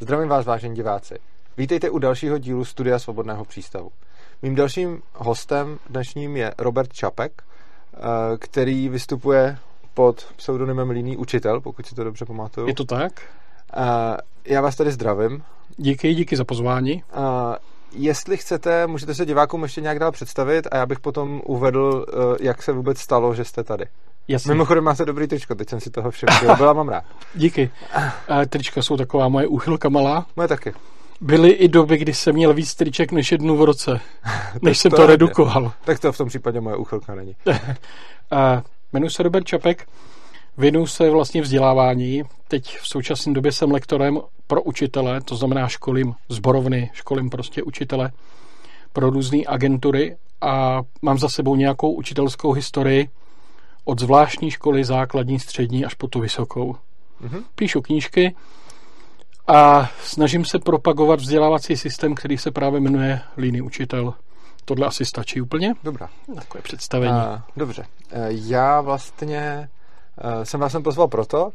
Zdravím vás, vážení diváci. Vítejte u dalšího dílu Studia Svobodného přístavu. Mým dalším hostem dnešním je Robert Čapek, eh, který vystupuje pod pseudonymem Líný učitel, pokud si to dobře pamatuju. Je to tak? Eh, já vás tady zdravím. Díky, díky za pozvání. Eh, jestli chcete, můžete se divákům ještě nějak dál představit a já bych potom uvedl, jak se vůbec stalo, že jste tady. Jasně. Mimochodem máte dobrý tričko, teď jsem si toho všiml. Byla mám rád. Díky. A trička jsou taková moje úchylka malá. Moje taky. Byly i doby, kdy jsem měl víc triček než jednu v roce, než jsem to, to redukoval. Tak to v tom případě moje úchylka není. A jmenuji se Robert Čapek, věnuju se vlastně vzdělávání. Teď v současné době jsem lektorem pro učitele, to znamená školím zborovny, školím prostě učitele pro různé agentury a mám za sebou nějakou učitelskou historii, od zvláštní školy, základní, střední až po tu vysokou. Mm-hmm. Píšu knížky a snažím se propagovat vzdělávací systém, který se právě jmenuje Líný učitel. Tohle asi stačí úplně? Dobrá. Takové představení. Uh, dobře. Uh, já vlastně uh, jsem vás sem pozval proto,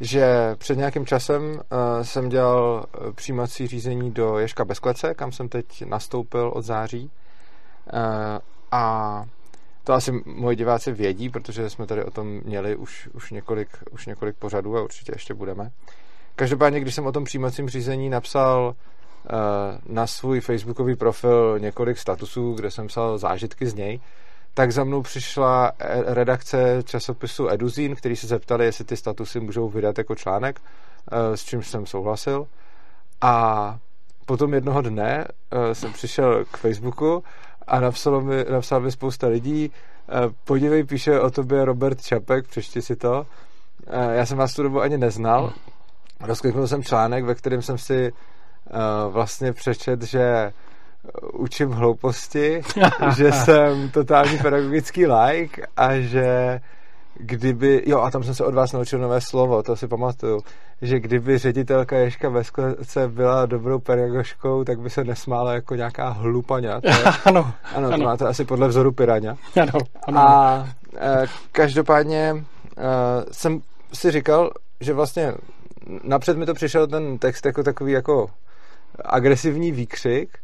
že před nějakým časem uh, jsem dělal přijímací řízení do Ješka Bezklece, kam jsem teď nastoupil od září. Uh, a to asi moji diváci vědí, protože jsme tady o tom měli už, už, několik, už několik pořadů a určitě ještě budeme. Každopádně, když jsem o tom přijímacím řízení napsal uh, na svůj facebookový profil několik statusů, kde jsem psal zážitky z něj, tak za mnou přišla redakce časopisu Eduzín, který se zeptali, jestli ty statusy můžou vydat jako článek, uh, s čímž jsem souhlasil. A potom jednoho dne uh, jsem přišel k Facebooku a napsalo mi, napsal mi spousta lidí, eh, podívej, píše o tobě Robert Čapek, přečti si to. Eh, já jsem vás tu dobu ani neznal. Rozkliknul jsem článek, ve kterém jsem si eh, vlastně přečet, že učím hlouposti, že jsem totální pedagogický like a že kdyby, jo a tam jsem se od vás naučil nové slovo, to si pamatuju, že kdyby ředitelka Ješka ve sklece byla dobrou pedagožkou, tak by se nesmála jako nějaká hlupaňa. To je, ano, ano, to máte asi podle vzoru piraňa. Ano, ano. A e, každopádně e, jsem si říkal, že vlastně napřed mi to přišel ten text jako takový jako agresivní výkřik,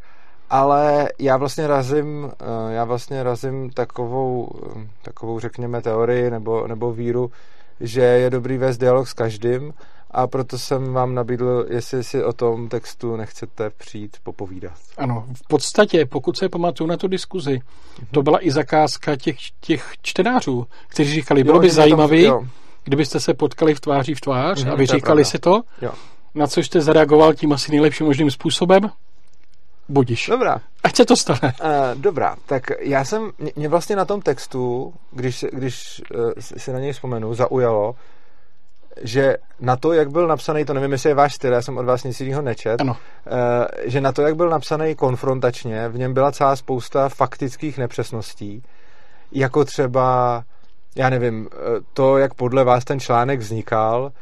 ale já vlastně razím, eh, já vlastně razím takovou, takovou řekněme teorii nebo, nebo víru, že je dobrý vést dialog s každým a proto jsem vám nabídl, jestli si o tom textu nechcete přijít popovídat. Ano, v podstatě, pokud se pamatuju na tu diskuzi, mm-hmm. to byla i zakázka těch, těch čtenářů, kteří říkali, bylo jo, by zajímavý, tam, kdybyste se potkali v tváří v tvář mm-hmm, a vy říkali si to, jo. na což jste zareagoval tím asi nejlepším možným způsobem. Budíš. Dobrá. Ať se to stane. Uh, dobrá, tak já jsem, mě vlastně na tom textu, když, když uh, si na něj vzpomenu, zaujalo, že na to, jak byl napsaný, to nevím, jestli je váš styl, já jsem od vás nic jiného nečet, ano. Uh, že na to, jak byl napsaný konfrontačně, v něm byla celá spousta faktických nepřesností, jako třeba, já nevím, to, jak podle vás ten článek vznikal,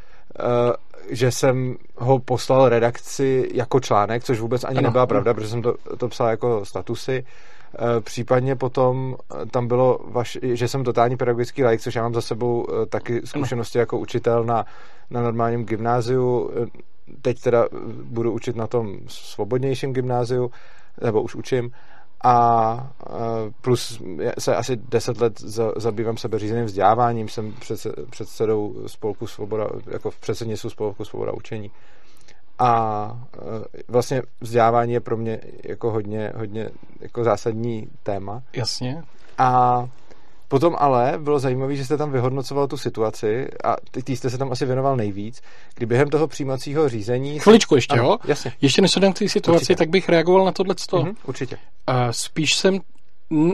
že jsem ho poslal redakci jako článek, což vůbec ani ano, nebyla pravda, protože jsem to, to psal jako statusy. E, případně potom tam bylo, vaš, že jsem totální pedagogický like, což já mám za sebou e, taky zkušenosti ano. jako učitel na, na normálním gymnáziu. E, teď teda budu učit na tom svobodnějším gymnáziu, nebo už učím a plus se asi deset let zabývám sebe řízeným vzděláváním, jsem předsedou spolku Svoboda, jako v předsednictvu spolku Svoboda učení. A vlastně vzdělávání je pro mě jako hodně, hodně jako zásadní téma. Jasně. A Potom ale bylo zajímavé, že jste tam vyhodnocoval tu situaci a ty, jste se tam asi věnoval nejvíc, kdy během toho přijímacího řízení... Chviličku ještě, ano, jo? Jasně. Ještě než se k té situaci, určitě. tak bych reagoval na tohle. Mm-hmm, určitě. Uh, spíš jsem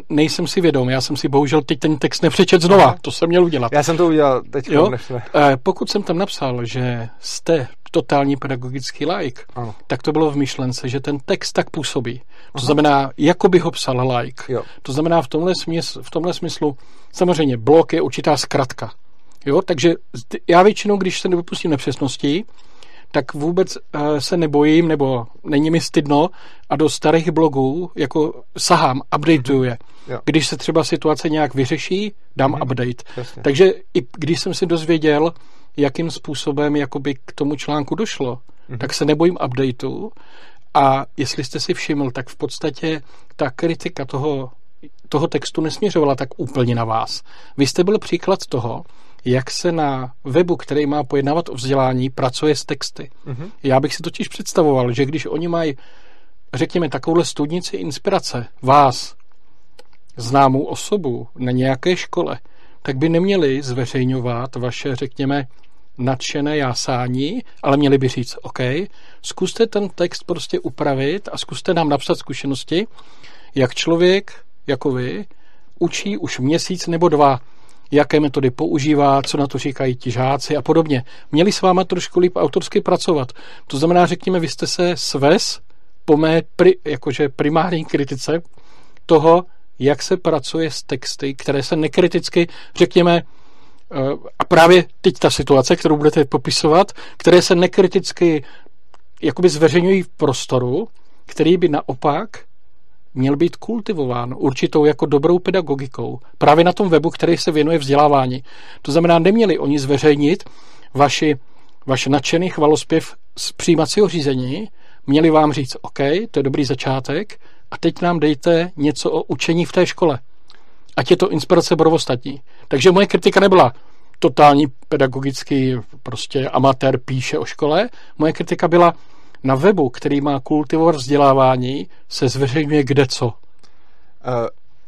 nejsem si vědom. Já jsem si bohužel teď ten text nepřečet znova. Aha. To jsem měl udělat. Já jsem to udělal teď. Jo? Jsme... Pokud jsem tam napsal, že jste totální pedagogický like, ano. tak to bylo v myšlence, že ten text tak působí. To Aha. znamená, jako by ho psal like. Jo. To znamená v tomhle, smysl, v tomhle smyslu, samozřejmě blok je určitá zkratka. Jo, takže já většinou, když se nedopustím nepřesností, tak vůbec uh, se nebojím, nebo není mi stydno a do starých blogů jako sahám, updateuju je. Jo. Když se třeba situace nějak vyřeší, dám mm-hmm. update. Jasně. Takže i když jsem si dozvěděl, jakým způsobem jakoby k tomu článku došlo, mm-hmm. tak se nebojím updateu. A jestli jste si všiml, tak v podstatě ta kritika toho, toho textu nesměřovala tak úplně na vás. Vy jste byl příklad toho, jak se na webu, který má pojednávat o vzdělání, pracuje s texty. Mm-hmm. Já bych si totiž představoval, že když oni mají, řekněme, takovouhle studnici inspirace, vás, známou osobu na nějaké škole, tak by neměli zveřejňovat vaše, řekněme, nadšené jásání, ale měli by říct, OK, zkuste ten text prostě upravit a zkuste nám napsat zkušenosti, jak člověk, jako vy, učí už měsíc nebo dva, jaké metody používá, co na to říkají ti žáci a podobně. Měli s váma trošku líp autorsky pracovat. To znamená, řekněme, vy jste se svez po mé pri, jakože primární kritice toho, jak se pracuje s texty, které se nekriticky, řekněme, eh, a právě teď ta situace, kterou budete popisovat, které se nekriticky jakoby zveřejňují v prostoru, který by naopak měl být kultivován určitou jako dobrou pedagogikou. Právě na tom webu, který se věnuje vzdělávání. To znamená, neměli oni zveřejnit vaši, vaš nadšený chvalospěv z přijímacího řízení, měli vám říct, OK, to je dobrý začátek, a teď nám dejte něco o učení v té škole. Ať je to inspirace pro ostatní. Takže moje kritika nebyla totální pedagogický prostě amatér píše o škole. Moje kritika byla na webu, který má kultivovat vzdělávání, se zveřejňuje kde co. Uh,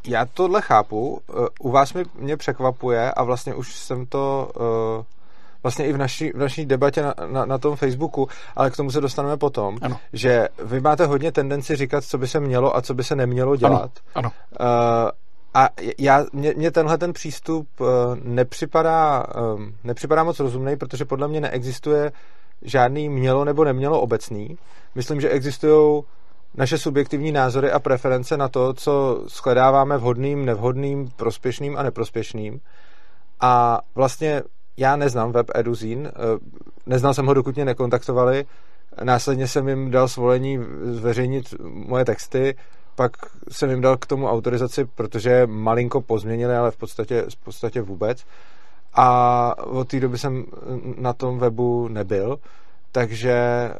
já tohle chápu. Uh, u vás mi, mě překvapuje a vlastně už jsem to uh, vlastně i v naší, v naší debatě na, na, na tom Facebooku, ale k tomu se dostaneme potom, ano. že vy máte hodně tendenci říkat, co by se mělo a co by se nemělo dělat. Ano. ano. Uh, a já, mě, mě tenhle ten přístup uh, nepřipadá, um, nepřipadá moc rozumný, protože podle mě neexistuje žádný mělo nebo nemělo obecný. Myslím, že existují naše subjektivní názory a preference na to, co shledáváme vhodným, nevhodným, prospěšným a neprospěšným. A vlastně já neznám web Eduzín, eh, neznal jsem ho, dokud mě nekontaktovali, následně jsem jim dal svolení zveřejnit moje texty, pak jsem jim dal k tomu autorizaci, protože malinko pozměnili, ale v podstatě, v podstatě vůbec. A od té doby jsem na tom webu nebyl, takže eh,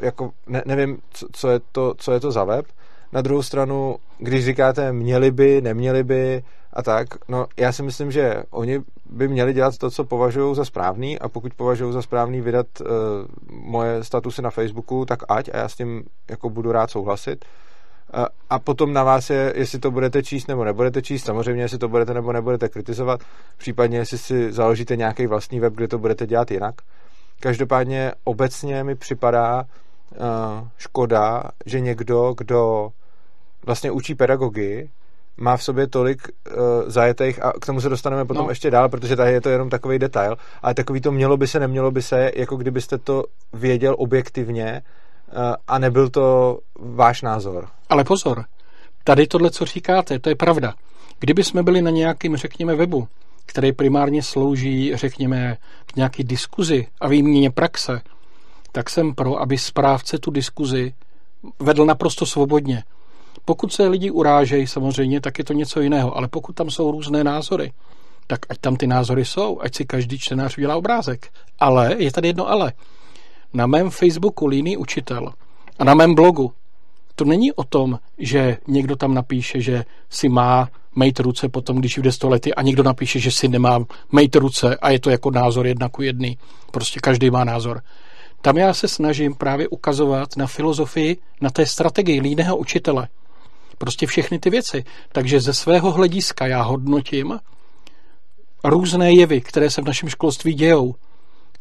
jako ne, nevím, co, co, je to, co je to za web. Na druhou stranu, když říkáte měli by, neměli by a tak, no já si myslím, že oni by měli dělat to, co považují za správný a pokud považují za správný vydat uh, moje statusy na Facebooku, tak ať a já s tím jako budu rád souhlasit. Uh, a potom na vás je, jestli to budete číst nebo nebudete číst, samozřejmě jestli to budete nebo nebudete kritizovat, případně jestli si založíte nějaký vlastní web, kde to budete dělat jinak. Každopádně obecně mi připadá uh, škoda, že někdo, kdo vlastně učí pedagogii, má v sobě tolik uh, zajetých a k tomu se dostaneme potom no. ještě dál, protože tady je to jenom takový detail, ale takový to mělo by se, nemělo by se, jako kdybyste to věděl objektivně a nebyl to váš názor. Ale pozor, tady tohle, co říkáte, to je pravda. Kdyby jsme byli na nějakým, řekněme, webu, který primárně slouží, řekněme, k nějaký diskuzi a výměně praxe, tak jsem pro, aby správce tu diskuzi vedl naprosto svobodně. Pokud se lidi urážejí samozřejmě, tak je to něco jiného, ale pokud tam jsou různé názory, tak ať tam ty názory jsou, ať si každý čtenář udělá obrázek. Ale, je tady jedno ale. Na mém Facebooku Líný učitel a na mém blogu to není o tom, že někdo tam napíše, že si má mejt ruce potom, když jde sto lety a někdo napíše, že si nemá mejt ruce a je to jako názor jedna ku jedný. Prostě každý má názor. Tam já se snažím právě ukazovat na filozofii, na té strategii líného učitele. Prostě všechny ty věci. Takže ze svého hlediska já hodnotím různé jevy, které se v našem školství dějou.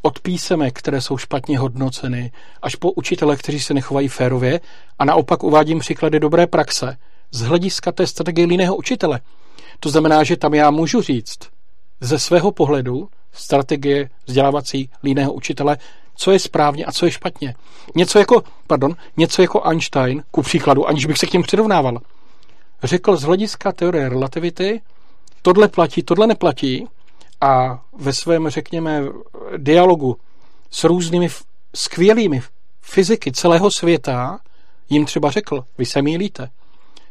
Od písemek, které jsou špatně hodnoceny, až po učitele, kteří se nechovají férově a naopak uvádím příklady dobré praxe z hlediska té strategie líného učitele. To znamená, že tam já můžu říct ze svého pohledu strategie vzdělávací líného učitele, co je správně a co je špatně. Něco jako, pardon, něco jako Einstein, ku příkladu, aniž bych se k něm přirovnával, řekl z hlediska teorie relativity, tohle platí, tohle neplatí a ve svém, řekněme, dialogu s různými skvělými fyziky celého světa jim třeba řekl, vy se mýlíte.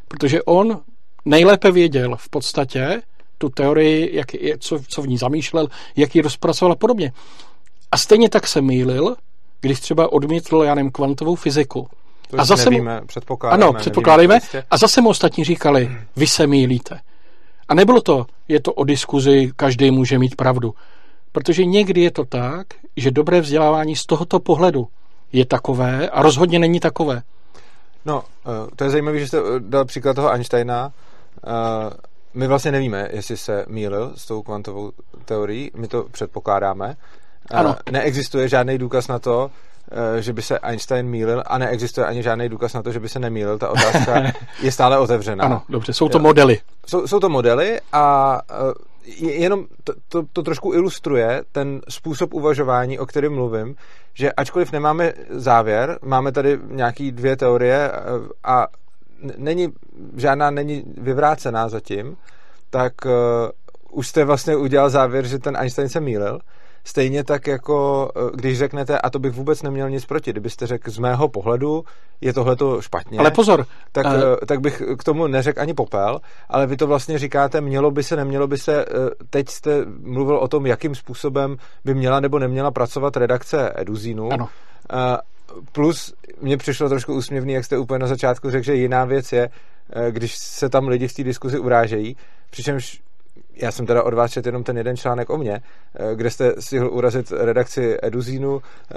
Protože on nejlépe věděl v podstatě, tu teorii, jak, co, co v ní zamýšlel, jak ji rozpracoval a podobně. A stejně tak se mýlil, když třeba odmítl, já nevím, kvantovou fyziku. To a zase nevíme, mu, předpokládáme. Ano, předpokládejme. A zase mu ostatní říkali, vy se mýlíte. A nebylo to, je to o diskuzi, každý může mít pravdu. Protože někdy je to tak, že dobré vzdělávání z tohoto pohledu je takové a rozhodně není takové. No, eh, to je zajímavé, že jste eh, dal příklad toho Einsteina. Eh, my vlastně nevíme, jestli se mýlil s tou kvantovou teorií, my to předpokládáme. Ano. Neexistuje žádný důkaz na to, že by se Einstein mýlil a neexistuje ani žádný důkaz na to, že by se nemýlil. Ta otázka je stále otevřená. Ano, dobře, jsou to modely. Jsou, jsou to modely a jenom to, to, to trošku ilustruje ten způsob uvažování, o kterém mluvím, že ačkoliv nemáme závěr, máme tady nějaký dvě teorie eh, a není, žádná není vyvrácená zatím, tak uh, už jste vlastně udělal závěr, že ten Einstein se mýlil Stejně tak jako eh, když řeknete, a to bych vůbec neměl nic proti, kdybyste řekl z mého pohledu, je tohle to špatně. Ale pozor. Tak, uh... tak bych k tomu neřekl ani popel, ale vy to vlastně říkáte, mělo by se, nemělo by se, teď jste mluvil o tom, jakým způsobem by měla nebo neměla pracovat redakce Eduzínu. Ano. Plus mně přišlo trošku úsměvný, jak jste úplně na začátku řekl, že jiná věc je, když se tam lidi v té diskuzi urážejí, přičemž já jsem teda od vás četl jenom ten jeden článek o mně, eh, kde jste stihl urazit redakci Eduzínu, eh,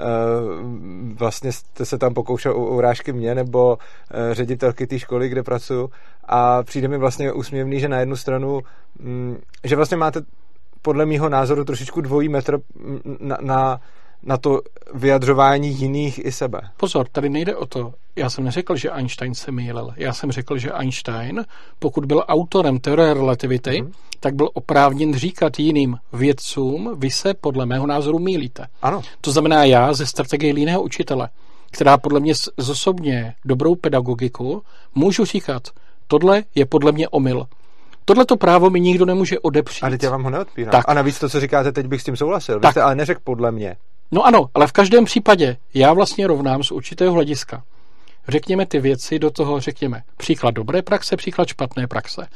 vlastně jste se tam pokoušel u urážky mě nebo eh, ředitelky té školy, kde pracuji a přijde mi vlastně úsměvný, že na jednu stranu, mm, že vlastně máte podle mýho názoru trošičku dvojí metr mm, na, na na to vyjadřování jiných i sebe. Pozor, tady nejde o to. Já jsem neřekl, že Einstein se mýlil. Já jsem řekl, že Einstein, pokud byl autorem teorie relativity, mm-hmm. Tak byl oprávněn říkat jiným vědcům, vy se podle mého názoru mýlíte. Ano. To znamená já ze strategie jiného učitele, která podle mě zosobně dobrou pedagogiku, můžu říkat, tohle je podle mě omyl. Tohle to právo mi nikdo nemůže odepřít. A teď já vám ho neodpírám. Tak. A navíc to, co říkáte, teď bych s tím souhlasil. Vy tak. jste ale neřekl podle mě. No ano, ale v každém případě já vlastně rovnám z určitého hlediska. Řekněme ty věci do toho, řekněme, příklad dobré praxe, příklad špatné praxe.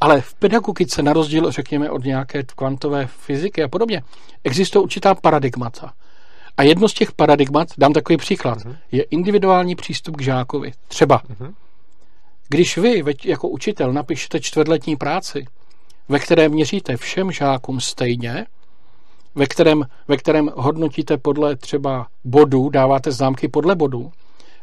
Ale v pedagogice, na rozdíl, řekněme, od nějaké kvantové fyziky a podobně, existuje určitá paradigmata. A jedno z těch paradigmat, dám takový příklad, uh-huh. je individuální přístup k žákovi. Třeba, uh-huh. když vy jako učitel napíšete čtvrtletní práci, ve které měříte všem žákům stejně, ve kterém, ve kterém hodnotíte podle třeba bodů, dáváte známky podle bodů,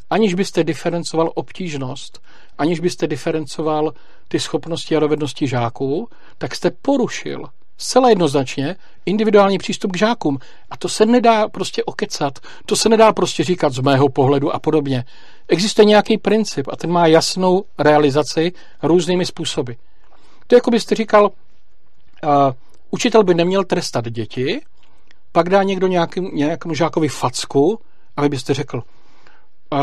aniž byste diferencoval obtížnost, aniž byste diferencoval ty schopnosti a dovednosti žáků, tak jste porušil zcela jednoznačně individuální přístup k žákům. A to se nedá prostě okecat, to se nedá prostě říkat z mého pohledu a podobně. Existuje nějaký princip a ten má jasnou realizaci různými způsoby. To jako byste říkal, uh, Učitel by neměl trestat děti, pak dá někdo nějakým, nějakému žákovi facku a vy byste řekl,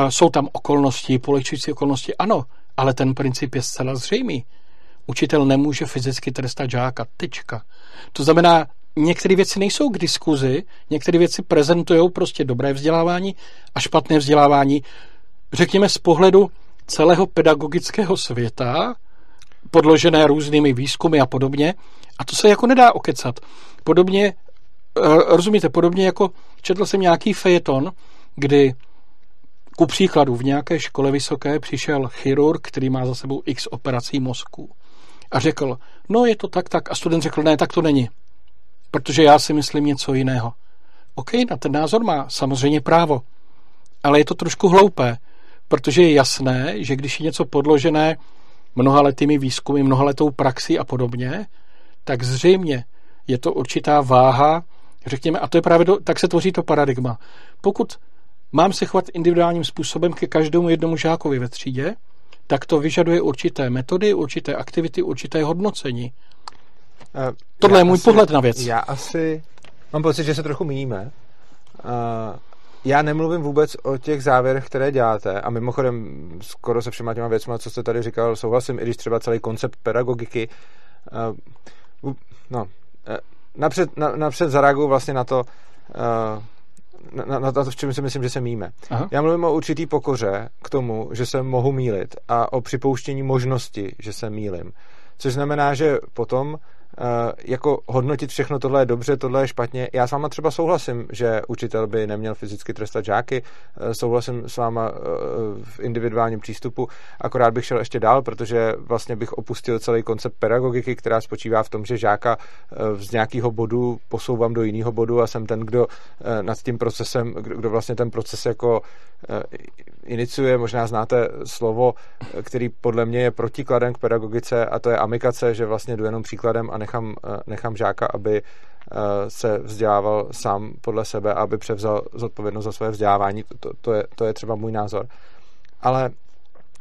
jsou tam okolnosti, polehčující okolnosti. Ano, ale ten princip je zcela zřejmý. Učitel nemůže fyzicky trestat žáka. Tečka. To znamená, některé věci nejsou k diskuzi, některé věci prezentují prostě dobré vzdělávání a špatné vzdělávání. Řekněme z pohledu celého pedagogického světa, podložené různými výzkumy a podobně. A to se jako nedá okecat. Podobně, eh, rozumíte, podobně jako četl jsem nějaký fejeton, kdy ku příkladu v nějaké škole vysoké přišel chirurg, který má za sebou x operací mozku a řekl, no je to tak, tak. A student řekl, ne, tak to není. Protože já si myslím něco jiného. OK, na ten názor má samozřejmě právo. Ale je to trošku hloupé, protože je jasné, že když je něco podložené mnohaletými výzkumy, mnohaletou praxi a podobně, tak zřejmě je to určitá váha, řekněme, a to je právě, do, tak se tvoří to paradigma. Pokud mám se chovat individuálním způsobem ke každému jednomu žákovi ve třídě, tak to vyžaduje určité metody, určité aktivity, určité hodnocení. Uh, Tohle je můj asi, pohled na věc. Já asi mám pocit, že se trochu míníme. Uh, já nemluvím vůbec o těch závěrech, které děláte a mimochodem skoro se všema těma věcmi, co jste tady říkal, souhlasím, i když třeba celý koncept pedagogiky uh, no, uh, napřed, na, napřed zareaguju vlastně na to, uh, na, na to, v čem si myslím, že se míme. Aha. Já mluvím o určitý pokoře k tomu, že se mohu mílit a o připouštění možnosti, že se mílim. Což znamená, že potom jako hodnotit všechno, tohle je dobře, tohle je špatně. Já s váma třeba souhlasím, že učitel by neměl fyzicky trestat žáky, uh, souhlasím s váma uh, v individuálním přístupu, akorát bych šel ještě dál, protože vlastně bych opustil celý koncept pedagogiky, která spočívá v tom, že žáka z nějakého bodu posouvám do jiného bodu a jsem ten, kdo nad tím procesem, kdo vlastně ten proces jako iniciuje, možná znáte slovo, který podle mě je protikladem k pedagogice a to je amikace, že vlastně jdu jenom příkladem a nechám, eh, nechám žáka, aby eh, se vzdělával sám podle sebe, aby převzal zodpovědnost za své vzdělávání. To, to, je, to je třeba můj názor. Ale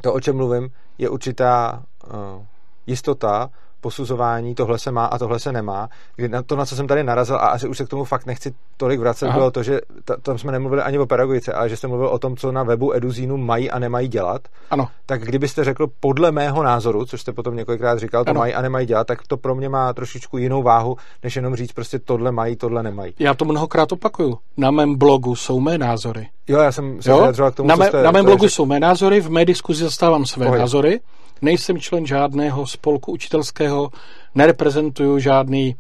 to, o čem mluvím, je určitá uh, jistota, posuzování, tohle se má a tohle se nemá. Kdy na to, na co jsem tady narazil, a asi už se k tomu fakt nechci tolik vracet, Aha. bylo to, že t- tam jsme nemluvili ani o pedagogice, ale že jste mluvil o tom, co na webu Eduzínu mají a nemají dělat. Ano. Tak kdybyste řekl podle mého názoru, což jste potom několikrát říkal, to ano. mají a nemají dělat, tak to pro mě má trošičku jinou váhu, než jenom říct prostě tohle mají, tohle nemají. Já to mnohokrát opakuju. Na mém blogu jsou mé názory. Jo, já jsem se vyjadřoval k tomu, na, mé, jste, na mém blogu řek... jsou mé názory, v mé diskuzi zastávám své Pohodě. názory. Nejsem člen žádného spolku učitelského, nereprezentuju žádný,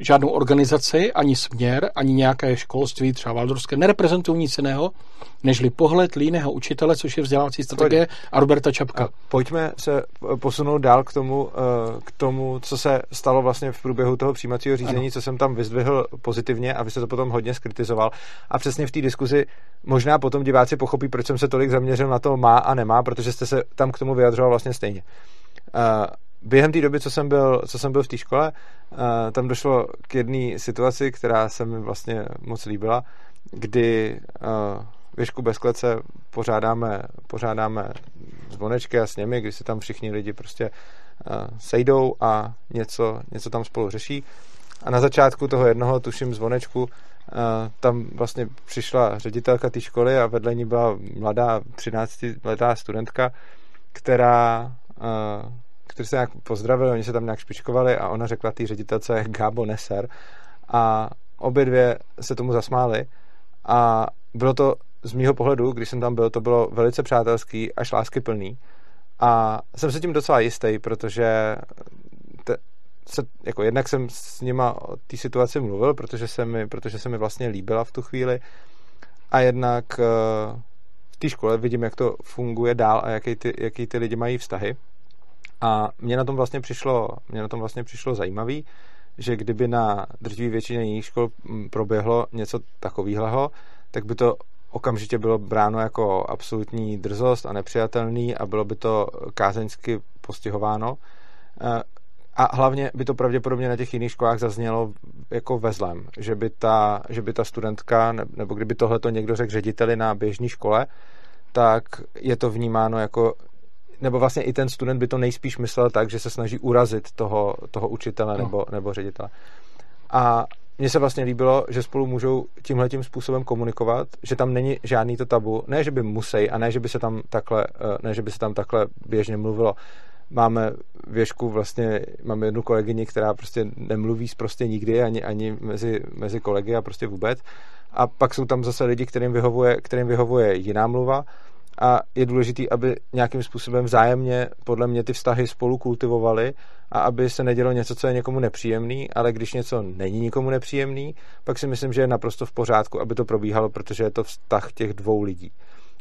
žádnou organizaci, ani směr, ani nějaké školství, třeba Valdorské, nereprezentuju nic jiného, nežli pohled líného učitele, což je vzdělávací strategie a Roberta Čapka. A pojďme se posunout dál k tomu, eh, k tomu, co se stalo vlastně v průběhu toho přijímacího řízení, ano. co jsem tam vyzdvihl pozitivně a vy jste to potom hodně skritizoval. A přesně v té diskuzi možná potom diváci pochopí, proč jsem se tolik zaměřil na to má a nemá, protože jste se tam k tomu vyjadřoval vlastně stejně. Během té doby, co jsem byl, co jsem byl v té škole, uh, tam došlo k jedné situaci, která se mi vlastně moc líbila, kdy uh, věšku bez klece pořádáme, pořádáme zvonečky a s nimi, kdy se tam všichni lidi prostě uh, sejdou a něco, něco tam spolu řeší. A na začátku toho jednoho, tuším, zvonečku, tam vlastně přišla ředitelka té školy a vedle ní byla mladá 13-letá studentka, která který se nějak pozdravili, oni se tam nějak špičkovali a ona řekla té ředitelce Gábo Neser a obě dvě se tomu zasmály a bylo to z mýho pohledu, když jsem tam byl, to bylo velice přátelský až láskyplný a jsem se tím docela jistý, protože te, se, jako jednak jsem s nima o té situaci mluvil, protože se, mi, protože se mi vlastně líbila v tu chvíli a jednak uh, v té škole vidím, jak to funguje dál a jaký ty, jaký ty lidi mají vztahy a mně na tom vlastně přišlo, mě na tom vlastně přišlo zajímavý, že kdyby na drtivé většině jiných škol mm, proběhlo něco takového, tak by to okamžitě bylo bráno jako absolutní drzost a nepřijatelný a bylo by to kázeňsky postihováno. Eh, a hlavně by to pravděpodobně na těch jiných školách zaznělo jako ve zlem, že by ta, že by ta studentka, nebo kdyby tohle to někdo řekl řediteli na běžné škole, tak je to vnímáno jako nebo vlastně i ten student by to nejspíš myslel tak, že se snaží urazit toho, toho učitele no. nebo, nebo ředitele. A mně se vlastně líbilo, že spolu můžou tímhle tím způsobem komunikovat, že tam není žádný to tabu, ne, že by musí a ne, že by se tam takhle, eh, ne, že by se tam takhle běžně mluvilo. Máme věšku vlastně, máme jednu kolegyni, která prostě nemluví prostě nikdy, ani, ani mezi, mezi kolegy a prostě vůbec. A pak jsou tam zase lidi, kterým vyhovuje, kterým vyhovuje jiná mluva a je důležité, aby nějakým způsobem vzájemně podle mě ty vztahy spolu kultivovali a aby se nedělo něco, co je někomu nepříjemný, ale když něco není nikomu nepříjemný, pak si myslím, že je naprosto v pořádku, aby to probíhalo, protože je to vztah těch dvou lidí.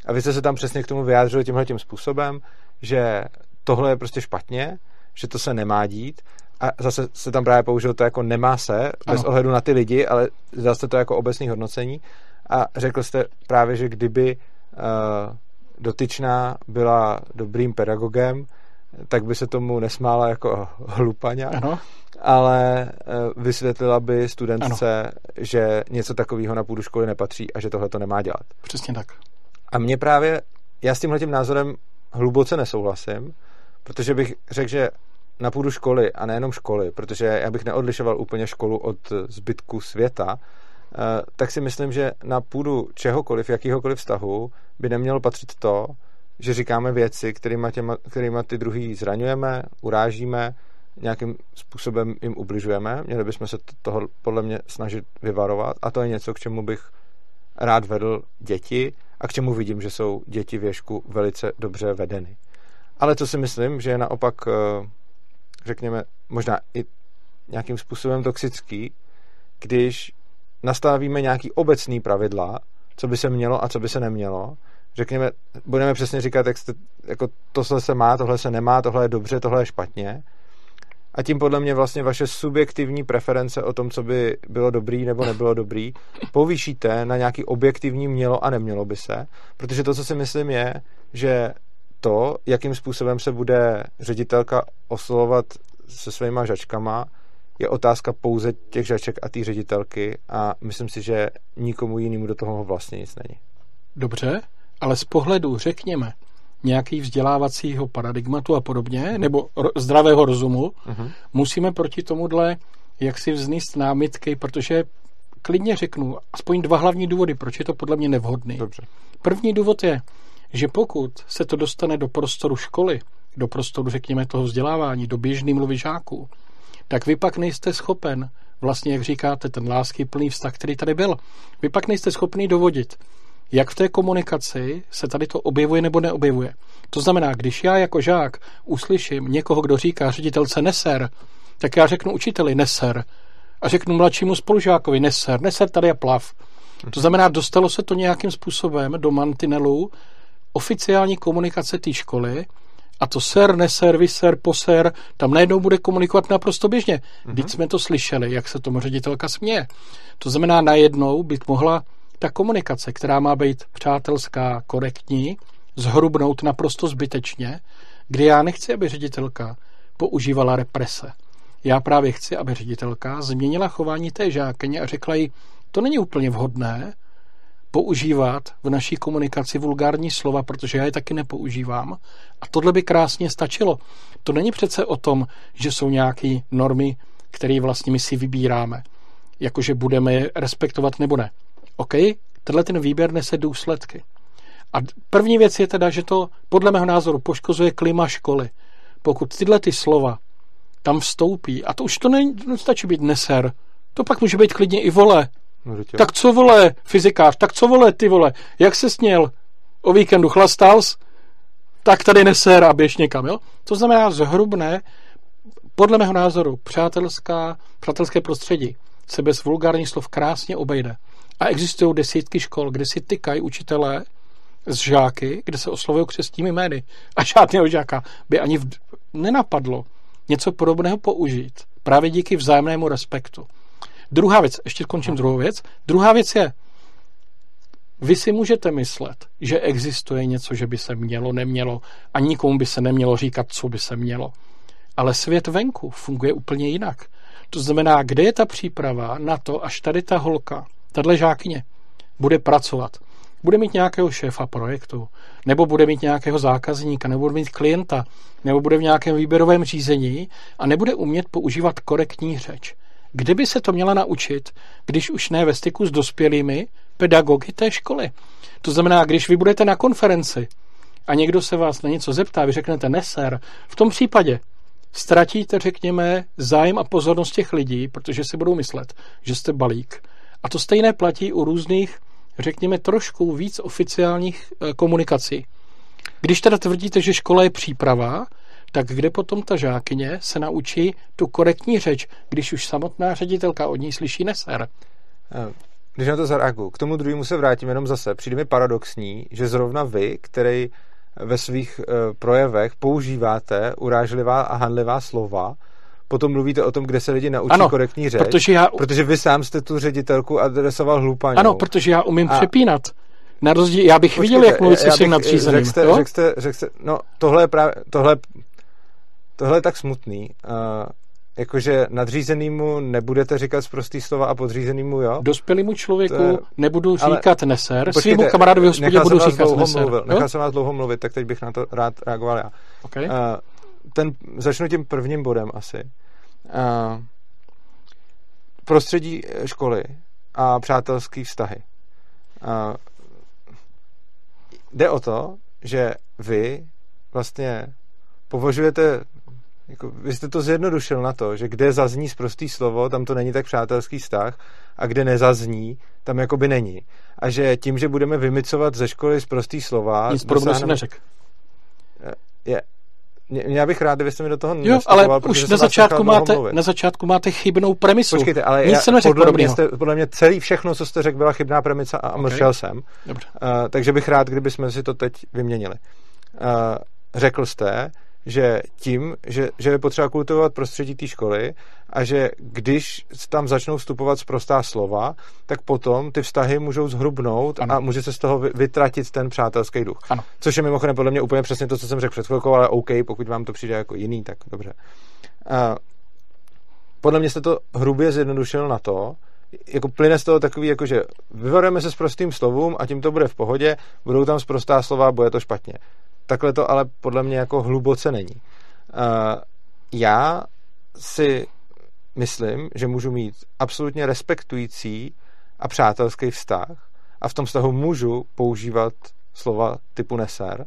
A vy jste se tam přesně k tomu vyjádřili tímhle tím způsobem, že tohle je prostě špatně, že to se nemá dít a zase se tam právě použil to jako nemá se, ano. bez ohledu na ty lidi, ale zase to jako obecný hodnocení a řekl jste právě, že kdyby uh, dotyčná byla dobrým pedagogem, tak by se tomu nesmála jako hlupaňa, ano. ale eh, vysvětlila by studentce, ano. že něco takového na půdu školy nepatří a že tohle to nemá dělat. Přesně tak. A mě právě, já s tímhle tím názorem hluboce nesouhlasím, protože bych řekl, že na půdu školy a nejenom školy, protože já bych neodlišoval úplně školu od zbytku světa, tak si myslím, že na půdu čehokoliv, jakýhokoliv vztahu by nemělo patřit to, že říkáme věci, kterýma, těma, kterýma ty druhý zraňujeme, urážíme, nějakým způsobem jim ubližujeme. Měli bychom se toho podle mě snažit vyvarovat a to je něco, k čemu bych rád vedl děti a k čemu vidím, že jsou děti věšku velice dobře vedeny. Ale co si myslím, že je naopak, eh, řekněme, možná i nějakým způsobem toxický, když nastavíme nějaký obecný pravidla, co by se mělo a co by se nemělo. Řekněme, budeme přesně říkat, jak jste, jako tohle se má, tohle se nemá, tohle je dobře, tohle je špatně. A tím podle mě vlastně vaše subjektivní preference o tom, co by bylo dobrý nebo nebylo dobrý, povýšíte na nějaký objektivní mělo a nemělo by se. Protože to, co si myslím, je, že to, jakým způsobem se bude ředitelka oslovovat se svýma žačkama, je otázka pouze těch žaček a té ředitelky a myslím si, že nikomu jinému do toho vlastně nic není. Dobře, ale z pohledu, řekněme, nějaký vzdělávacího paradigmatu a podobně, nebo ro- zdravého rozumu, uh-huh. musíme proti tomuhle jak si vzníst námitky, protože klidně řeknu aspoň dva hlavní důvody, proč je to podle mě nevhodný. Dobře. První důvod je, že pokud se to dostane do prostoru školy, do prostoru, řekněme, toho vzdělávání, do běžný mluvy žáků, tak vy pak nejste schopen, vlastně, jak říkáte, ten lásky plný vztah, který tady byl, vy pak nejste schopný dovodit, jak v té komunikaci se tady to objevuje nebo neobjevuje. To znamená, když já jako žák uslyším někoho, kdo říká ředitelce neser, tak já řeknu učiteli neser a řeknu mladšímu spolužákovi neser, neser tady je plav. To znamená, dostalo se to nějakým způsobem do mantinelu oficiální komunikace té školy a to ser, neser, vyser, poser, tam najednou bude komunikovat naprosto běžně. Když jsme to slyšeli, jak se tomu ředitelka směje. To znamená, najednou by mohla ta komunikace, která má být přátelská, korektní, zhrubnout naprosto zbytečně, kdy já nechci, aby ředitelka používala represe. Já právě chci, aby ředitelka změnila chování té žákyně a řekla jí, to není úplně vhodné používat v naší komunikaci vulgární slova, protože já je taky nepoužívám. A tohle by krásně stačilo. To není přece o tom, že jsou nějaké normy, které vlastně my si vybíráme. Jakože budeme je respektovat nebo ne. OK, tenhle ten výběr nese důsledky. A první věc je teda, že to podle mého názoru poškozuje klima školy. Pokud tyhle ty slova tam vstoupí, a to už to nestačí být neser, to pak může být klidně i vole. No, tak co vole, fyzikář, tak co vole, ty vole, jak se sněl o víkendu chlastals, tak tady neser a běž někam, jo? To znamená zhrubné, podle mého názoru, přátelská, přátelské prostředí se bez vulgárních slov krásně obejde. A existují desítky škol, kde si tykají učitelé z žáky, kde se oslovují křestními jmény. A žádného žáka by ani v... nenapadlo něco podobného použít. Právě díky vzájemnému respektu. Druhá věc, ještě končím druhou věc. Druhá věc je, vy si můžete myslet, že existuje něco, že by se mělo, nemělo a nikomu by se nemělo říkat, co by se mělo. Ale svět venku funguje úplně jinak. To znamená, kde je ta příprava na to, až tady ta holka tahle žákyně bude pracovat, bude mít nějakého šéfa projektu, nebo bude mít nějakého zákazníka, nebo bude mít klienta, nebo bude v nějakém výběrovém řízení a nebude umět používat korektní řeč. Kde by se to měla naučit, když už ne ve styku s dospělými pedagogy té školy? To znamená, když vy budete na konferenci a někdo se vás na něco zeptá, vy řeknete neser, v tom případě ztratíte, řekněme, zájem a pozornost těch lidí, protože si budou myslet, že jste balík a to stejné platí u různých, řekněme, trošku víc oficiálních eh, komunikací. Když teda tvrdíte, že škola je příprava, tak kde potom ta žákyně se naučí tu korektní řeč, když už samotná ředitelka od ní slyší neser? Eh, když na to zareaguju, k tomu druhému se vrátím jenom zase. Přijde mi paradoxní, že zrovna vy, který ve svých uh, projevech používáte urážlivá a hanlivá slova, potom mluvíte o tom, kde se lidi naučí ano, korektní řeč. Protože, já... protože vy sám jste tu ředitelku adresoval hlupaně. Ano, protože já umím a... přepínat. Na rozdíl, já bych Počkejte, viděl, jak mluví se svým nadřízeným. Řekl jste, řekl jste, řekl jste, no tohle je právě, tohle, tohle je tak smutný. Uh, jakože nadřízenýmu nebudete říkat prostý slova a podřízenýmu jo? Dospělému člověku je... nebudu říkat ale... neser, svýmu kamarádovi hospodě budu říkat neser. Mluvil, nechal jsem vás dlouho mluvit, tak teď bych na to rád reagoval já. Okay. Uh, ten, začnu tím prvním bodem asi. Uh, prostředí školy a přátelské vztahy. Uh, jde o to, že vy vlastně považujete jako, vy jste to zjednodušil na to, že kde zazní zprostý slovo, tam to není tak přátelský vztah a kde nezazní, tam jakoby není. A že tím, že budeme vymicovat ze školy zprostý slova... Nic podobného jsem neřekl. Je, já bych rád, kdybyste mi do toho Jo, ale už na začátku, máte, na začátku máte chybnou premisu. Počkejte, ale Nic já, podle, mě jste, podle mě celý všechno, co jste řekl, byla chybná premisa a okay. mlčel jsem. Dobře. Uh, takže bych rád, kdybychom si to teď vyměnili. Uh, řekl jste, že tím, že, že je potřeba kultivovat prostředí té školy a že když tam začnou vstupovat zprostá slova, tak potom ty vztahy můžou zhrubnout ano. a může se z toho vytratit ten přátelský duch. Ano. Což je mimochodem podle mě úplně přesně to, co jsem řekl před chvilkou, ale OK, pokud vám to přijde jako jiný, tak dobře. Uh, podle mě jste to hrubě zjednodušil na to, jako plyne z toho takový, jako že vyvarujeme se s prostým slovům a tím to bude v pohodě, budou tam zprostá slova, bude to špatně takhle to ale podle mě jako hluboce není. Uh, já si myslím, že můžu mít absolutně respektující a přátelský vztah a v tom vztahu můžu používat slova typu neser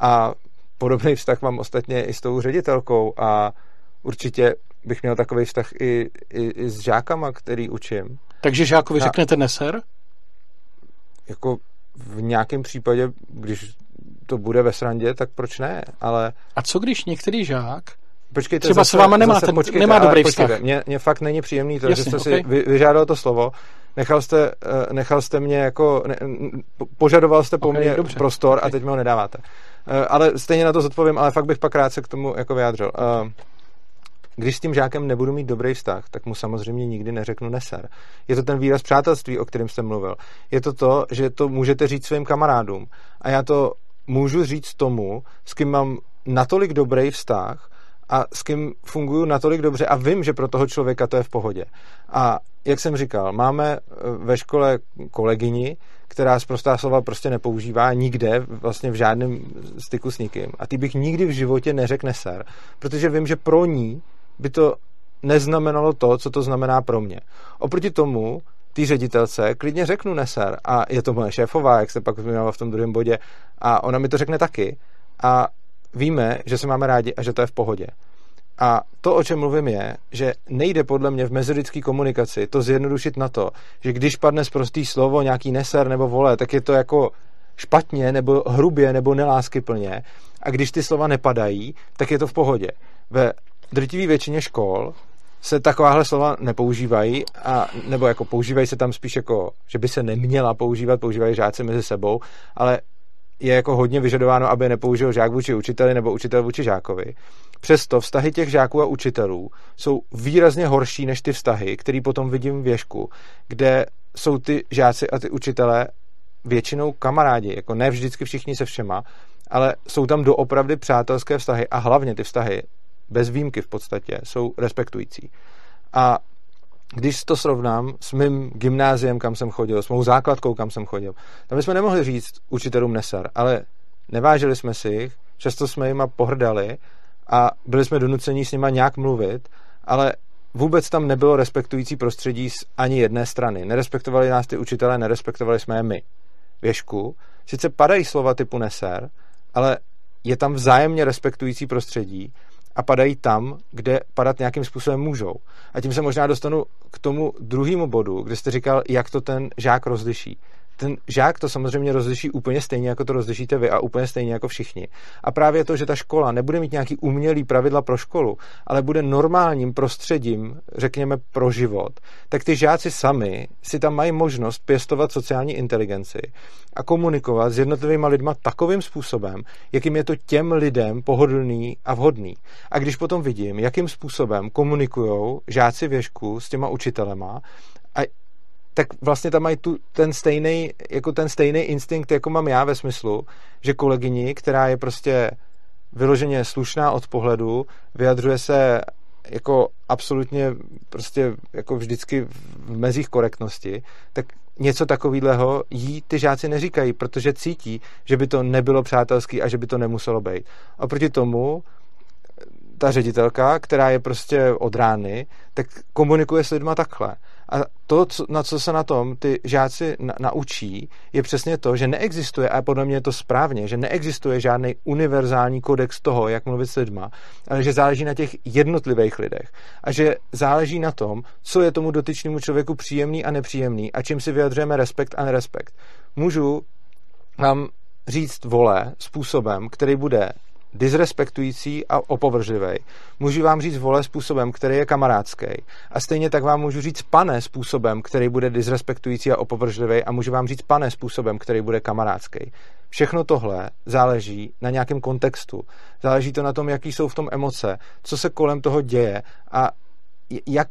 a podobný vztah mám ostatně i s tou ředitelkou a určitě bych měl takový vztah i, i, i s žákama, který učím. Takže žákovi a, řeknete neser? Jako v nějakém případě, když to bude ve srandě, tak proč ne? Ale... A co když některý žák Počkejte, Třeba zase, s váma nemá, ten, počkejte, nemá dobrý vztah. Počkejte, mě, mě fakt není příjemný to, Jasně, že jste okay. si vyžádal to slovo, nechal jste, eh, nechal jste mě jako, ne, požadoval jste po okay, mně dobře, prostor okay. a teď mi ho nedáváte. Eh, ale stejně na to zodpovím, ale fakt bych pak rád se k tomu jako vyjádřil. Eh, když s tím žákem nebudu mít dobrý vztah, tak mu samozřejmě nikdy neřeknu neser. Je to ten výraz přátelství, o kterém jsem mluvil. Je to to, že to můžete říct svým kamarádům. A já to můžu říct tomu, s kým mám natolik dobrý vztah a s kým funguju natolik dobře a vím, že pro toho člověka to je v pohodě. A jak jsem říkal, máme eh, ve škole kolegyni, která zprostá slova prostě nepoužívá nikde, vlastně v žádném styku s nikým. A ty bych nikdy v životě neřekl neser, protože vím, že pro ní by to neznamenalo to, co to znamená pro mě. Oproti tomu té ředitelce klidně řeknu neser a je to moje šéfová, jak se pak zmiňovala v tom druhém bodě a ona mi to řekne taky a víme, že se máme rádi a že to je v pohodě. A to, o čem mluvím, je, že nejde podle mě v mezilidské komunikaci to zjednodušit na to, že když padne z prostý slovo nějaký neser nebo vole, tak je to jako špatně nebo hrubě nebo neláskyplně a když ty slova nepadají, tak je to v pohodě. Ve drtivé většině škol se takováhle slova nepoužívají, a, nebo jako používají se tam spíš jako, že by se neměla používat, používají žáci mezi sebou, ale je jako hodně vyžadováno, aby nepoužil žák vůči učiteli nebo učitel vůči žákovi. Přesto vztahy těch žáků a učitelů jsou výrazně horší než ty vztahy, který potom vidím v věžku, kde jsou ty žáci a ty učitelé většinou kamarádi, jako ne vždycky všichni se všema, ale jsou tam doopravdy přátelské vztahy a hlavně ty vztahy bez výjimky v podstatě, jsou respektující. A když to srovnám s mým gymnáziem, kam jsem chodil, s mou základkou, kam jsem chodil, tam bychom nemohli říct učitelům nesar, ale nevážili jsme si jich, často jsme jima pohrdali a byli jsme donuceni s nima nějak mluvit, ale vůbec tam nebylo respektující prostředí z ani jedné strany. Nerespektovali nás ty učitelé, nerespektovali jsme je my. Věšku, sice padají slova typu neser, ale je tam vzájemně respektující prostředí a padají tam, kde padat nějakým způsobem můžou. A tím se možná dostanu k tomu druhému bodu, kde jste říkal, jak to ten žák rozliší ten žák to samozřejmě rozliší úplně stejně, jako to rozlišíte vy a úplně stejně jako všichni. A právě to, že ta škola nebude mít nějaký umělý pravidla pro školu, ale bude normálním prostředím, řekněme, pro život, tak ty žáci sami si tam mají možnost pěstovat sociální inteligenci a komunikovat s jednotlivými lidma takovým způsobem, jakým je to těm lidem pohodlný a vhodný. A když potom vidím, jakým způsobem komunikují žáci věžku s těma učitelema, tak vlastně tam mají tu, ten stejný, jako ten stejný instinkt, jako mám já ve smyslu, že kolegyni, která je prostě vyloženě slušná od pohledu, vyjadřuje se jako absolutně prostě jako vždycky v mezích korektnosti, tak něco takového jí ty žáci neříkají, protože cítí, že by to nebylo přátelský a že by to nemuselo být. A proti tomu ta ředitelka, která je prostě od rány, tak komunikuje s lidma takhle. A to, na co se na tom ty žáci na, naučí, je přesně to, že neexistuje, a podle mě je to správně, že neexistuje žádný univerzální kodex toho, jak mluvit s lidma, ale že záleží na těch jednotlivých lidech. A že záleží na tom, co je tomu dotyčnému člověku příjemný a nepříjemný a čím si vyjadřujeme respekt a nerespekt. Můžu vám říct vole způsobem, který bude disrespektující a opovržlivý. Můžu vám říct vole způsobem, který je kamarádský. A stejně tak vám můžu říct pane způsobem, který bude disrespektující a opovržlivý. A můžu vám říct pane způsobem, který bude kamarádský. Všechno tohle záleží na nějakém kontextu. Záleží to na tom, jaký jsou v tom emoce, co se kolem toho děje a jak,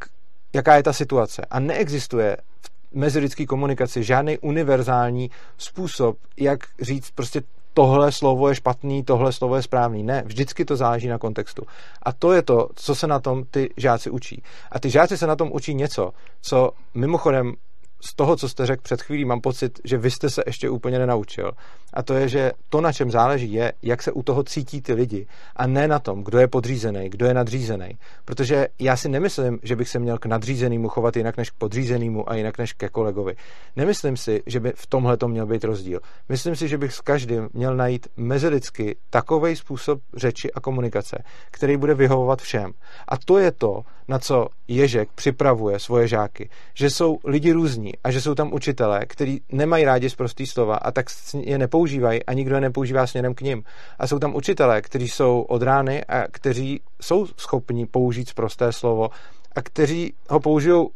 jaká je ta situace. A neexistuje v mezilidské komunikaci žádný univerzální způsob, jak říct prostě tohle slovo je špatný, tohle slovo je správný. Ne, vždycky to záleží na kontextu. A to je to, co se na tom ty žáci učí. A ty žáci se na tom učí něco, co mimochodem z toho, co jste řekl před chvílí, mám pocit, že vy jste se ještě úplně nenaučil. A to je, že to, na čem záleží, je, jak se u toho cítí ty lidi. A ne na tom, kdo je podřízený, kdo je nadřízený. Protože já si nemyslím, že bych se měl k nadřízenému chovat jinak než k podřízenému a jinak než ke kolegovi. Nemyslím si, že by v tomhle to měl být rozdíl. Myslím si, že bych s každým měl najít mezilidsky takový způsob řeči a komunikace, který bude vyhovovat všem. A to je to, na co Ježek připravuje svoje žáky. Že jsou lidi různí a že jsou tam učitelé, kteří nemají rádi z prostý slova a tak je nepoužívají a nikdo je nepoužívá směrem k ním. A jsou tam učitelé, kteří jsou od rány a kteří jsou schopni použít z prosté slovo a kteří ho použijou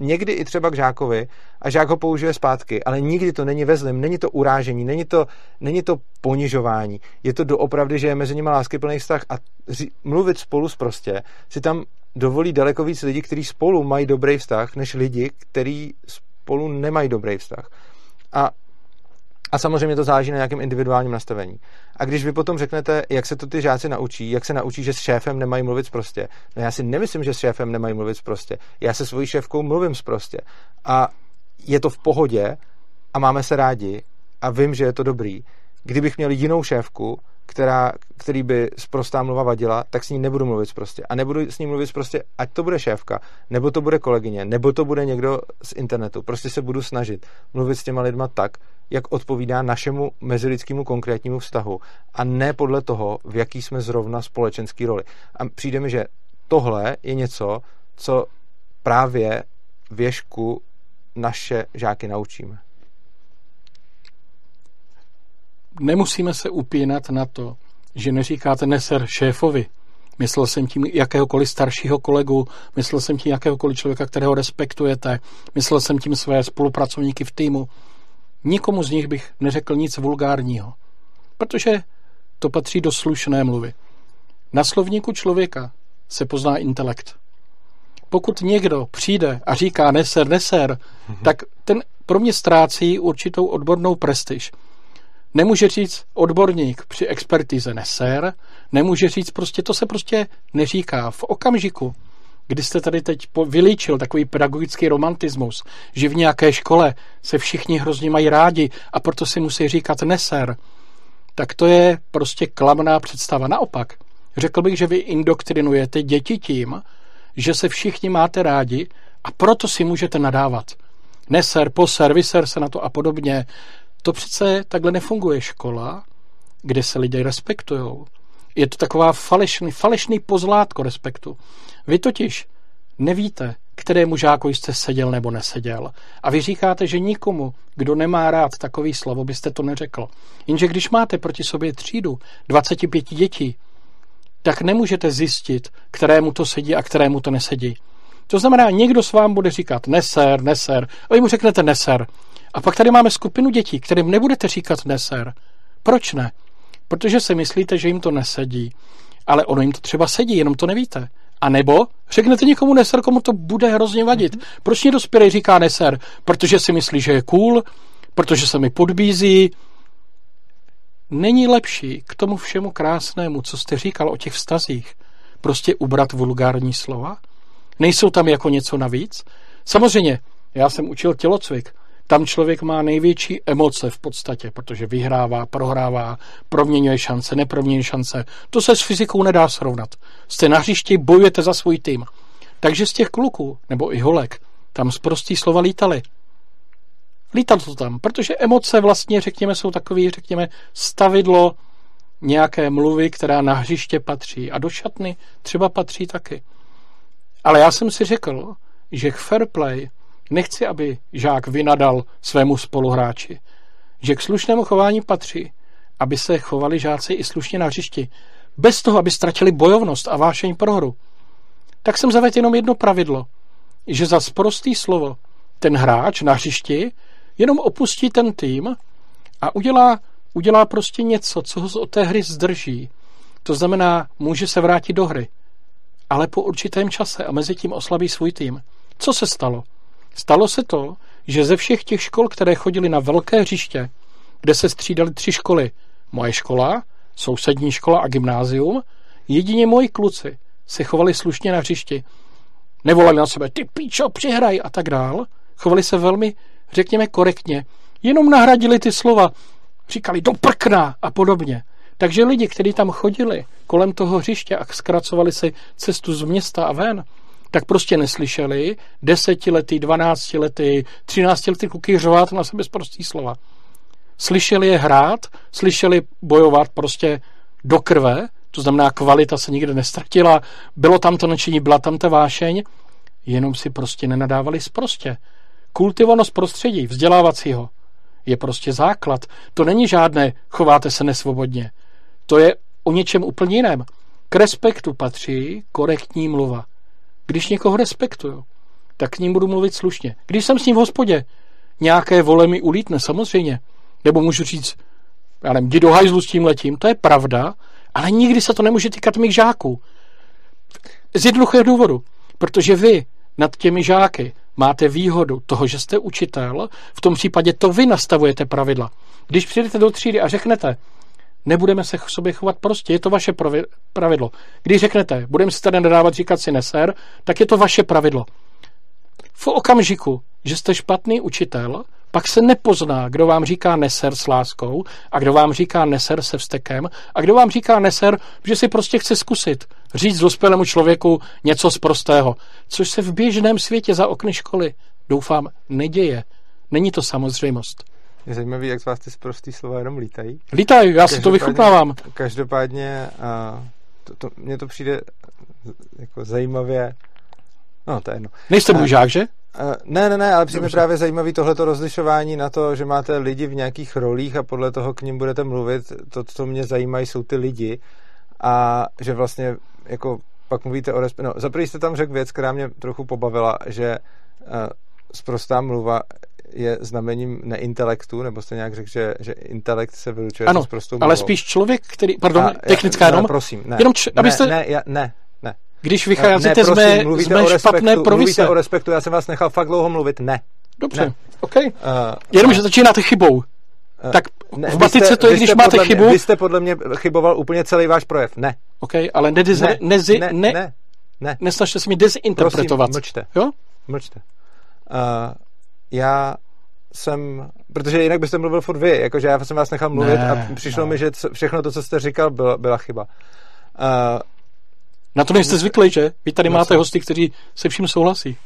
někdy i třeba k žákovi a žák ho použije zpátky, ale nikdy to není ve zlým, není to urážení, není to, není to ponižování. Je to doopravdy, že je mezi nimi láskyplný vztah a ři, mluvit spolu prostě si tam dovolí daleko víc lidí, kteří spolu mají dobrý vztah, než lidi, kteří spolu nemají dobrý vztah. A a samozřejmě to záleží na nějakém individuálním nastavení. A když vy potom řeknete, jak se to ty žáci naučí, jak se naučí, že s šéfem nemají mluvit prostě. No já si nemyslím, že s šéfem nemají mluvit prostě. Já se svojí šéfkou mluvím prostě. A je to v pohodě a máme se rádi a vím, že je to dobrý. Kdybych měl jinou šéfku, která, který by zprostá mluva vadila, tak s ní nebudu mluvit prostě. A nebudu s ní mluvit prostě, ať to bude šéfka, nebo to bude kolegyně, nebo to bude někdo z internetu. Prostě se budu snažit mluvit s těma lidma tak, jak odpovídá našemu mezilidskému konkrétnímu vztahu a ne podle toho, v jaký jsme zrovna společenský roli. A přijde mi, že tohle je něco, co právě věšku naše žáky naučíme nemusíme se upínat na to, že neříkáte neser šéfovi. Myslel jsem tím jakéhokoliv staršího kolegu, myslel jsem tím jakéhokoliv člověka, kterého respektujete, myslel jsem tím své spolupracovníky v týmu. Nikomu z nich bych neřekl nic vulgárního, protože to patří do slušné mluvy. Na slovníku člověka se pozná intelekt. Pokud někdo přijde a říká neser, neser, mm-hmm. tak ten pro mě ztrácí určitou odbornou prestiž. Nemůže říct odborník při expertize neser, nemůže říct prostě, to se prostě neříká. V okamžiku, kdy jste tady teď vylíčil takový pedagogický romantismus, že v nějaké škole se všichni hrozně mají rádi a proto si musí říkat neser, tak to je prostě klamná představa. Naopak, řekl bych, že vy indoktrinujete děti tím, že se všichni máte rádi a proto si můžete nadávat. Neser, poser, vyser se na to a podobně. To přece takhle nefunguje škola, kde se lidé respektují. Je to taková falešný, falešný pozlátko respektu. Vy totiž nevíte, kterému žáku jste seděl nebo neseděl. A vy říkáte, že nikomu, kdo nemá rád takový slovo, byste to neřekl. Jenže když máte proti sobě třídu 25 dětí, tak nemůžete zjistit, kterému to sedí a kterému to nesedí. To znamená, někdo s vám bude říkat neser, neser, a vy mu řeknete neser. A pak tady máme skupinu dětí, kterým nebudete říkat neser. Proč ne? Protože si myslíte, že jim to nesedí. Ale ono jim to třeba sedí, jenom to nevíte. A nebo řeknete někomu neser, komu to bude hrozně vadit. Mm-hmm. Proč někdo dospělý říká neser? Protože si myslí, že je cool, protože se mi podbízí. Není lepší k tomu všemu krásnému, co jste říkal o těch vztazích, prostě ubrat vulgární slova? Nejsou tam jako něco navíc? Samozřejmě, já jsem učil tělocvik. Tam člověk má největší emoce v podstatě, protože vyhrává, prohrává, proměňuje šance, neproměňuje šance. To se s fyzikou nedá srovnat. Jste na hřišti, bojujete za svůj tým. Takže z těch kluků, nebo i holek, tam z prostý slova lítali. Lítalo to tam, protože emoce vlastně, řekněme, jsou takový, řekněme, stavidlo nějaké mluvy, která na hřiště patří. A do šatny třeba patří taky. Ale já jsem si řekl, že k fair play Nechci, aby žák vynadal svému spoluhráči, že k slušnému chování patří, aby se chovali žáci i slušně na hřišti. bez toho, aby ztratili bojovnost a vášeň pro hru, tak jsem zavedl jenom jedno pravidlo, že za sprostý slovo ten hráč na hřišti jenom opustí ten tým a udělá, udělá prostě něco, co ho od té hry zdrží. To znamená, může se vrátit do hry, ale po určitém čase a mezi tím oslabí svůj tým. Co se stalo? Stalo se to, že ze všech těch škol, které chodili na velké hřiště, kde se střídali tři školy, moje škola, sousední škola a gymnázium, jedině moji kluci se chovali slušně na hřišti. Nevolali na sebe, ty píčo, přihraj a tak dál. Chovali se velmi, řekněme, korektně. Jenom nahradili ty slova. Říkali do prkna a podobně. Takže lidi, kteří tam chodili kolem toho hřiště a zkracovali si cestu z města a ven, tak prostě neslyšeli desetiletý, dvanáctiletý, třináctiletý kluky řovat na sebe z slova. Slyšeli je hrát, slyšeli bojovat prostě do krve, to znamená kvalita se nikde nestratila, bylo tam to nadšení, byla tam ta vášeň, jenom si prostě nenadávali zprostě. Kultivovanost prostředí, vzdělávacího, je prostě základ. To není žádné chováte se nesvobodně. To je o něčem úplně jiném. K respektu patří korektní mluva. Když někoho respektuju, tak k ním budu mluvit slušně. Když jsem s ním v hospodě, nějaké vole mi ulítne, samozřejmě. Nebo můžu říct, já nevím, jdi do hajzlu s tím letím, to je pravda, ale nikdy se to nemůže týkat mých žáků. Z jednoduchého důvodu, protože vy nad těmi žáky máte výhodu toho, že jste učitel, v tom případě to vy nastavujete pravidla. Když přijdete do třídy a řeknete, nebudeme se k sobě chovat prostě, je to vaše pravidlo. Když řeknete, budeme si tady nadávat říkat si neser, tak je to vaše pravidlo. V okamžiku, že jste špatný učitel, pak se nepozná, kdo vám říká neser s láskou a kdo vám říká neser se vstekem a kdo vám říká neser, že si prostě chce zkusit říct dospělému člověku něco z prostého, což se v běžném světě za okny školy, doufám, neděje. Není to samozřejmost. Je zajímavý, jak z vás ty prostý slova jenom lítají. Lítají, já si to vychutnávám. Každopádně uh, to, to, mně to přijde jako zajímavě No, to je jedno. Nejste můj žák, že? Uh, ne, ne, ne, ale přijde právě zajímavý tohleto rozlišování na to, že máte lidi v nějakých rolích a podle toho k ním budete mluvit. To, co mě zajímá, jsou ty lidi a že vlastně jako pak mluvíte o respektu. No, zaprvé jste tam řekl věc, která mě trochu pobavila, že uh, sprostá mluva je znamením neintelektu, nebo jste nějak řekl, že, že intelekt se vylučuje ano, s prostou ale spíš člověk, který, pardon, a, technická jenom, ne, prosím, ne, jenom č, abyste, ne, ne, ne, ne, když vycházíte ne, prosím, z mé, z mé špatné provise. Mluvíte o respektu, já jsem vás nechal fakt dlouho mluvit, ne. Dobře, ne. OK. Uh, Jenom, uh, že začínáte chybou. Uh, tak ne, v matice jste, to je, když máte chybu. Mě, vy jste podle mě chyboval úplně celý váš projev, ne. OK, ale nedize, ne, nezi, ne, ne, ne, ne. nesnažte se mi dezinterpretovat. Prosím, mlčte. Jo? Mlčte. Uh, já jsem, protože jinak byste mluvil furt vy, jakože já jsem vás nechal mluvit ne, a přišlo ne. mi, že všechno to, co jste říkal, byla, byla chyba. Uh, na to nejste zvyklí, že? Vy tady no máte hosty, kteří se vším souhlasí.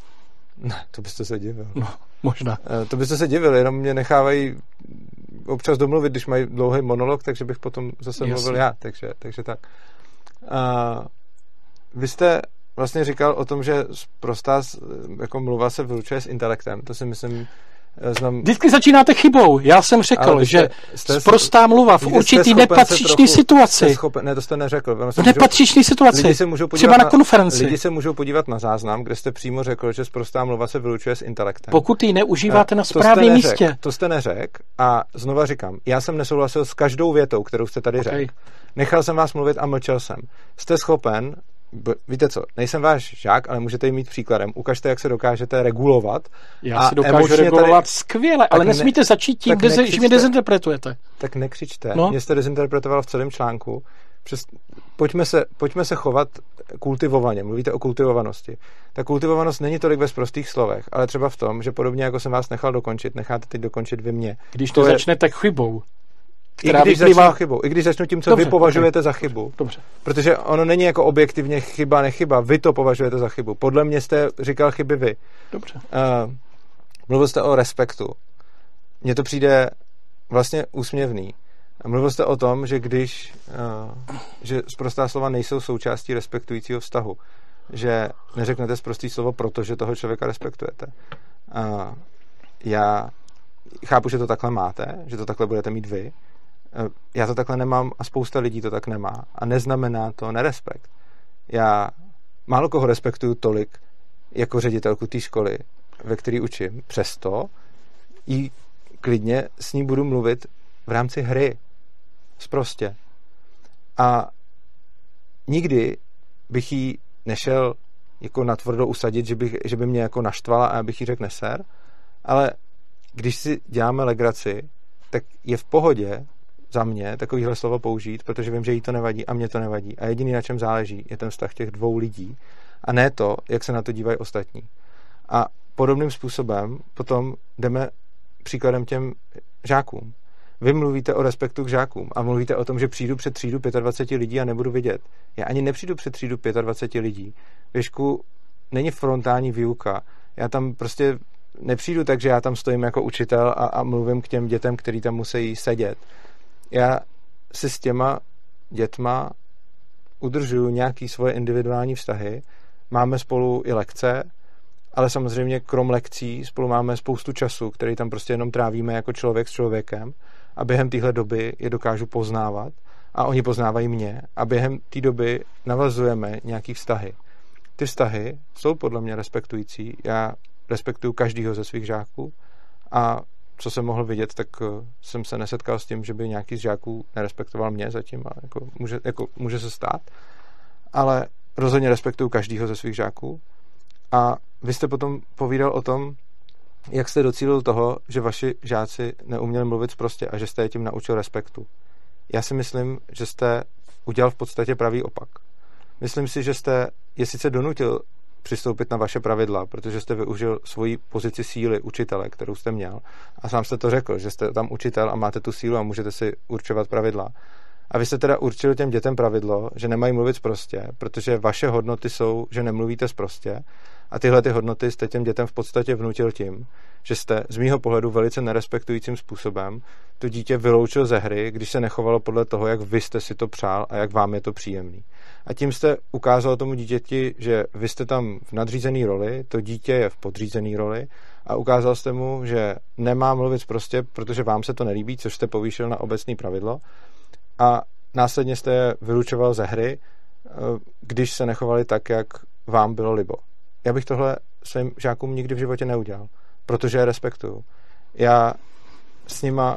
Ne, to byste se divil. No, možná. Uh, to byste se divil, jenom mě nechávají občas domluvit, když mají dlouhý monolog, takže bych potom zase Jasně. mluvil já, takže, takže tak. Uh, vy jste vlastně říkal o tom, že prostá jako mluva se vylučuje s intelektem. To si myslím, Znam... Vždycky začínáte chybou. Já jsem řekl, jste, že jste, prostá mluva v určitý nepatřičný situaci. Schopen, ne, to jste neřekl. V nepatřičný situaci. Lidi se můžou Třeba na, na konferenci. Lidi se můžou podívat na záznam, kde jste přímo řekl, že prostá mluva se vylučuje s intelektem. Pokud ji neužíváte a na správném místě. To jste neřekl. A znova říkám, já jsem nesouhlasil s každou větou, kterou jste tady okay. řekl. Nechal jsem vás mluvit a mlčel jsem. Jste schopen víte co, nejsem váš žák, ale můžete jim mít příkladem. Ukažte, jak se dokážete regulovat. Já a si dokážu regulovat tady... skvěle, ale nesmíte ne, začít tím, dezi, že mě dezinterpretujete. Tak nekřičte. No? Mě jste dezinterpretoval v celém článku. Přes, pojďme, se, pojďme se chovat kultivovaně. Mluvíte o kultivovanosti. Ta kultivovanost není tolik ve prostých slovech, ale třeba v tom, že podobně jako jsem vás nechal dokončit, necháte teď dokončit vy mě. Když to, to začnete je... chybou, která I když vyplývá... začnu chybou, i když začnu tím, co Dobře, vy považujete okay. za chybu. Dobře. Protože ono není jako objektivně chyba, nechyba. Vy to považujete za chybu. Podle mě jste říkal chyby vy. Dobře. Uh, mluvil jste o respektu. Mně to přijde vlastně úsměvný. Mluvil jste o tom, že když, uh, že zprostá slova nejsou součástí respektujícího vztahu. Že neřeknete zprostý slovo, protože toho člověka respektujete. Uh, já chápu, že to takhle máte, že to takhle budete mít vy, já to takhle nemám a spousta lidí to tak nemá. A neznamená to nerespekt. Já málo koho respektuju tolik jako ředitelku té školy, ve které učím. Přesto jí klidně s ní budu mluvit v rámci hry. Sprostě. A nikdy bych jí nešel jako natvrdo usadit, že, bych, že by mě jako naštvala a abych jí řekl neser, ale když si děláme legraci, tak je v pohodě za mě takovýhle slovo použít, protože vím, že jí to nevadí a mě to nevadí. A jediný, na čem záleží, je ten vztah těch dvou lidí a ne to, jak se na to dívají ostatní. A podobným způsobem potom jdeme příkladem těm žákům. Vy mluvíte o respektu k žákům a mluvíte o tom, že přijdu před třídu 25 lidí a nebudu vidět. Já ani nepřijdu před třídu 25 lidí. Věšku není frontální výuka. Já tam prostě nepřijdu tak, že já tam stojím jako učitel a, a mluvím k těm dětem, který tam musí sedět. Já si s těma dětma udržuju nějaký svoje individuální vztahy, máme spolu i lekce, ale samozřejmě krom lekcí spolu máme spoustu času, který tam prostě jenom trávíme jako člověk s člověkem a během téhle doby je dokážu poznávat a oni poznávají mě a během té doby navazujeme nějaký vztahy. Ty vztahy jsou podle mě respektující. Já respektuju každýho ze svých žáků a co jsem mohl vidět, tak eh, jsem se nesetkal s tím, že by nějaký z žáků nerespektoval mě zatím a jako může, jako může se stát, ale rozhodně respektuju každýho ze svých žáků a vy jste potom povídal o tom, jak jste docílil toho, že vaši žáci neuměli mluvit prostě a že jste je tím naučil respektu. Já si myslím, že jste udělal v podstatě pravý opak. Myslím si, že jste je sice donutil přistoupit na vaše pravidla, protože jste využil svoji pozici síly učitele, kterou jste měl. A sám jste to řekl, že jste tam učitel a máte tu sílu a můžete si určovat pravidla. A vy jste teda určil těm dětem pravidlo, že nemají mluvit prostě, protože vaše hodnoty jsou, že nemluvíte prostě a tyhle ty hodnoty jste těm dětem v podstatě vnutil tím, že jste z mýho pohledu velice nerespektujícím způsobem to dítě vyloučil ze hry, když se nechovalo podle toho, jak vy jste si to přál a jak vám je to příjemný. A tím jste ukázal tomu dítěti, že vy jste tam v nadřízené roli, to dítě je v podřízené roli a ukázal jste mu, že nemá mluvit prostě, protože vám se to nelíbí, což jste povýšil na obecné pravidlo a následně jste je vylučoval ze hry, eh, když se nechovali tak, jak vám bylo libo. Já bych tohle svým žákům nikdy v životě neudělal, protože je respektuju. Já s nima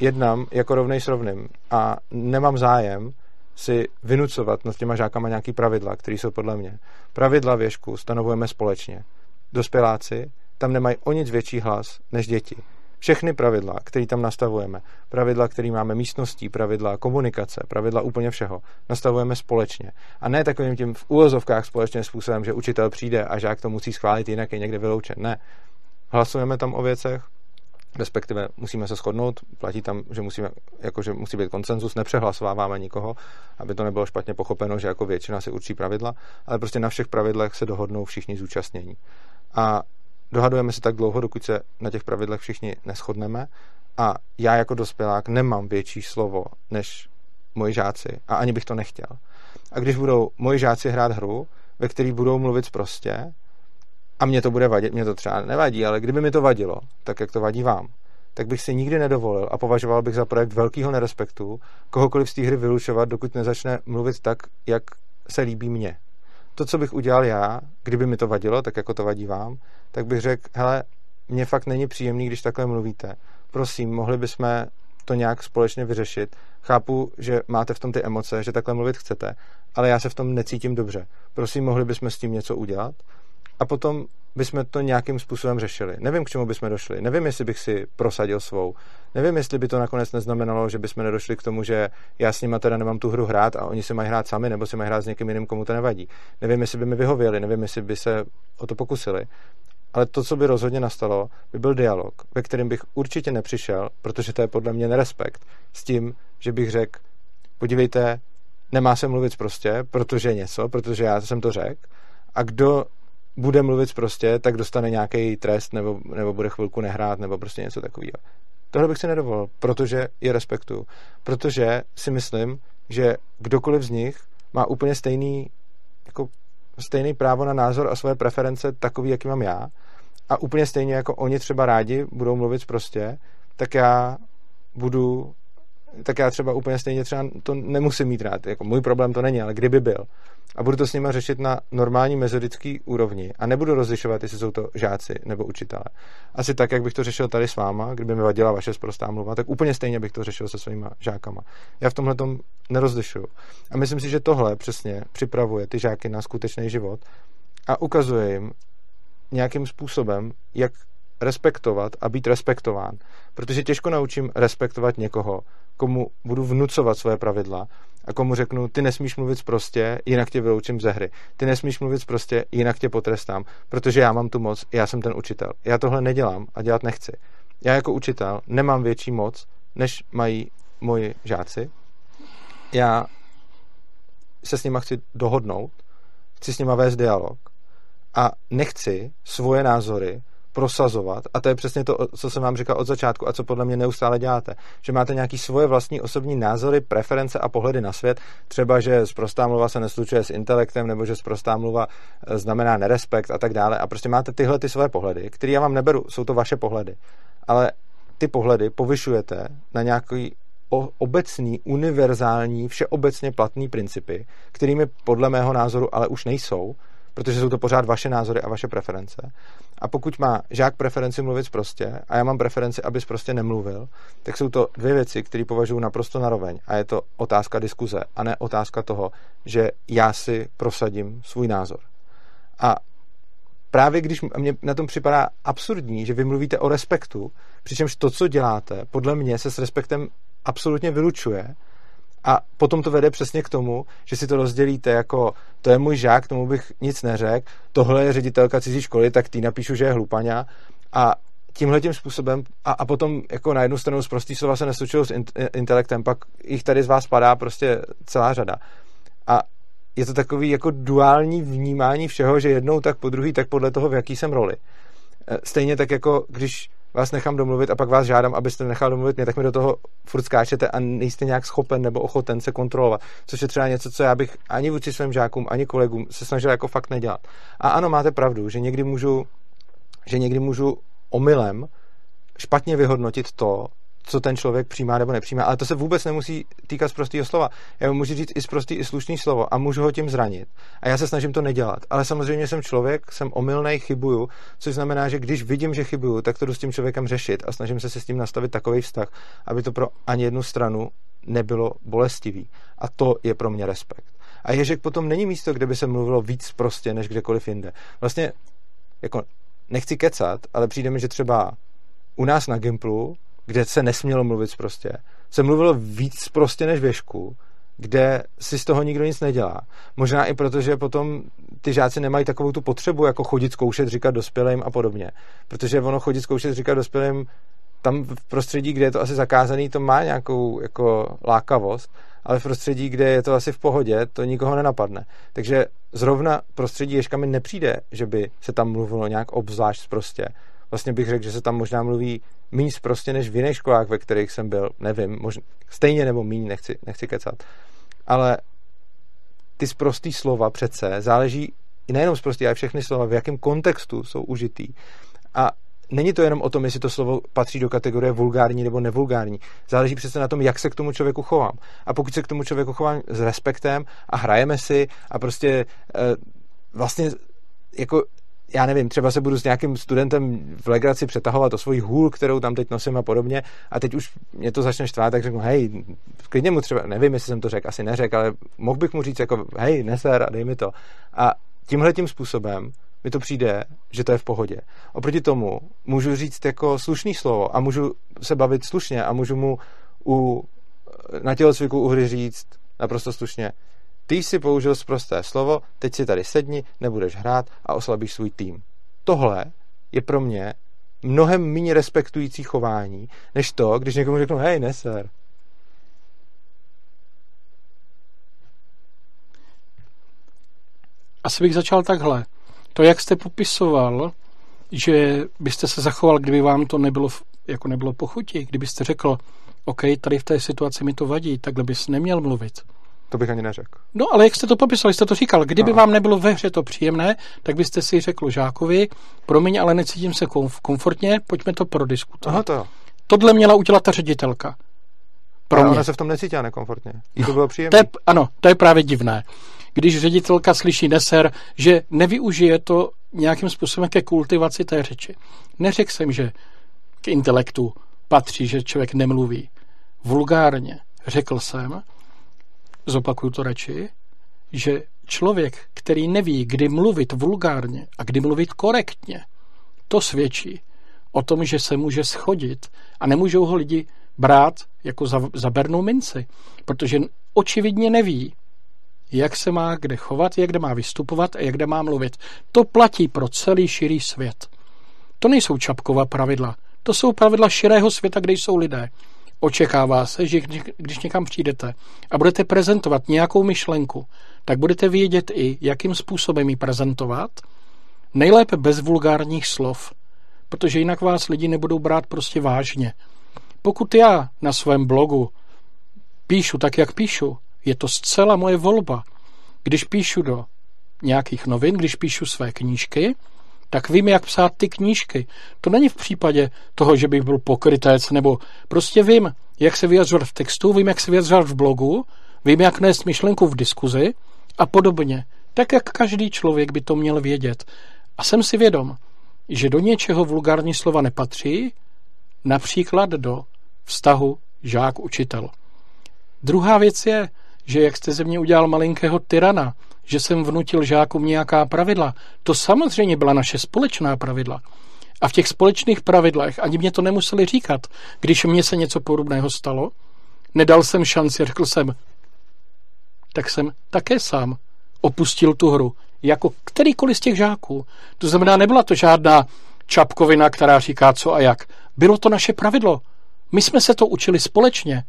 jednám jako rovnej s rovným a nemám zájem si vynucovat nad těma žákama nějaký pravidla, které jsou podle mě. Pravidla věšku stanovujeme společně. Dospěláci tam nemají o nic větší hlas než děti. Všechny pravidla, které tam nastavujeme, pravidla, které máme místností, pravidla komunikace, pravidla úplně všeho, nastavujeme společně. A ne takovým tím v úvozovkách společným způsobem, že učitel přijde a žák to musí schválit, jinak je někde vyloučen. Ne. Hlasujeme tam o věcech, respektive musíme se shodnout, platí tam, že, musíme, jako, že musí být konsenzus, nepřehlasováváme nikoho, aby to nebylo špatně pochopeno, že jako většina si určí pravidla, ale prostě na všech pravidlech se dohodnou všichni zúčastnění. A dohadujeme se tak dlouho, dokud se na těch pravidlech všichni neschodneme a já jako dospělák nemám větší slovo než moji žáci a ani bych to nechtěl. A když budou moji žáci hrát hru, ve které budou mluvit prostě a mě to bude vadit, mě to třeba nevadí, ale kdyby mi to vadilo, tak jak to vadí vám, tak bych si nikdy nedovolil a považoval bych za projekt velkého nerespektu kohokoliv z té hry vylučovat, dokud nezačne mluvit tak, jak se líbí mně to, co bych udělal já, kdyby mi to vadilo, tak jako to vadí vám, tak bych řekl, hele, mně fakt není příjemný, když takhle mluvíte. Prosím, mohli bychom to nějak společně vyřešit. Chápu, že máte v tom ty emoce, že takhle mluvit chcete, ale já se v tom necítím dobře. Prosím, mohli bychom s tím něco udělat? A potom bychom to nějakým způsobem řešili. Nevím, k čemu bychom došli. Nevím, jestli bych si prosadil svou. Nevím, jestli by to nakonec neznamenalo, že bychom nedošli k tomu, že já s nimi teda nemám tu hru hrát a oni si mají hrát sami, nebo si mají hrát s někým jiným, komu to nevadí. Nevím, jestli by mi vyhověli, nevím, jestli by se o to pokusili. Ale to, co by rozhodně nastalo, by byl dialog, ve kterém bych určitě nepřišel, protože to je podle mě nerespekt, s tím, že bych řekl, podívejte, nemá se mluvit prostě, protože něco, protože já jsem to řekl, a kdo bude mluvit prostě, tak dostane nějaký trest nebo, nebo bude chvilku nehrát nebo prostě něco takového. Tohle bych si nedovolil, protože je respektuju. Protože si myslím, že kdokoliv z nich má úplně stejný, jako stejný právo na názor a svoje preference takový, jaký mám já. A úplně stejně jako oni třeba rádi budou mluvit prostě, tak já budu tak já třeba úplně stejně třeba to nemusím mít rád. Jako můj problém to není, ale kdyby byl. A budu to s nimi řešit na normální mezodický úrovni a nebudu rozlišovat, jestli jsou to žáci nebo učitelé. Asi tak, jak bych to řešil tady s váma, kdyby mi vadila vaše sprostá mluva, tak úplně stejně bych to řešil se svými žákama. Já v tomhle tom nerozlišuju. A myslím si, že tohle přesně připravuje ty žáky na skutečný život a ukazuje jim nějakým způsobem, jak respektovat a být respektován. Protože těžko naučím respektovat někoho, komu budu vnucovat svoje pravidla a komu řeknu, ty nesmíš mluvit prostě, jinak tě vyloučím ze hry. Ty nesmíš mluvit prostě, jinak tě potrestám, protože já mám tu moc, já jsem ten učitel. Já tohle nedělám a dělat nechci. Já jako učitel nemám větší moc, než mají moji žáci. Já se s nima chci dohodnout, chci s nima vést dialog a nechci svoje názory prosazovat. A to je přesně to, co jsem vám říkal od začátku a co podle mě neustále děláte. Že máte nějaký svoje vlastní osobní názory, preference a pohledy na svět. Třeba, že zprostá mluva se neslučuje s intelektem, nebo že zprostá mluva e, znamená nerespekt a tak dále. A prostě máte tyhle ty své pohledy, které já vám neberu, jsou to vaše pohledy. Ale ty pohledy povyšujete na nějaký obecný, univerzální, všeobecně platný principy, kterými podle mého názoru ale už nejsou, protože jsou to pořád vaše názory a vaše preference. A pokud má žák preferenci mluvit prostě a já mám preferenci, abys prostě nemluvil, tak jsou to dvě věci, které považuji naprosto naroveň. A je to otázka diskuze a ne otázka toho, že já si prosadím svůj názor. A právě když mě na tom připadá absurdní, že vy mluvíte o respektu, přičemž to, co děláte, podle mě se s respektem absolutně vylučuje, a potom to vede přesně k tomu, že si to rozdělíte jako, to je můj žák, tomu bych nic neřekl, tohle je ředitelka cizí školy, tak ty napíšu, že je hlupaňa. A tímhle tím způsobem a, a potom jako na jednu stranu z prostý slova se neslučují s in, intelektem, pak jich tady z vás padá prostě celá řada. A je to takový jako duální vnímání všeho, že jednou tak po druhý, tak podle toho, v jaký jsem roli. E, stejně tak jako když vás nechám domluvit a pak vás žádám, abyste nechal domluvit mě, tak mi do toho furt skáčete a nejste nějak schopen nebo ochoten se kontrolovat, což je třeba něco, co já bych ani vůči svým žákům, ani kolegům se snažil jako fakt nedělat. A ano, máte pravdu, že někdy můžu, že někdy můžu omylem špatně vyhodnotit to, co ten člověk přijímá nebo nepřijímá. Ale to se vůbec nemusí týkat z prostého slova. Já mu můžu říct i z prostý, i slušný slovo a můžu ho tím zranit. A já se snažím to nedělat. Ale samozřejmě jsem člověk, jsem omylný, chybuju, což znamená, že když vidím, že chybuju, tak to jdu s tím člověkem řešit a snažím se se s tím nastavit takový vztah, aby to pro ani jednu stranu nebylo bolestivý. A to je pro mě respekt. A Ježek potom není místo, kde by se mluvilo víc prostě, než kdekoliv jinde. Vlastně, jako, nechci kecat, ale přijde mi, že třeba u nás na Gimplu kde se nesmělo mluvit prostě, se mluvilo víc prostě než věšku, kde si z toho nikdo nic nedělá. Možná i proto, že potom ty žáci nemají takovou tu potřebu, jako chodit zkoušet, říkat dospělým a podobně. Protože ono chodit zkoušet, říkat dospělým, tam v prostředí, kde je to asi zakázaný, to má nějakou jako lákavost, ale v prostředí, kde je to asi v pohodě, to nikoho nenapadne. Takže zrovna prostředí Ježka mi nepřijde, že by se tam mluvilo nějak obzvlášť prostě vlastně bych řekl, že se tam možná mluví méně prostě než v jiných školách, ve kterých jsem byl, nevím, možná, stejně nebo méně, nechci, nechci kecat. Ale ty zprostý slova přece záleží i nejenom zprostý, ale všechny slova, v jakém kontextu jsou užitý. A není to jenom o tom, jestli to slovo patří do kategorie vulgární nebo nevulgární. Záleží přece na tom, jak se k tomu člověku chovám. A pokud se k tomu člověku chovám s respektem a hrajeme si a prostě e, vlastně jako já nevím, třeba se budu s nějakým studentem v legraci přetahovat o svoji hůl, kterou tam teď nosím a podobně a teď už mě to začne štvát, tak řeknu, hej, klidně mu třeba, nevím, jestli jsem to řekl, asi neřekl, ale mohl bych mu říct jako, hej, neser a dej mi to. A tímhle tím způsobem mi to přijde, že to je v pohodě. Oproti tomu můžu říct jako slušný slovo a můžu se bavit slušně a můžu mu u, na tělocviku u hry říct naprosto slušně, ty jsi použil zprosté slovo, teď si tady sedni, nebudeš hrát a oslabíš svůj tým. Tohle je pro mě mnohem méně respektující chování, než to, když někomu řeknu, hej, neser. Asi bych začal takhle. To, jak jste popisoval, že byste se zachoval, kdyby vám to nebylo, jako nebylo pochutí, kdybyste řekl, OK, tady v té situaci mi to vadí, takhle bys neměl mluvit to bych ani neřekl. No, ale jak jste to popisal, jste to říkal, kdyby no. vám nebylo ve hře to příjemné, tak byste si řekl žákovi, promiň, ale necítím se komfortně, pojďme to prodiskutovat. Aha, to. Tohle měla udělat ta ředitelka. Pro Ale mě. ona se v tom necítila nekomfortně. Jí to bylo To příjemné. je, ano, to je právě divné. Když ředitelka slyší neser, že nevyužije to nějakým způsobem ke kultivaci té řeči. Neřekl jsem, že k intelektu patří, že člověk nemluví. Vulgárně řekl jsem, zopakuju to radši, že člověk, který neví, kdy mluvit vulgárně a kdy mluvit korektně, to svědčí o tom, že se může schodit a nemůžou ho lidi brát jako za, za bernou minci, protože očividně neví, jak se má kde chovat, jak kde má vystupovat a jak kde má mluvit. To platí pro celý širý svět. To nejsou Čapkova pravidla. To jsou pravidla širého světa, kde jsou lidé. Očekává se, že když- někam přijdete a budete prezentovat nějakou myšlenku, tak budete vědět i, jakým způsobem ji prezentovat, nejlépe bez vulgárních slov, protože jinak vás lidi nebudou brát prostě vážně. Pokud já na svém blogu píšu tak, jak píšu, je to zcela moje volba. Když píšu do nějakých novin, když píšu své knížky, tak vím, jak psát ty knížky. To není v případě toho, že bych byl pokrytec, nebo prostě vím, jak se vyjadřovat v textu, vím, jak se vyjadřovat v blogu, vím, jak nést myšlenku v diskuzi a podobně. Tak, jak každý člověk by to měl vědět. A jsem si vědom, že do něčeho vulgární slova nepatří, například do vztahu žák-učitel. Druhá věc je, že jak jste ze mě udělal malinkého tyrana, že jsem vnutil žákům nějaká pravidla, to samozřejmě byla naše společná pravidla. A v těch společných pravidlech ani mě to nemuseli říkat, když mně se něco podobného stalo, nedal jsem šanci, řekl jsem, tak jsem také sám opustil tu hru, jako kterýkoliv z těch žáků. To znamená, nebyla to žádná čapkovina, která říká co a jak. Bylo to naše pravidlo. My jsme se to učili společně.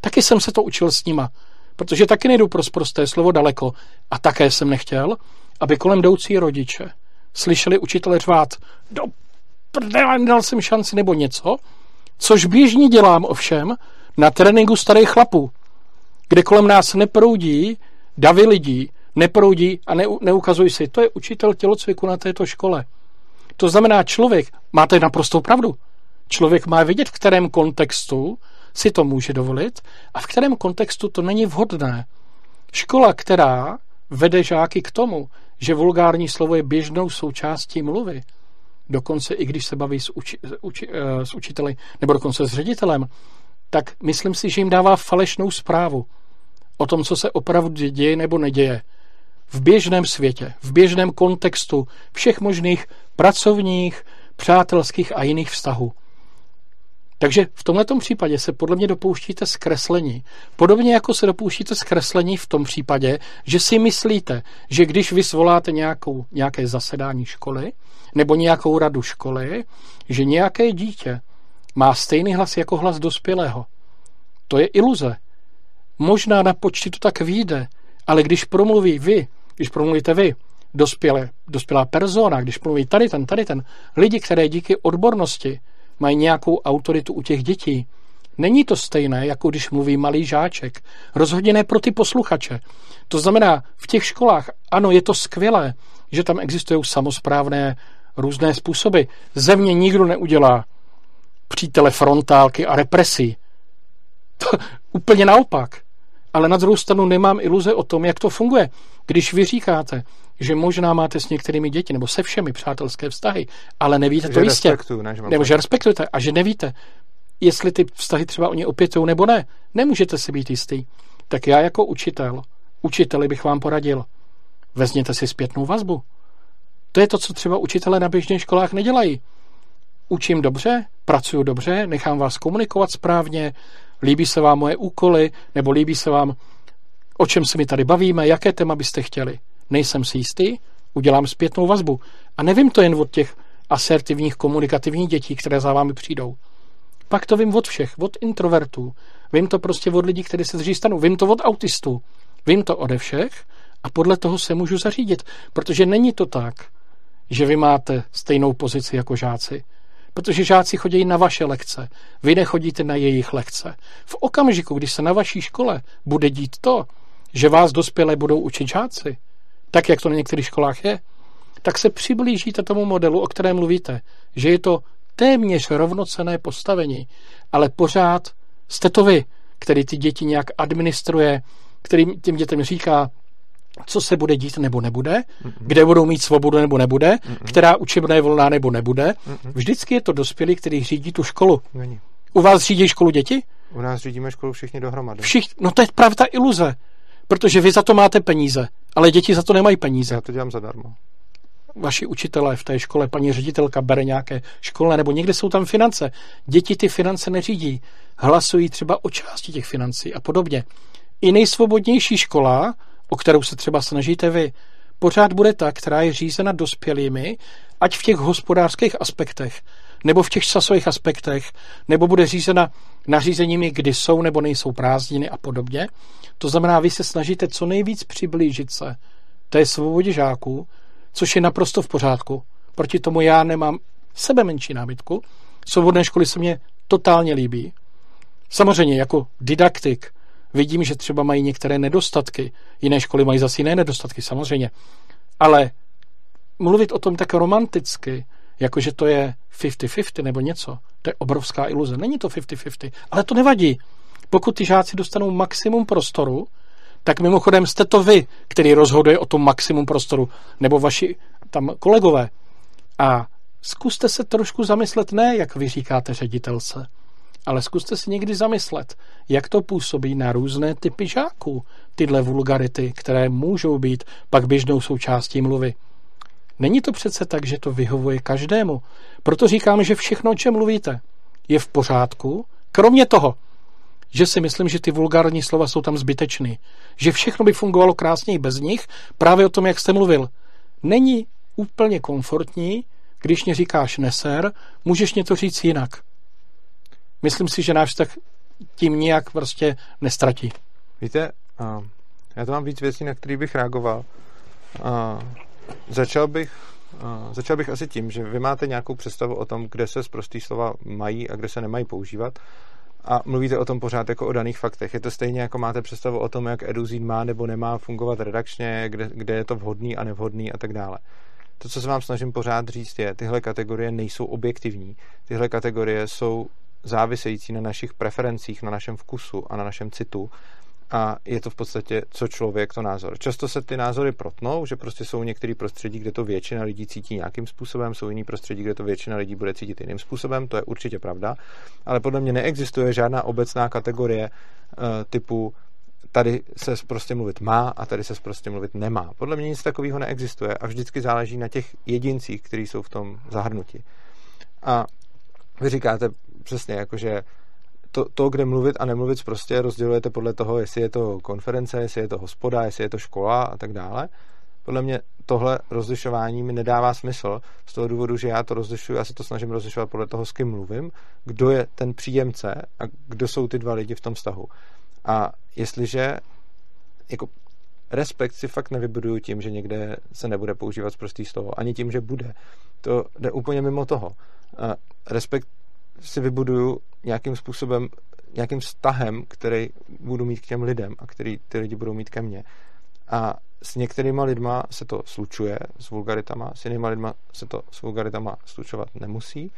Taky jsem se to učil s nima, protože taky nejdu pro prosté slovo daleko. A také jsem nechtěl, aby kolem jdoucí rodiče slyšeli učitele řvát do prdele, nedal jsem šanci nebo něco, což běžně dělám ovšem na tréninku starých chlapů, kde kolem nás neproudí davy lidí, neproudí a ne, neukazují si. To je učitel tělocviku na této škole. To znamená, člověk, máte naprostou pravdu, člověk má vědět, v kterém kontextu si to může dovolit a v kterém kontextu to není vhodné. Škola, která vede žáky k tomu, že vulgární slovo je běžnou součástí mluvy, dokonce i když se baví s, uči, uči, eh, s učiteli nebo dokonce s ředitelem, tak myslím si, že jim dává falešnou zprávu o tom, co se opravdu děje nebo neděje. V běžném světě, v běžném kontextu všech možných pracovních, přátelských a jiných vztahů. Takže v tomto případě se podle mě dopouštíte zkreslení. Podobně jako se dopouštíte zkreslení v tom případě, že si myslíte, že když vy svoláte nějakou, nějaké zasedání školy nebo nějakou radu školy, že nějaké dítě má stejný hlas jako hlas dospělého. To je iluze. Možná na počti to tak vyjde, ale když promluví vy, když promluvíte vy, dospělé, dospělá persona, když promluví tady ten, tady ten, lidi, které díky odbornosti mají nějakou autoritu u těch dětí, není to stejné, jako když mluví malý žáček. Rozhodně ne pro ty posluchače. To znamená, v těch školách, ano, je to skvělé, že tam existují samozprávné různé způsoby. Země nikdo neudělá přítele frontálky a represí. To, úplně naopak. Ale na druhou stranu nemám iluze o tom, jak to funguje. Když vy říkáte, že možná máte s některými děti nebo se všemi přátelské vztahy, ale nevíte Že to jistě. Nebo že respektujete a že nevíte, jestli ty vztahy třeba oni opětují nebo ne. Nemůžete si být jistý. Tak já jako učitel, učiteli bych vám poradil. Vezměte si zpětnou vazbu. To je to, co třeba učitele na běžných školách nedělají. Učím dobře, pracuju dobře, nechám vás komunikovat správně, líbí se vám moje úkoly, nebo líbí se vám, o čem se mi tady bavíme, jaké téma byste chtěli. Nejsem si jistý, udělám zpětnou vazbu. A nevím to jen od těch asertivních, komunikativních dětí, které za vámi přijdou. Pak to vím od všech, od introvertů. Vím to prostě od lidí, kteří se dřív stanou. Vím to od autistů. Vím to ode všech a podle toho se můžu zařídit. Protože není to tak, že vy máte stejnou pozici jako žáci. Protože žáci chodí na vaše lekce, vy nechodíte na jejich lekce. V okamžiku, když se na vaší škole bude dít to, že vás dospělé budou učit žáci, tak jak to na některých školách je, tak se přiblížíte tomu modelu, o kterém mluvíte, že je to téměř rovnocené postavení, ale pořád jste to vy, který ty děti nějak administruje, který těm dětem říká, co se bude dít nebo nebude, mm-mm. kde budou mít svobodu nebo nebude, Mm-mm. která učebna je volná nebo nebude. Mm-mm. Vždycky je to dospělý, který řídí tu školu. Není. U vás řídí školu děti? U nás řídíme školu všichni dohromady. Všich, no to je právě ta iluze. Protože vy za to máte peníze, ale děti za to nemají peníze. Já to dělám zadarmo. Vaši učitelé v té škole, paní ředitelka bere nějaké školné, nebo někde jsou tam finance. Děti ty finance neřídí. Hlasují třeba o části těch financí a podobně. I nejsvobodnější škola, o kterou se třeba snažíte vy, pořád bude ta, která je řízena dospělými, ať v těch hospodářských aspektech, nebo v těch časových aspektech, nebo bude řízena nařízeními, kdy jsou nebo nejsou prázdniny a podobně. To znamená, vy se snažíte co nejvíc přiblížit se té svobodě žáků, což je naprosto v pořádku. Proti tomu já nemám sebe menší námitku. Svobodné školy se mě totálně líbí. Samozřejmě jako didaktik vidím, že třeba mají některé nedostatky. Jiné školy mají zase jiné nedostatky, samozřejmě. Ale mluvit o tom tak romanticky, jakože to je 50-50 nebo něco, to je obrovská iluze. Není to 50-50, ale to nevadí. Pokud ty žáci dostanou maximum prostoru, tak mimochodem jste to vy, který rozhoduje o tom maximum prostoru, nebo vaši tam kolegové. A zkuste se trošku zamyslet, ne jak vy říkáte ředitelce, ale zkuste si někdy zamyslet, jak to působí na různé typy žáků, tyhle vulgarity, které můžou být pak běžnou součástí mluvy. Není to přece tak, že to vyhovuje každému. Proto říkám, že všechno, o čem mluvíte, je v pořádku, kromě toho, že si myslím, že ty vulgární slova jsou tam zbytečný. Že všechno by fungovalo krásněji bez nich, právě o tom, jak jste mluvil. Není úplně komfortní, když mě říkáš neser, můžeš mě to říct jinak. Myslím si, že náš vztah tím nijak prostě nestratí. Víte, já to mám víc věcí, na které bych reagoval. Začal bych Uh, začal bych asi tím, že vy máte nějakou představu o tom, kde se zprostý slova mají a kde se nemají používat a mluvíte o tom pořád jako o daných faktech. Je to stejně jako máte představu o tom, jak eduzín má nebo nemá fungovat redakčně, kde, kde je to vhodný a nevhodný a tak dále. To, co se vám snažím pořád říct, je, tyhle kategorie nejsou objektivní. Tyhle kategorie jsou závisející na našich preferencích, na našem vkusu a na našem citu a je to v podstatě co člověk, to názor. Často se ty názory protnou, že prostě jsou některé prostředí, kde to většina lidí cítí nějakým způsobem, jsou jiný prostředí, kde to většina lidí bude cítit jiným způsobem, to je určitě pravda, ale podle mě neexistuje žádná obecná kategorie uh, typu tady se prostě mluvit má a tady se prostě mluvit nemá. Podle mě nic takového neexistuje a vždycky záleží na těch jedincích, kteří jsou v tom zahrnuti. A vy říkáte přesně, jakože to, to, kde mluvit a nemluvit prostě rozdělujete podle toho, jestli je to konference, jestli je to hospoda, jestli je to škola a tak dále. Podle mě tohle rozlišování mi nedává smysl z toho důvodu, že já to rozlišuju, já se to snažím rozlišovat podle toho, s kým mluvím, kdo je ten příjemce a kdo jsou ty dva lidi v tom vztahu. A jestliže jako respekt si fakt nevybuduju tím, že někde se nebude používat prostý slovo, ani tím, že bude. To jde úplně mimo toho. Respekt si vybuduju nějakým způsobem, nějakým vztahem, který budu mít k těm lidem a který ty lidi budou mít ke mně. A s některýma lidma se to slučuje s vulgaritama, s jinýma lidma se to s vulgaritama slučovat nemusí.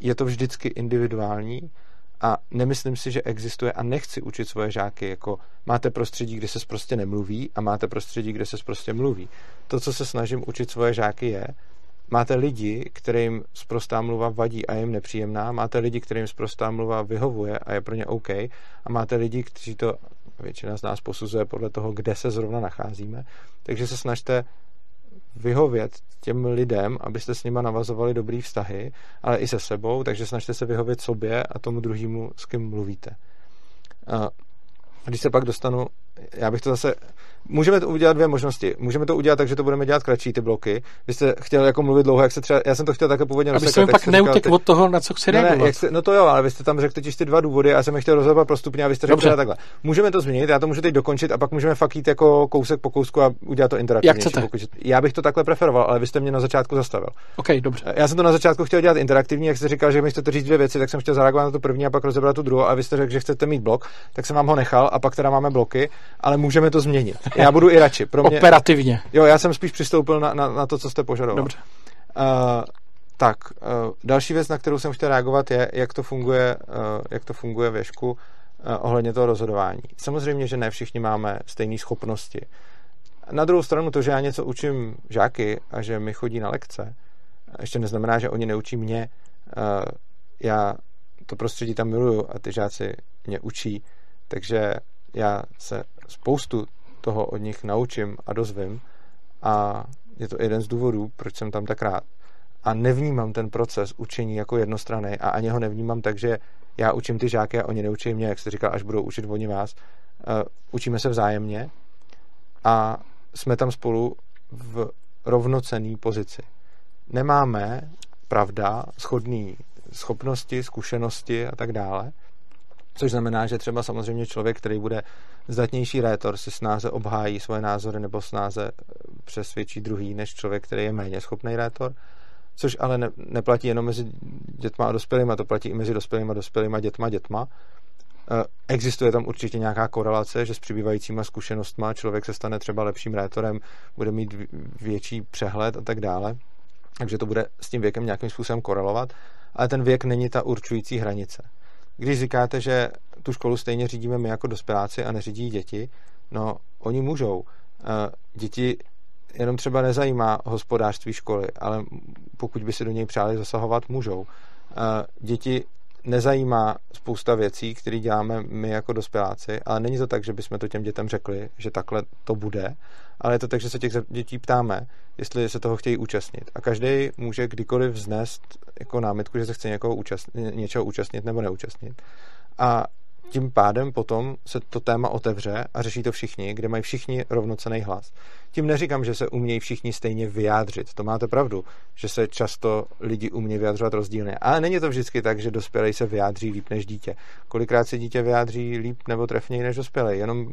Je to vždycky individuální a nemyslím si, že existuje a nechci učit svoje žáky, jako máte prostředí, kde se prostě nemluví a máte prostředí, kde se prostě mluví. To, co se snažím učit svoje žáky, je, Máte lidi, kterým zprostá mluva vadí a je jim nepříjemná, máte lidi, kterým zprostá mluva vyhovuje a je pro ně OK, a máte lidi, kteří to většina z nás posuzuje podle toho, kde se zrovna nacházíme. Takže se snažte vyhovět těm lidem, abyste s nima navazovali dobrý vztahy, ale i se sebou, takže snažte se vyhovět sobě a tomu druhému, s kým mluvíte. A když se pak dostanu, já bych to zase Můžeme to udělat dvě možnosti. Můžeme to udělat tak, že to budeme dělat kratší ty bloky. Vy jste chtěl jako mluvit dlouho, jak se třeba. Já jsem to chtěl také původně. Aby pak neutěk od toho, na co chci ne, ne, jste, no to jo, ale vy jste tam řekl totiž ty dva důvody a já jsem je chtěl rozhodovat postupně a vy jste řekl takhle. Můžeme to změnit, já to můžu teď dokončit a pak můžeme fakt jít jako kousek po kousku a udělat to interaktivně. Jak? Pokud, já bych to takhle preferoval, ale vy jste mě na začátku zastavil. OK, dobře. Já jsem to na začátku chtěl dělat interaktivní, jak jste říkal, že mi chcete říct dvě věci, tak jsem chtěl zareagovat na to první a pak rozebrat tu druhou a vy jste řekl, že chcete mít blok, tak jsem vám ho nechal a pak teda máme bloky, ale můžeme to změnit. Já budu i radši pro mě... Operativně. Jo, já jsem spíš přistoupil na, na, na to, co jste požadoval. Dobře. Uh, tak, uh, další věc, na kterou jsem chtěl reagovat, je, jak to funguje, uh, jak to funguje věšku ohledně toho rozhodování. Samozřejmě, že ne všichni máme stejné schopnosti. Na druhou stranu to, že já něco učím žáky a že mi chodí na lekce, ještě neznamená, že oni neučí mě. Já to prostředí tam miluju a ty žáci mě učí, takže já se spoustu toho od nich naučím a dozvím a je to jeden z důvodů, proč jsem tam tak rád. A nevnímám ten proces učení jako jednostranný a ani ho nevnímám tak, že já učím ty žáky a oni neučí mě, jak jste říkal, až budou učit oni vás. Uh, učíme se vzájemně a jsme tam spolu v rovnocený pozici. Nemáme, pravda, schodný schopnosti, zkušenosti a tak dále, což znamená, že třeba samozřejmě člověk, který bude zdatnější rétor, si snáze obhájí svoje názory nebo snáze přesvědčí druhý, než člověk, který je méně schopný rétor, což ale ne, neplatí jenom mezi dětma a dospělými, to platí i mezi dospělými a dospělými dětma a dětma. Eh, existuje tam určitě nějaká korelace, že s přibývajícíma zkušenostma člověk se stane třeba lepším rétorem, bude mít větší přehled a tak dále. Takže to bude s tím věkem nějakým způsobem korelovat, ale ten věk není ta určující hranice. Když říkáte, že tu školu stejně řídíme my jako dospěláci a neřídí děti, no oni můžou. Eh, děti jenom třeba nezajímá hospodářství školy, ale pokud by se do něj přáli zasahovat, můžou. Eh, děti nezajímá spousta věcí, které děláme my jako dospěláci, ale není to tak, že bychom to těm dětem řekli, že takhle to bude, ale je to tak, že se těch dětí ptáme, jestli se toho chtějí účastnit. A každý může kdykoliv vznést jako námitku, že se chce účastnit, něčeho účastnit nebo neúčastnit. A tím pádem potom se to téma otevře a řeší to všichni, kde mají všichni rovnocený hlas. Tím neříkám, že se umějí všichni stejně vyjádřit. To máte pravdu, že se často lidi umějí vyjádřovat rozdílně. Ale není to vždycky tak, že dospělý se vyjádří líp než dítě. Kolikrát se dítě vyjádří líp nebo trefněji než dospělý. Jenom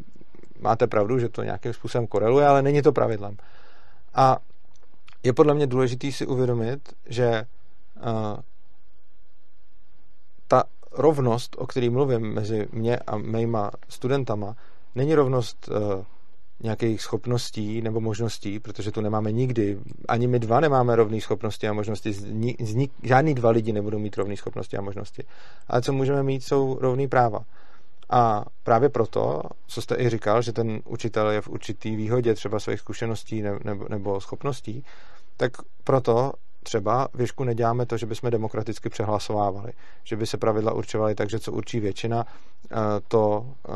máte pravdu, že to nějakým způsobem koreluje, ale není to pravidlem. A je podle mě důležité si uvědomit, že uh, ta rovnost, o který mluvím mezi mě a mýma studentama, není rovnost uh, nějakých schopností nebo možností, protože tu nemáme nikdy. Ani my dva nemáme rovné schopnosti a možnosti. Žádný dva lidi nebudou mít rovné schopnosti a možnosti. Ale co můžeme mít, jsou rovné práva. A právě proto, co jste i říkal, že ten učitel je v určitý výhodě třeba svých zkušeností nebo, nebo schopností, tak proto třeba věšku neděláme to, že bychom demokraticky přehlasovávali, že by se pravidla určovaly tak, že co určí většina, eh, to eh,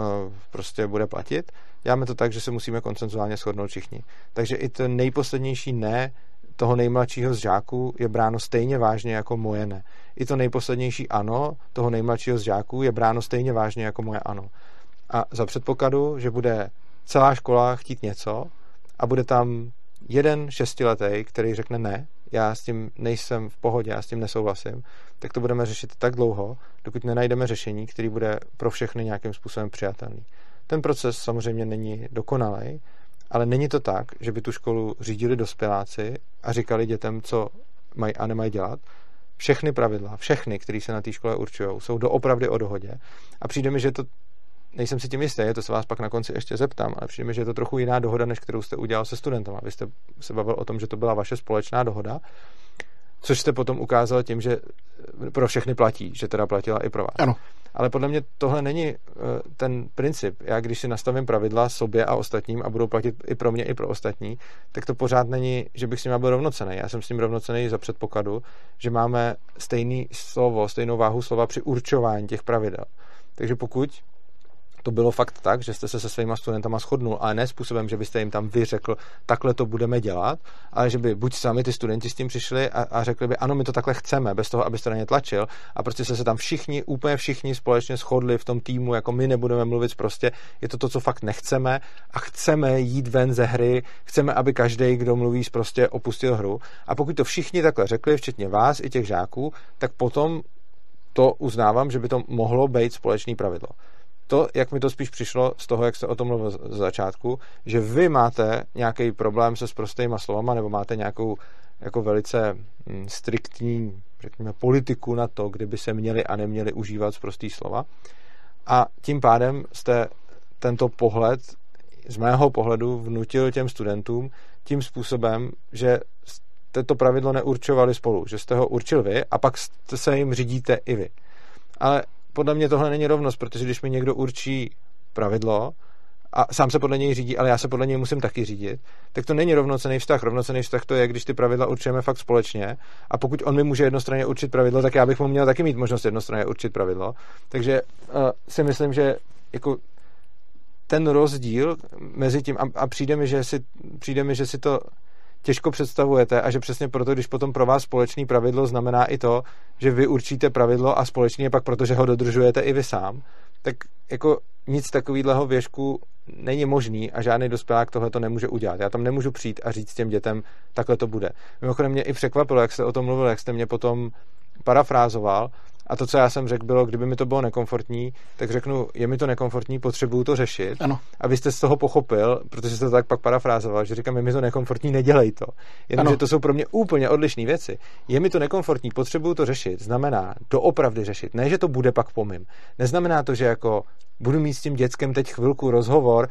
prostě bude platit. Děláme to tak, že se musíme koncenzuálně shodnout všichni. Takže i ten nejposlednější ne toho nejmladšího z žáků je bráno stejně vážně jako moje ne. I to nejposlednější ano toho nejmladšího z žáků je bráno stejně vážně jako moje ano. A za předpokladu, že bude celá škola chtít něco a bude tam jeden šestiletý, který řekne ne, já s tím nejsem v pohodě, já s tím nesouhlasím, tak to budeme řešit tak dlouho, dokud nenajdeme řešení, který bude pro všechny nějakým způsobem přijatelný. Ten proces samozřejmě není dokonalý, ale není to tak, že by tu školu řídili dospěláci a říkali dětem, co mají a nemají dělat. Všechny pravidla, všechny, které se na té škole určují, jsou doopravdy o dohodě. A přijde mi, že to nejsem si tím jistý, to se vás pak na konci ještě zeptám, ale přijde mi, že je to trochu jiná dohoda, než kterou jste udělal se studentem. Vy jste se bavil o tom, že to byla vaše společná dohoda, což jste potom ukázal tím, že pro všechny platí, že teda platila i pro vás. Ano. Ale podle mě tohle není uh, ten princip. Já když si nastavím pravidla sobě a ostatním a budou platit i pro mě, i pro ostatní, tak to pořád není, že bych s ním byl rovnocený. Já jsem s ním rovnocený za předpokladu, že máme stejný slovo, stejnou váhu slova při určování těch pravidel. Takže pokud to bylo fakt tak, že jste se se svýma studentama shodnul, ale ne způsobem, že byste jim tam vyřekl, takhle to budeme dělat, ale že by buď sami ty studenti s tím přišli a, a řekli by, ano, my to takhle chceme, bez toho, abyste na ně tlačil, a prostě se se tam všichni, úplně všichni společně shodli v tom týmu, jako my nebudeme mluvit prostě, je to to, co fakt nechceme a chceme jít ven ze hry, chceme, aby každý, kdo mluví, prostě opustil hru. A pokud to všichni takhle řekli, včetně vás i těch žáků, tak potom to uznávám, že by to mohlo být společný pravidlo to, jak mi to spíš přišlo z toho, jak jste o tom mluvil z začátku, že vy máte nějaký problém se sprostýma slovama nebo máte nějakou jako velice hm, striktní, řekněme, politiku na to, kdyby se měli a neměli užívat sprostý slova. A tím pádem jste tento pohled z mého pohledu vnutil těm studentům tím způsobem, že jste to pravidlo neurčovali spolu, že jste ho určil vy a pak se jim řídíte i vy. Ale podle mě tohle není rovnost, protože když mi někdo určí pravidlo, a sám se podle něj řídí, ale já se podle něj musím taky řídit, tak to není rovnocený vztah. Rovnocený vztah to je, když ty pravidla určujeme fakt společně a pokud on mi může jednostranně určit pravidlo, tak já bych mu měl taky mít možnost jednostranně určit pravidlo. Takže uh, si myslím, že jako ten rozdíl mezi tím a, a přijde, mi, že si, přijde mi, že si to těžko představujete a že přesně proto, když potom pro vás společný pravidlo znamená i to, že vy určíte pravidlo a společně je pak protože ho dodržujete i vy sám, tak jako nic takového věšku není možný a žádný dospělák tohle to nemůže udělat. Já tam nemůžu přijít a říct těm dětem, takhle to bude. Mimochodem mě i překvapilo, jak jste o tom mluvil, jak jste mě potom parafrázoval a to, co já jsem řekl, bylo, kdyby mi to bylo nekomfortní, tak řeknu, je mi to nekomfortní, potřebuju to řešit. Ano. A vy jste z toho pochopil, protože jste to tak pak parafrázoval, že říkám, je mi to nekomfortní, nedělej to. Jenomže to jsou pro mě úplně odlišné věci. Je mi to nekomfortní, potřebuju to řešit, znamená doopravdy řešit. Ne, že to bude pak pomím. Neznamená to, že jako budu mít s tím dětskem teď chvilku rozhovor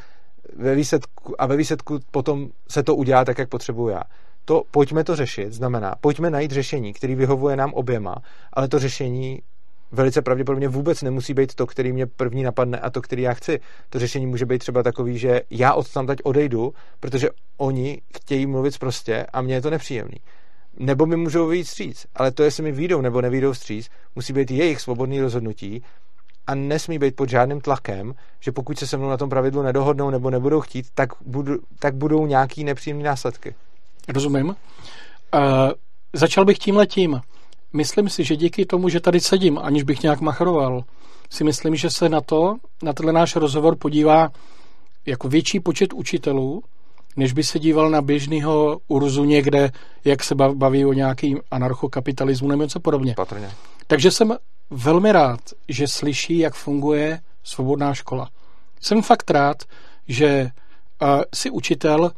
ve výsledku, a ve výsledku potom se to udělá tak, jak potřebuju já to pojďme to řešit, znamená, pojďme najít řešení, který vyhovuje nám oběma, ale to řešení velice pravděpodobně vůbec nemusí být to, který mě první napadne a to, který já chci. To řešení může být třeba takový, že já od tam teď odejdu, protože oni chtějí mluvit prostě a mně je to nepříjemný. Nebo mi můžou vyjít stříc, ale to, jestli mi výjdou nebo nevídou stříc, musí být jejich svobodný rozhodnutí a nesmí být pod žádným tlakem, že pokud se se mnou na tom pravidlu nedohodnou nebo nebudou chtít, tak, budu, tak budou nějaký nepříjemné následky. Rozumím. Uh, začal bych tím letím. Myslím si, že díky tomu, že tady sedím, aniž bych nějak machroval, si myslím, že se na to, na tenhle náš rozhovor podívá jako větší počet učitelů, než by se díval na běžného urzu někde, jak se baví o nějakým anarchokapitalismu nebo něco podobně. Patrně. Takže jsem velmi rád, že slyší, jak funguje svobodná škola. Jsem fakt rád, že uh, si učitel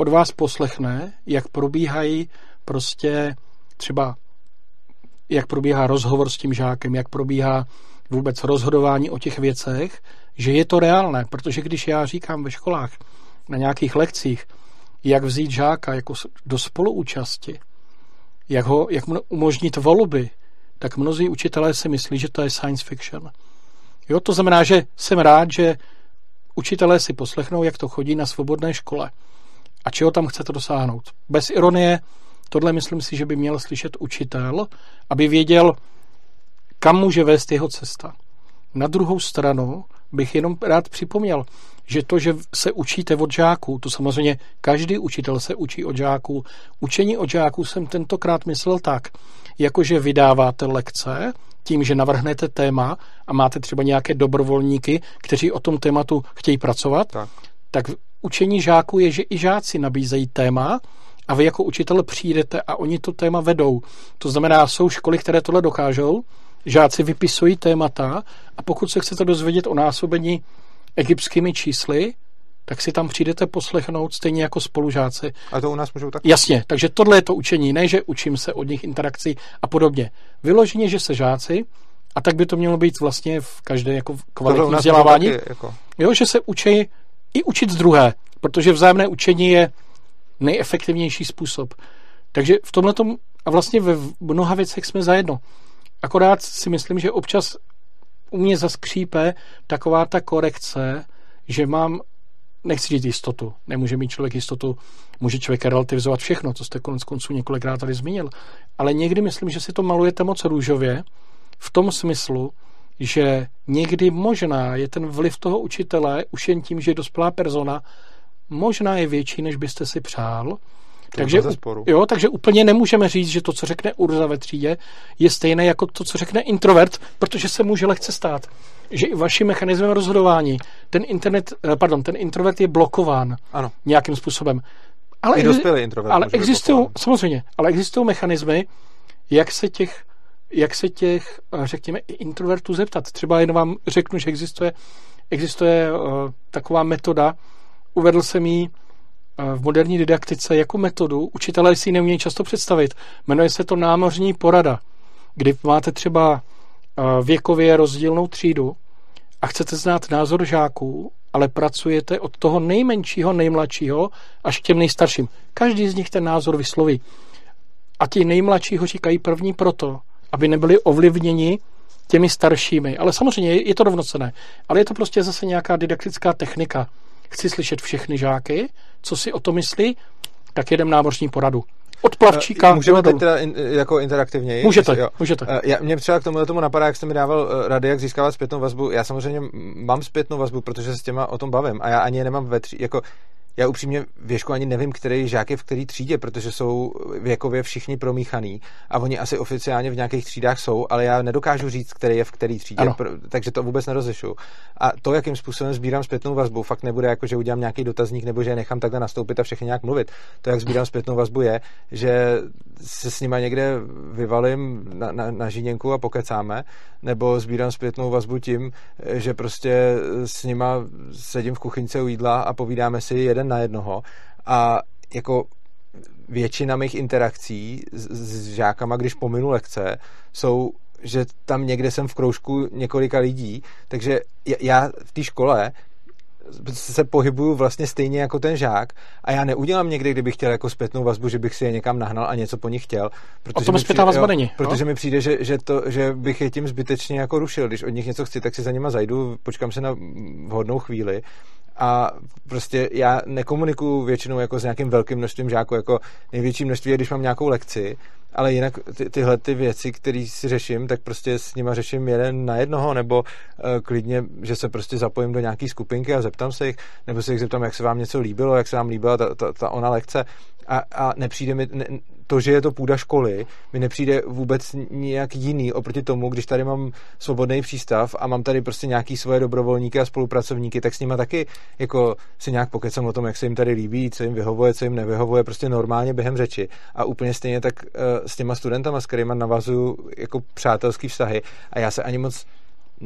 od vás poslechne, jak probíhají prostě třeba jak probíhá rozhovor s tím žákem, jak probíhá vůbec rozhodování o těch věcech, že je to reálné, protože když já říkám ve školách na nějakých lekcích, jak vzít žáka jako do spoluúčasti, jak, ho, jak mu umožnit volby, tak mnozí učitelé si myslí, že to je science fiction. Jo, to znamená, že jsem rád, že učitelé si poslechnou, jak to chodí na svobodné škole a čeho tam chcete dosáhnout. Bez ironie, tohle myslím si, že by měl slyšet učitel, aby věděl, kam může vést jeho cesta. Na druhou stranu bych jenom rád připomněl, že to, že se učíte od žáků, to samozřejmě každý učitel se učí od žáků. Učení od žáků jsem tentokrát myslel tak, jakože vydáváte lekce, tím, že navrhnete téma a máte třeba nějaké dobrovolníky, kteří o tom tématu chtějí pracovat, tak, tak učení žáků je, že i žáci nabízejí téma a vy jako učitel přijdete a oni to téma vedou. To znamená, jsou školy, které tohle dokážou, žáci vypisují témata a pokud se chcete dozvědět o násobení egyptskými čísly, tak si tam přijdete poslechnout stejně jako spolužáci. A to u nás můžou tak? Jasně, takže tohle je to učení, ne, že učím se od nich interakcí a podobně. Vyloženě, že se žáci, a tak by to mělo být vlastně v každé jako kvalitní vzdělávání, jako... jo, že se učí i učit z druhé, protože vzájemné učení je nejefektivnější způsob. Takže v tomhle a vlastně ve mnoha věcech jsme zajedno. Akorát si myslím, že občas u mě zaskřípe taková ta korekce, že mám, nechci říct jistotu, nemůže mít člověk jistotu, může člověk relativizovat všechno, co jste konec konců několikrát tady zmínil, ale někdy myslím, že si to malujete moc růžově, v tom smyslu, že někdy možná je ten vliv toho učitele už jen tím, že je dospělá persona, možná je větší, než byste si přál. To takže, jo, takže úplně nemůžeme říct, že to, co řekne Urza ve třídě, je stejné jako to, co řekne introvert, protože se může lehce stát, že i vaším mechanismem rozhodování ten, internet, eh, pardon, ten introvert je blokován ano. nějakým způsobem. Ale, I dospělý introvert ale existují, samozřejmě, ale existují mechanismy, jak se těch jak se těch, eh, řekněme, introvertů zeptat. Třeba jen vám řeknu, že existuje, existuje uh, taková metoda, uvedl jsem ji uh, v moderní didaktice jako metodu, učitelé si ji neumějí často představit. Jmenuje se to námořní porada, kdy máte třeba věkově rozdílnou třídu a chcete znát názor žáků, ale pracujete od toho nejmenšího, nejmladšího až k těm nejstarším. Každý z nich ten názor vysloví. A ti nejmladší ho říkají první proto, aby nebyli ovlivněni těmi staršími. Ale samozřejmě je to rovnocené. Ale je to prostě zase nějaká didaktická technika. Chci slyšet všechny žáky, co si o to myslí, tak jedem námořní poradu. Od plavčíka. Eh, můžeme teď teda in, jako interaktivněji? Můžete, jo. můžete. Eh, já, mě třeba k tomu, tomu napadá, jak jste mi dával eh, rady, jak získávat zpětnou vazbu. Já samozřejmě mám zpětnou vazbu, protože se s těma o tom bavím a já ani je nemám ve tři, jako já upřímně věšku ani nevím, který žák je v který třídě, protože jsou věkově všichni promíchaný a oni asi oficiálně v nějakých třídách jsou, ale já nedokážu říct, který je v který třídě, ano. takže to vůbec nerozlišu. A to, jakým způsobem sbírám zpětnou vazbu, fakt nebude jako, že udělám nějaký dotazník nebo že je nechám takhle nastoupit a všechny nějak mluvit. To, jak sbírám zpětnou vazbu, je, že se s nima někde vyvalím na, na, na žíněnku a pokecáme, nebo sbírám zpětnou vazbu tím, že prostě s nima sedím v kuchyňce u jídla a povídáme si jeden na jednoho a jako většina mých interakcí s, s žákama, když pominu lekce, jsou že tam někde jsem v kroužku několika lidí, takže já v té škole se pohybuju vlastně stejně jako ten žák a já neudělám někdy, kdybych chtěl jako zpětnou vazbu, že bych si je někam nahnal a něco po nich chtěl. Protože o tom zpětná vazba není. Protože mi přijde, že, že, to, že bych je tím zbytečně jako rušil. Když od nich něco chci, tak si za nima zajdu, počkám se na vhodnou chvíli a prostě já nekomunikuju většinou jako s nějakým velkým množstvím žáků, jako největší množství je, když mám nějakou lekci, ale jinak ty, tyhle ty věci, které si řeším, tak prostě s nima řeším jeden na jednoho, nebo uh, klidně, že se prostě zapojím do nějaký skupinky a zeptám se jich, nebo se jich zeptám, jak se vám něco líbilo, jak se vám líbila ta, ta, ta ona lekce. A, a nepřijde mi, ne, to, že je to půda školy, mi nepřijde vůbec nějak jiný oproti tomu, když tady mám svobodný přístav a mám tady prostě nějaký svoje dobrovolníky a spolupracovníky, tak s nimi taky jako si nějak pokecám o tom, jak se jim tady líbí, co jim vyhovuje, co jim nevyhovuje, prostě normálně během řeči. A úplně stejně tak uh, s těma studentama, s kterými navazuju jako přátelský vztahy. A já se ani moc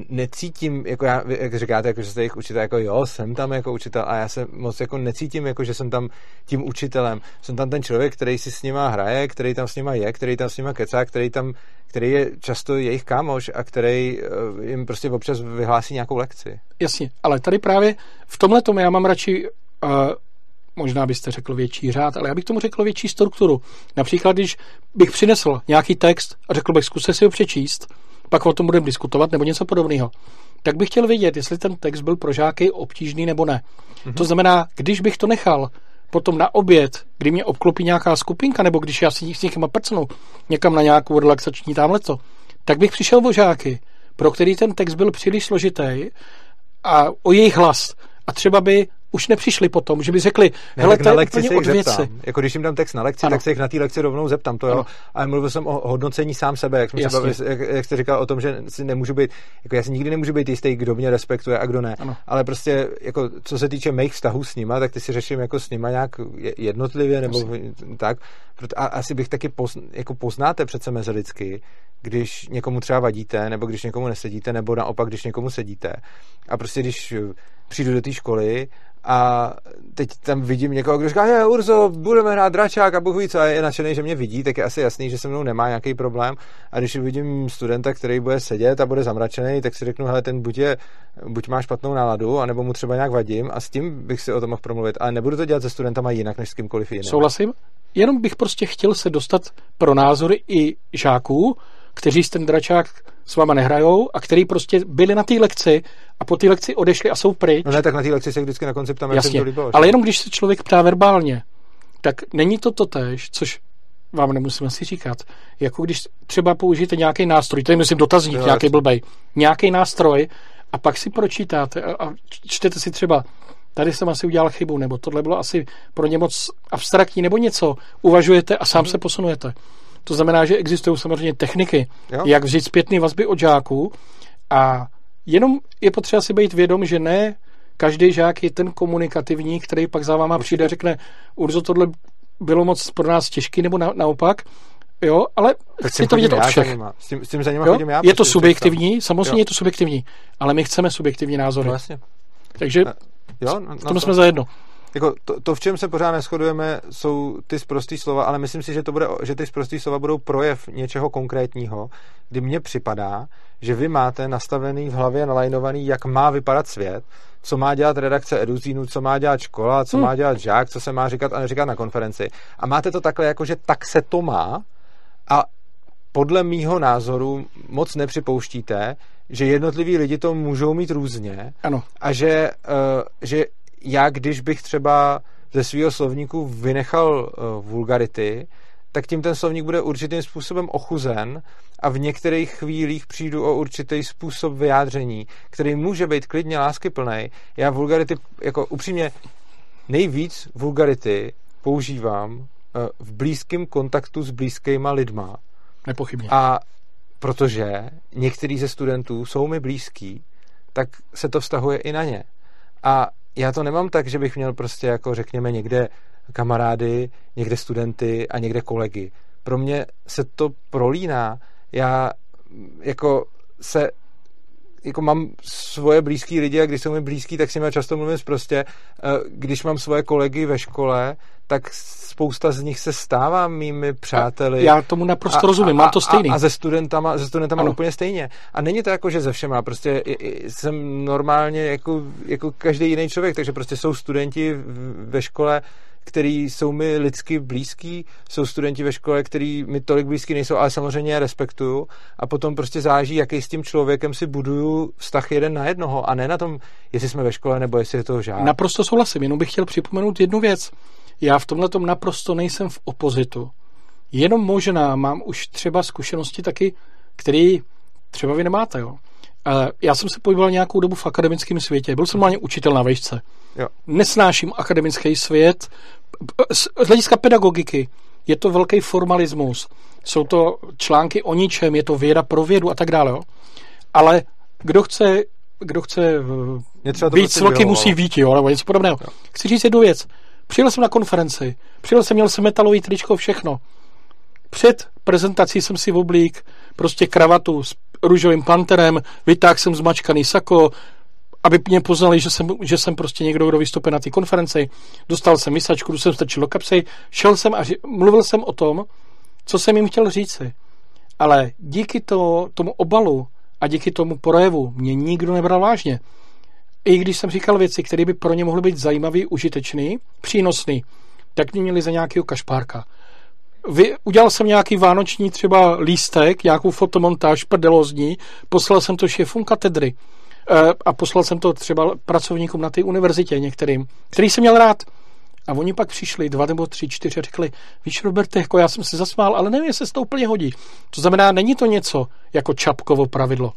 necítím, jako já, jak říkáte, jako, že jste jich učitel, jako jo, jsem tam jako učitel a já se moc jako necítím, jako, že jsem tam tím učitelem. Jsem tam ten člověk, který si s nima hraje, který tam s nima je, který tam s nima kecá, který tam, který je často jejich kámoš a který uh, jim prostě občas vyhlásí nějakou lekci. Jasně, ale tady právě v tomhle tomu já mám radši uh, možná byste řekl větší řád, ale já bych tomu řekl větší strukturu. Například, když bych přinesl nějaký text a řekl bych, zkuste si ho přečíst, pak o tom budeme diskutovat nebo něco podobného. Tak bych chtěl vědět, jestli ten text byl pro žáky obtížný nebo ne. Mm-hmm. To znamená, když bych to nechal potom na oběd, kdy mě obklopí nějaká skupinka, nebo když já si s někým prcnu někam na nějakou relaxační tamhleto, tak bych přišel o žáky, pro který ten text byl příliš složitý a o jejich hlas. A třeba by už nepřišli potom, že by řekli, ne, hele, to je úplně od věci. Jako když jim dám text na lekci, ano. tak se jich na té lekci rovnou zeptám. To jo. Ale mluvil jsem o hodnocení sám sebe, jak, jsme bavili, jak, jak jste říkal o tom, že si nemůžu být, jako já si nikdy nemůžu být jistý, kdo mě respektuje a kdo ne. Ano. Ale prostě, jako, co se týče mých vztahů s nima, tak ty si řeším jako s nima nějak jednotlivě, nebo Jasně. tak. A asi bych taky pozn, jako poznáte přece mezi lidsky, když někomu třeba vadíte, nebo když někomu nesedíte, nebo naopak, když někomu sedíte. A prostě když přijdu do té školy a teď tam vidím někoho, kdo říká, je Urzo, budeme hrát dračák a Bůh ví co, a je nadšený, že mě vidí, tak je asi jasný, že se mnou nemá nějaký problém. A když vidím studenta, který bude sedět a bude zamračený, tak si řeknu, hele, ten buď, je, buď má špatnou náladu, anebo mu třeba nějak vadím a s tím bych si o tom mohl promluvit. Ale nebudu to dělat se studentama jinak, než s kýmkoliv jiným. Souhlasím. Jenom bych prostě chtěl se dostat pro názory i žáků, kteří ten dračák s váma nehrajou a který prostě byli na té lekci a po té lekci odešli a jsou pryč. No ne, tak na té lekci se vždycky na konci ptám, Jasně, to líbilo, ale jenom když se člověk ptá verbálně, tak není to totéž, což vám nemusím asi říkat, jako když třeba použijete nějaký nástroj, tady myslím dotazník, jo, nějaký blbej, nějaký nástroj a pak si pročítáte a, a čtete si třeba tady jsem asi udělal chybu, nebo tohle bylo asi pro ně moc abstraktní, nebo něco, uvažujete a sám mm-hmm. se posunujete. To znamená, že existují samozřejmě techniky, jo. jak vzít zpětné vazby od žáků a jenom je potřeba si být vědom, že ne každý žák je ten komunikativní, který pak za váma přijde a řekne, Urzo, tohle bylo moc pro nás těžký, nebo na, naopak, Jo, ale tak chci to vidět od všech. S tím, s tím za nima jo? já. Je to subjektivní, samozřejmě jo. je to subjektivní, ale my chceme subjektivní názory. No, vlastně. Takže jo, no, v tom jsme za jedno. Jako to, to, v čem se pořád neschodujeme, jsou ty zprostý slova, ale myslím si, že, to bude, že ty zprostý slova budou projev něčeho konkrétního, kdy mně připadá, že vy máte nastavený v hlavě, nalajnovaný, jak má vypadat svět, co má dělat redakce Eduzínu, co má dělat škola, co hmm. má dělat žák, co se má říkat a neříkat na konferenci. A máte to takhle, jako že tak se to má a podle mýho názoru moc nepřipouštíte, že jednotliví lidi to můžou mít různě Ano. a že, uh, že já, když bych třeba ze svého slovníku vynechal uh, vulgarity, tak tím ten slovník bude určitým způsobem ochuzen a v některých chvílích přijdu o určitý způsob vyjádření, který může být klidně láskyplný. Já vulgarity, jako upřímně, nejvíc vulgarity používám uh, v blízkém kontaktu s blízkýma lidma. Nepochybně. A protože některý ze studentů jsou mi blízký, tak se to vztahuje i na ně. A já to nemám tak, že bych měl prostě jako řekněme někde kamarády, někde studenty a někde kolegy. Pro mě se to prolíná. Já jako se jako mám svoje blízký lidi a když jsou mi blízký, tak si mi často mluvím prostě. Když mám svoje kolegy ve škole, tak spousta z nich se stává mými přáteli. Já tomu naprosto a, rozumím, mám to stejný. A, a ze studentama, ze studentama ano. úplně stejně. A není to jako, že ze všema, prostě jsem normálně jako, jako každý jiný člověk, takže prostě jsou studenti ve škole, který jsou mi lidsky blízký, jsou studenti ve škole, který mi tolik blízký nejsou, ale samozřejmě je respektuju a potom prostě záží, jaký s tím člověkem si buduju vztah jeden na jednoho a ne na tom, jestli jsme ve škole nebo jestli je to žád. Naprosto souhlasím, jenom bych chtěl připomenout jednu věc. Já v tomhle tom naprosto nejsem v opozitu. Jenom možná mám už třeba zkušenosti taky, které třeba vy nemáte. Jo. Já jsem se pohyboval nějakou dobu v akademickém světě. Byl jsem normálně učitel na vejšce. Jo. Nesnáším akademický svět. Z hlediska pedagogiky je to velký formalismus. Jsou to články o ničem, je to věda pro vědu a tak dále. Jo. Ale kdo chce, kdo chce být prostě svaky, musí být, jo, nebo něco podobného. Jo. Chci říct jednu věc. Přijel jsem na konferenci, přijel jsem, měl jsem metalový tričko, všechno. Před prezentací jsem si oblík prostě kravatu s růžovým panterem, vytáhl jsem zmačkaný sako, aby mě poznali, že jsem, že jsem prostě někdo, kdo vystupuje na té konferenci. Dostal jsem misačku, jsem strčil do kapsy, šel jsem a mluvil jsem o tom, co jsem jim chtěl říci. Ale díky to, tomu obalu a díky tomu projevu mě nikdo nebral vážně i když jsem říkal věci, které by pro ně mohly být zajímavý, užitečný, přínosný, tak mě měli za nějakého kašpárka. Vy, udělal jsem nějaký vánoční třeba lístek, nějakou fotomontáž prdelozní, poslal jsem to šéfům katedry e, a poslal jsem to třeba pracovníkům na té univerzitě některým, který jsem měl rád. A oni pak přišli, dva nebo tři, čtyři a řekli, víš Roberte, jako já jsem se zasmál, ale nevím, jestli se to úplně hodí. To znamená, není to něco jako čapkovo pravidlo.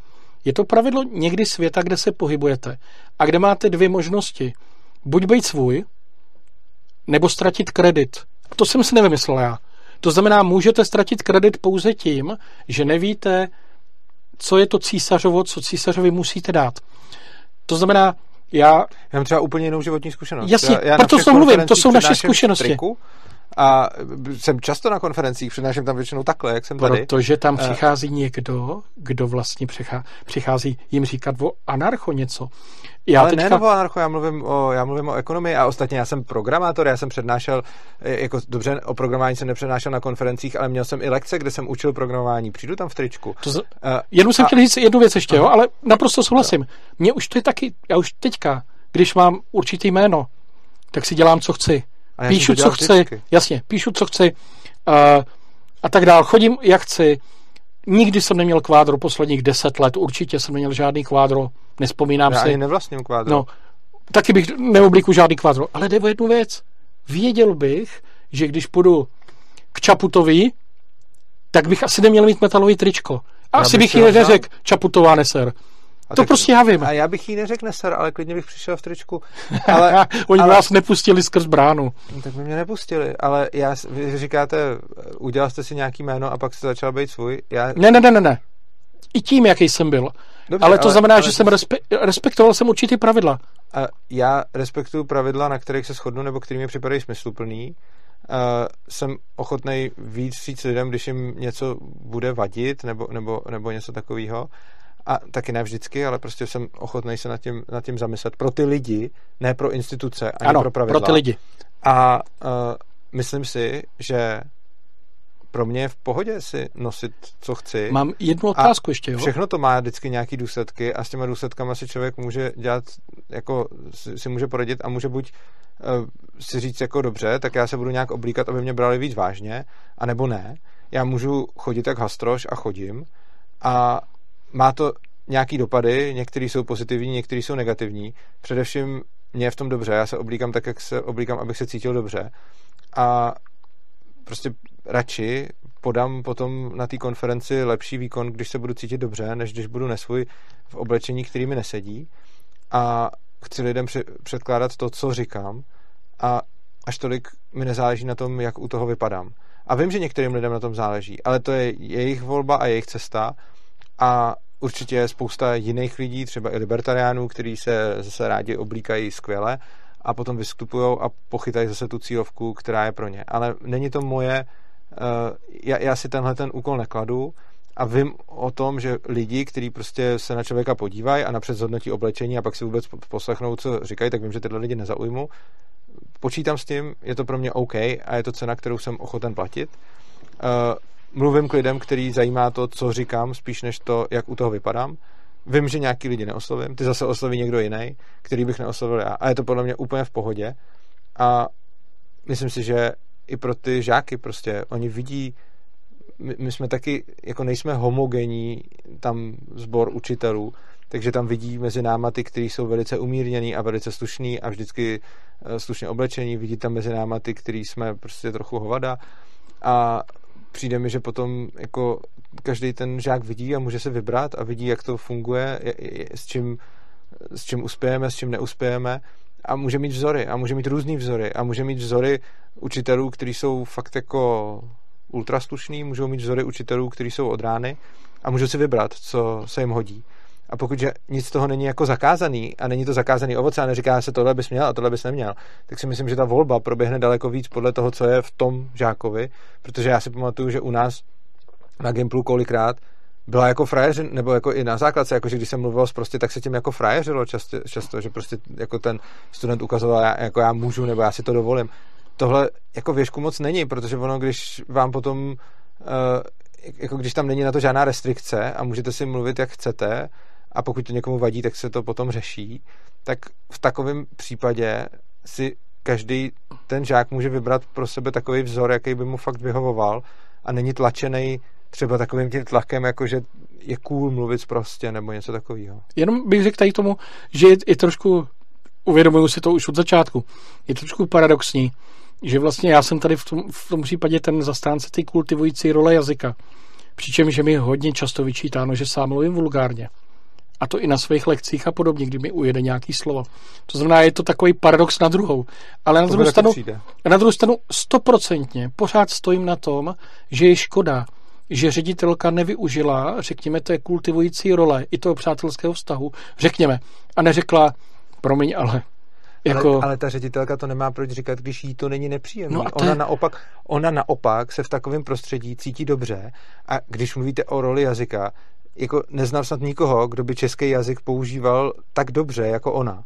Je to pravidlo někdy světa, kde se pohybujete a kde máte dvě možnosti. Buď být svůj, nebo ztratit kredit. To jsem si nevymyslel já. To znamená, můžete ztratit kredit pouze tím, že nevíte, co je to císařovo, co císařovi musíte dát. To znamená, já... Já mám třeba úplně jinou životní zkušenost. Jasně, já, já proto to mluvím, to jsou naše zkušenosti. Triku, a jsem často na konferencích, přednáším tam většinou takhle, jak jsem tady. Protože tam eh. přichází někdo, kdo vlastně přichází jim říkat o anarcho něco. Já Ale teďka... ne o anarcho, já mluvím o, já mluvím o ekonomii a ostatně já jsem programátor, já jsem přednášel, eh, jako dobře o programování jsem nepřednášel na konferencích, ale měl jsem i lekce, kde jsem učil programování. Přijdu tam v tričku. To z... uh, jenom jsem a... chtěl říct jednu věc ještě, jo, ale naprosto souhlasím. Mně už to je taky, já už teďka, když mám určitý jméno, tak si dělám, co chci. A píšu, co chci, vždycky. jasně, píšu, co chci uh, a tak dál. Chodím, jak chci. Nikdy jsem neměl kvádro posledních deset let, určitě jsem neměl žádný kvádro, nespomínám Já si. ani nevlastním kvádro. No, taky bych neoblíku žádný kvádro, ale jde o jednu věc. Věděl bych, že když půjdu k Čaputovi, tak bych asi neměl mít metalový tričko. Asi bych jí neřekl, Čaputová neser. A to tak, prostě já vím. A já bych jí neřekl neser, ale klidně bych přišel v tričku. Ale, Oni ale, vás nepustili skrz bránu. No, tak by mě nepustili, ale já, vy říkáte, udělal jste si nějaký jméno a pak jste začal být svůj. Já... Ne, ne, ne, ne, ne. I tím, jaký jsem byl. Dobře, ale to ale, znamená, ale, že jsem respe- respektoval jsem určitý pravidla. A já respektuju pravidla, na kterých se shodnu, nebo který mi připadají smysluplný. Uh, jsem ochotný víc říct lidem, když jim něco bude vadit, nebo, nebo, nebo něco takového a taky ne vždycky, ale prostě jsem ochotný se nad tím, nad tím zamyslet pro ty lidi, ne pro instituce, ani ano, pro pravidla. pro ty lidi. A uh, myslím si, že pro mě je v pohodě si nosit, co chci. Mám jednu otázku a ještě, jo? Všechno to má vždycky nějaký důsledky a s těma důsledkama si člověk může dělat, jako si, může poradit a může buď uh, si říct jako dobře, tak já se budu nějak oblíkat, aby mě brali víc vážně, anebo ne. já můžu chodit jak hastroš a chodím a má to nějaký dopady, některý jsou pozitivní, některý jsou negativní. Především mě je v tom dobře, já se oblíkám tak, jak se oblíkám, abych se cítil dobře. A prostě radši podám potom na té konferenci lepší výkon, když se budu cítit dobře, než když budu nesvůj v oblečení, který mi nesedí. A chci lidem předkládat to, co říkám a až tolik mi nezáleží na tom, jak u toho vypadám. A vím, že některým lidem na tom záleží, ale to je jejich volba a jejich cesta a určitě je spousta jiných lidí, třeba i libertariánů, kteří se zase rádi oblíkají skvěle a potom vystupují a pochytají zase tu cílovku, která je pro ně. Ale není to moje, uh, já, já si tenhle ten úkol nekladu a vím o tom, že lidi, kteří prostě se na člověka podívají a napřed zhodnotí oblečení a pak si vůbec poslechnou, co říkají, tak vím, že tyhle lidi nezaujmu. Počítám s tím, je to pro mě OK a je to cena, kterou jsem ochoten platit. Mluvím k lidem, který zajímá to, co říkám, spíš než to, jak u toho vypadám. Vím, že nějaký lidi neoslovím, ty zase osloví někdo jiný, který bych neoslovil já. A je to podle mě úplně v pohodě. A myslím si, že i pro ty žáky prostě, oni vidí, my, my jsme taky, jako nejsme homogenní tam sbor učitelů, takže tam vidí mezi náma ty, kteří jsou velice umírnění a velice slušní a vždycky eh, slušně oblečení, vidí tam mezi náma ty, kteří jsme prostě trochu hovada a přijde mi, že potom jako každý ten žák vidí a může se vybrat a vidí, jak to funguje, s čím, s čím uspějeme, s čím neuspějeme a může mít vzory a může mít různý vzory a může mít vzory učitelů, kteří jsou fakt jako ultraslušný, můžou mít vzory učitelů, kteří jsou od rány a můžou si vybrat, co se jim hodí. A pokud že nic z toho není jako zakázaný a není to zakázaný ovoce a neříká se tohle bys měl a tohle bys neměl, tak si myslím, že ta volba proběhne daleko víc podle toho, co je v tom žákovi, protože já si pamatuju, že u nás na Gimplu kolikrát byla jako frajeři, nebo jako i na základce, jako že když jsem mluvil prostě, tak se tím jako frajeřilo často, často, že prostě jako ten student ukazoval, já, jako já můžu, nebo já si to dovolím. Tohle jako věšku moc není, protože ono, když vám potom, uh, jako když tam není na to žádná restrikce a můžete si mluvit, jak chcete, a pokud to někomu vadí, tak se to potom řeší, tak v takovém případě si každý ten žák může vybrat pro sebe takový vzor, jaký by mu fakt vyhovoval a není tlačený třeba takovým tím tlakem, jako že je cool mluvit prostě nebo něco takového. Jenom bych řekl tady tomu, že je, je trošku, uvědomuju si to už od začátku, je trošku paradoxní, že vlastně já jsem tady v tom, v tom případě ten zastánce té kultivující role jazyka. Přičemž je mi hodně často vyčítáno, že sám mluvím vulgárně. A to i na svých lekcích a podobně, kdy mi ujede nějaký slovo. To znamená, je to takový paradox na druhou. Ale na druhou, stranu, na druhou stranu stoprocentně pořád stojím na tom, že je škoda, že ředitelka nevyužila, řekněme, té kultivující role i toho přátelského vztahu, řekněme, a neřekla, promiň, ale jako... Ale, ale ta ředitelka to nemá proč říkat, když jí to není nepříjemné. No ona, je... naopak, ona naopak se v takovém prostředí cítí dobře a když mluvíte o roli jazyka, jako neznám snad nikoho, kdo by český jazyk používal tak dobře jako ona.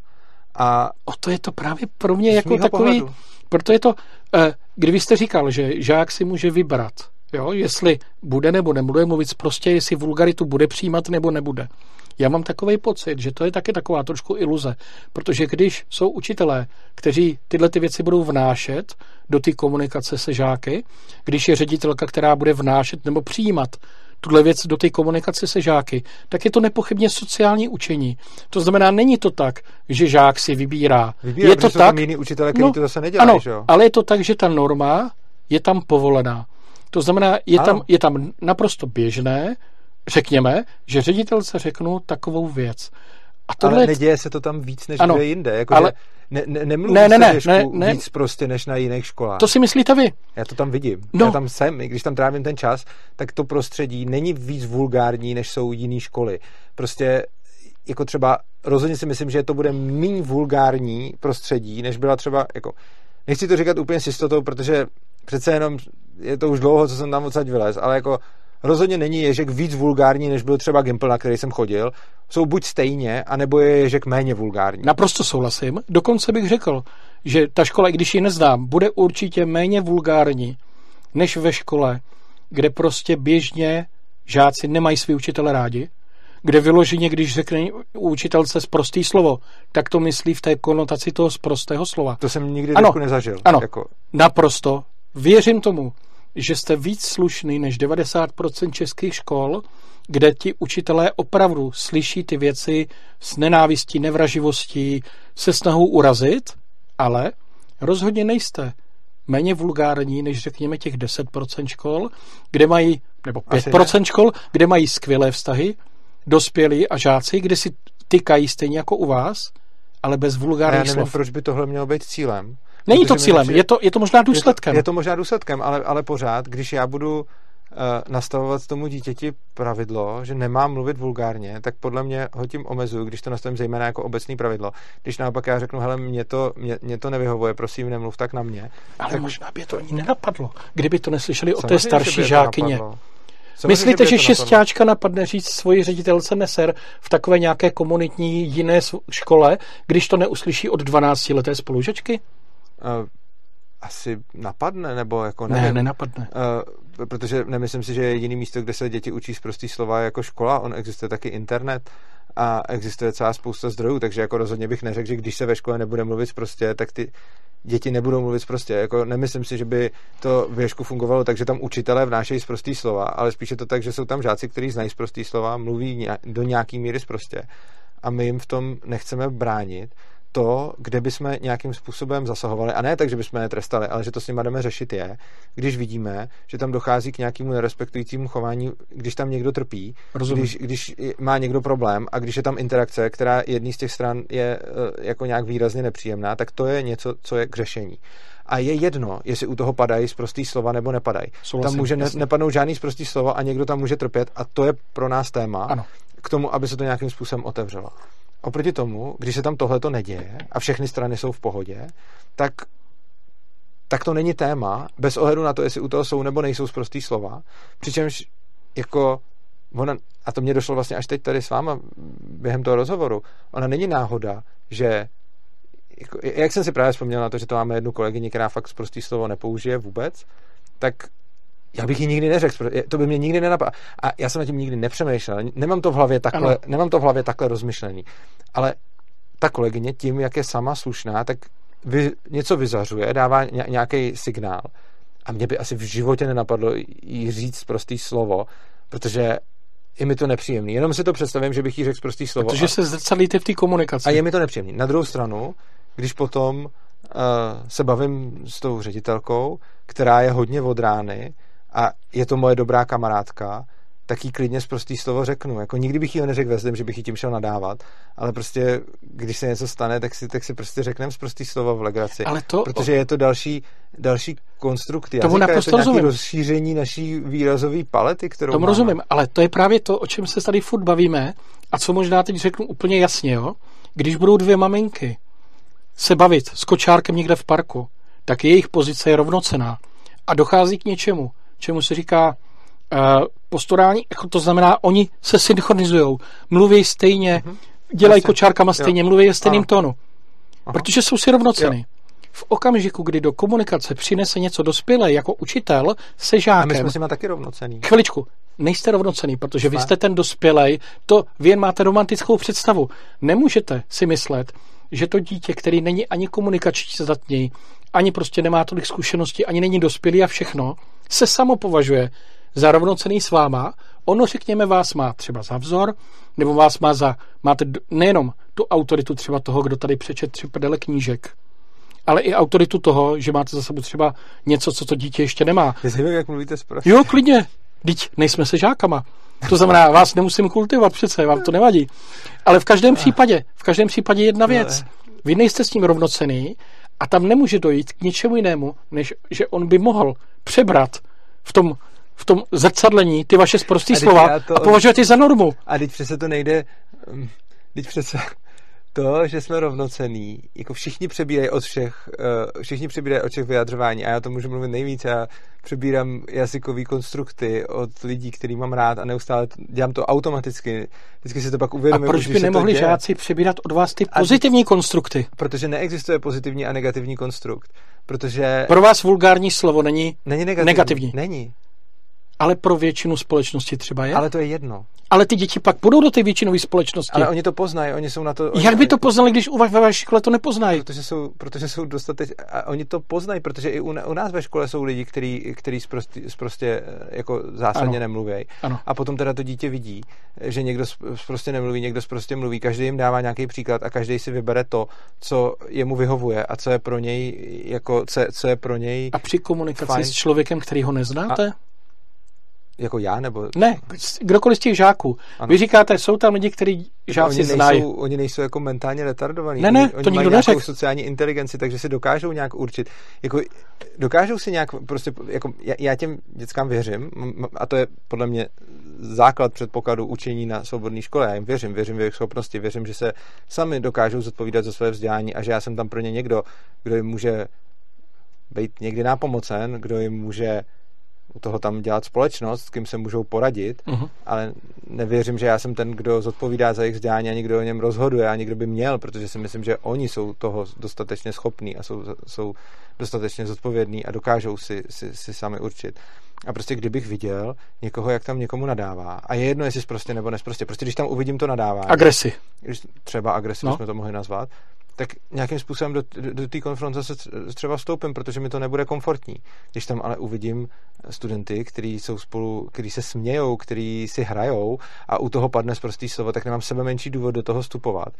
A o to je to právě pro mě jako takový, pohledu. proto je to, eh, kdybyste říkal, že žák si může vybrat, jo, jestli bude nebo nebude mluvit prostě, jestli vulgaritu bude přijímat nebo nebude. Já mám takový pocit, že to je taky taková trošku iluze, protože když jsou učitelé, kteří tyhle ty věci budou vnášet do té komunikace se žáky, když je ředitelka, která bude vnášet nebo přijímat tuhle věc do té komunikace se žáky, tak je to nepochybně sociální učení. To znamená, není to tak, že žák si vybírá. Vybírá, je to tak, jiný učitele, no, to zase nedělají, ano, že jo? ale je to tak, že ta norma je tam povolená. To znamená, je tam, je tam naprosto běžné, řekněme, že ředitelce řeknu takovou věc. A tohle... Ale neděje se to tam víc než ano, kde jinde. Jako, ale... ne, ne, nemluví ne, ne, ne, ne, ne, víc prostě než na jiných školách. To si myslíte vy? Já to tam vidím. No. Já tam jsem, i když tam trávím ten čas, tak to prostředí není víc vulgární, než jsou jiné školy. Prostě jako třeba rozhodně si myslím, že to bude méně vulgární prostředí, než byla třeba jako nechci to říkat úplně s jistotou, protože přece jenom je to už dlouho, co jsem tam odsaď vylez, ale jako rozhodně není Ježek víc vulgární, než byl třeba Gimple, na který jsem chodil. Jsou buď stejně, anebo je Ježek méně vulgární. Naprosto souhlasím. Dokonce bych řekl, že ta škola, i když ji neznám, bude určitě méně vulgární než ve škole, kde prostě běžně žáci nemají svý učitele rádi, kde vyloženě, když řekne učitelce prostý slovo, tak to myslí v té konotaci toho prostého slova. To jsem nikdy ano, nezažil. Ano, jako... naprosto. Věřím tomu, že jste víc slušný než 90% českých škol, kde ti učitelé opravdu slyší ty věci s nenávistí, nevraživostí, se snahou urazit, ale rozhodně nejste méně vulgární než řekněme těch 10% škol, kde mají, nebo 5% škol, kde mají skvělé vztahy, dospělí a žáci, kde si tykají stejně jako u vás, ale bez vulgárních já nevím, slov. proč by tohle mělo být cílem. Není to cílem, je to, je to možná důsledkem. Je to, je to možná důsledkem, ale, ale pořád, když já budu uh, nastavovat tomu dítěti pravidlo, že nemám mluvit vulgárně, tak podle mě ho tím omezuju, když to nastavím zejména jako obecný pravidlo. Když naopak já řeknu, hele, mě to, mě, mě to nevyhovuje, prosím, nemluv tak na mě. Ale tak... možná by to ani nenapadlo, kdyby to neslyšeli o té starší žákyně. Samozřejmě, Myslíte, že, že šestáčka napadne říct svoji ředitelce neser v takové nějaké komunitní jiné škole, když to neuslyší od 12 leté spolužečky? Uh, asi napadne, nebo jako nevím. Ne, nenapadne. Uh, protože nemyslím si, že je jediný místo, kde se děti učí z prostý slova jako škola. On existuje taky internet a existuje celá spousta zdrojů, takže jako rozhodně bych neřekl, že když se ve škole nebude mluvit prostě, tak ty děti nebudou mluvit prostě. Jako nemyslím si, že by to v Ježku fungovalo tak, že tam učitelé vnášejí zprostý slova, ale spíše to tak, že jsou tam žáci, kteří znají zprostý slova, mluví do nějaký míry zprostě. A my jim v tom nechceme bránit to, kde bychom nějakým způsobem zasahovali, a ne tak, že bychom je trestali, ale že to s nimi jdeme řešit je, když vidíme, že tam dochází k nějakému nerespektujícímu chování, když tam někdo trpí, když, když má někdo problém a když je tam interakce, která jedný z těch stran je eh, jako nějak výrazně nepříjemná, tak to je něco, co je k řešení. A je jedno, jestli u toho padají z prostý slova nebo nepadají. Souhlasím, tam může ne, nepadnout žádný z prostý slova a někdo tam může trpět a to je pro nás téma ano. k tomu, aby se to nějakým způsobem otevřelo. Oproti tomu, když se tam tohle to neděje a všechny strany jsou v pohodě, tak, tak to není téma, bez ohledu na to, jestli u toho jsou nebo nejsou z prostý slova. Přičemž jako ona, a to mě došlo vlastně až teď tady s váma během toho rozhovoru, ona není náhoda, že jako, jak jsem si právě vzpomněl na to, že to máme jednu kolegyni, která fakt z prostý slovo nepoužije vůbec, tak já bych ji nikdy neřekl, to by mě nikdy nenapadlo. A já jsem na tím nikdy nepřemýšlel. Nemám to v hlavě takhle, ano. nemám to v hlavě takhle rozmyšlený. Ale ta kolegyně tím, jak je sama slušná, tak vy, něco vyzařuje, dává nějaký signál. A mě by asi v životě nenapadlo jí říct prostý slovo, protože je mi to nepříjemný. Jenom si to představím, že bych jí řekl prostý slovo. Protože a, se zrcadlíte v té komunikaci. A je mi to nepříjemný. Na druhou stranu, když potom uh, se bavím s tou ředitelkou, která je hodně od rány, a je to moje dobrá kamarádka, tak jí klidně z prostý slovo řeknu. Jako nikdy bych jí ho neřekl ve že bych jí tím šel nadávat, ale prostě, když se něco stane, tak si, tak si prostě řekneme z prostý slovo v legraci. Ale to, protože je to další, další konstrukt Tomu naprosto je to rozumím. rozšíření naší výrazové palety, kterou Tomu máme. rozumím, ale to je právě to, o čem se tady furt bavíme a co možná teď řeknu úplně jasně, jo? Když budou dvě maminky se bavit s kočárkem někde v parku, tak jejich pozice je rovnocená a dochází k něčemu, čemu se říká uh, posturální echo, to znamená, oni se synchronizují, mluví stejně, uh-huh. dělají kočárkama stejně, jo. mluví ve stejném tónu, Aha. protože jsou si rovnoceny. Jo. V okamžiku, kdy do komunikace přinese něco dospělé jako učitel se žákem... A my jsme s nimi taky rovnocený. Chviličku, nejste rovnocený, protože vy jste ten dospělej, to vy jen máte romantickou představu. Nemůžete si myslet, že to dítě, který není ani komunikačně zdatný, ani prostě nemá tolik zkušeností, ani není dospělý a všechno, se samo považuje za rovnocený s váma, ono, řekněme, vás má třeba za vzor, nebo vás má za, máte nejenom tu autoritu třeba toho, kdo tady přečet tři prdele knížek, ale i autoritu toho, že máte za sebou třeba něco, co to dítě ještě nemá. Jestli jak mluvíte zprostě. Jo, klidně. Teď nejsme se žákama. To znamená, vás nemusím kultivovat přece, vám to nevadí. Ale v každém případě, v každém případě jedna věc. Vy nejste s tím rovnocený a tam nemůže dojít k ničemu jinému, než že on by mohl přebrat v tom, v tom zrcadlení ty vaše sprostý slova to, a považovat je za normu. A teď přece to nejde, teď přece to, že jsme rovnocený, jako všichni přebírají od všech, uh, všichni přebírají od všech vyjadřování a já to můžu mluvit nejvíc, já přebírám jazykový konstrukty od lidí, který mám rád a neustále dělám to automaticky. Vždycky si to pak uvědomím. A proč by nemohli žáci přebírat od vás ty pozitivní a, konstrukty? Protože neexistuje pozitivní a negativní konstrukt. Protože... Pro vás vulgární slovo není, není negativní. negativní. Není. Ale pro většinu společnosti třeba je. Ale to je jedno. Ale ty děti pak budou do té většinové společnosti. Ale oni to poznají, oni jsou na to... Oni, Jak by to poznali, když u vás ve vaší škole to nepoznají? Protože jsou, protože jsou dostateč... A oni to poznají, protože i u, u nás ve škole jsou lidi, kteří, kteří prostě, jako zásadně ano. nemluví. Ano. A potom teda to dítě vidí, že někdo prostě nemluví, někdo prostě mluví, každý jim dává nějaký příklad a každý si vybere to, co jemu vyhovuje a co je pro něj, jako, co, co je pro něj A při komunikaci fajn. s člověkem, který ho neznáte? A, jako já, nebo... Ne, kdokoliv z těch žáků. Ano. Vy říkáte, jsou tam lidi, kteří žáci oni znají. Nejsou, oni nejsou jako mentálně retardovaní. Ne, ne, oni, to oni nikdo neřekl. sociální inteligenci, takže si dokážou nějak určit. Jako, dokážou si nějak prostě, jako, já, já těm dětskám věřím a to je podle mě základ předpokladu učení na svobodné škole. Já jim věřím, věřím v jejich schopnosti, věřím, že se sami dokážou zodpovídat za své vzdělání a že já jsem tam pro ně někdo, kdo jim může být někdy nápomocen, kdo jim může toho tam dělat společnost, s kým se můžou poradit, uh-huh. ale nevěřím, že já jsem ten, kdo zodpovídá za jejich vzdělání a někdo o něm rozhoduje a někdo by měl, protože si myslím, že oni jsou toho dostatečně schopní a jsou, jsou dostatečně zodpovědní a dokážou si, si, si sami určit. A prostě kdybych viděl někoho, jak tam někomu nadává, a je jedno, jestli prostě nebo nesprostě, prostě když tam uvidím to nadávání. Agresi. Když třeba agresi, no. jsme to mohli nazvat, tak nějakým způsobem do, do, do té konfrontace třeba vstoupím, protože mi to nebude komfortní. Když tam ale uvidím studenty, kteří jsou spolu, kteří se smějou, kteří si hrajou a u toho padne z prostý slovo, tak nemám sebe menší důvod do toho vstupovat.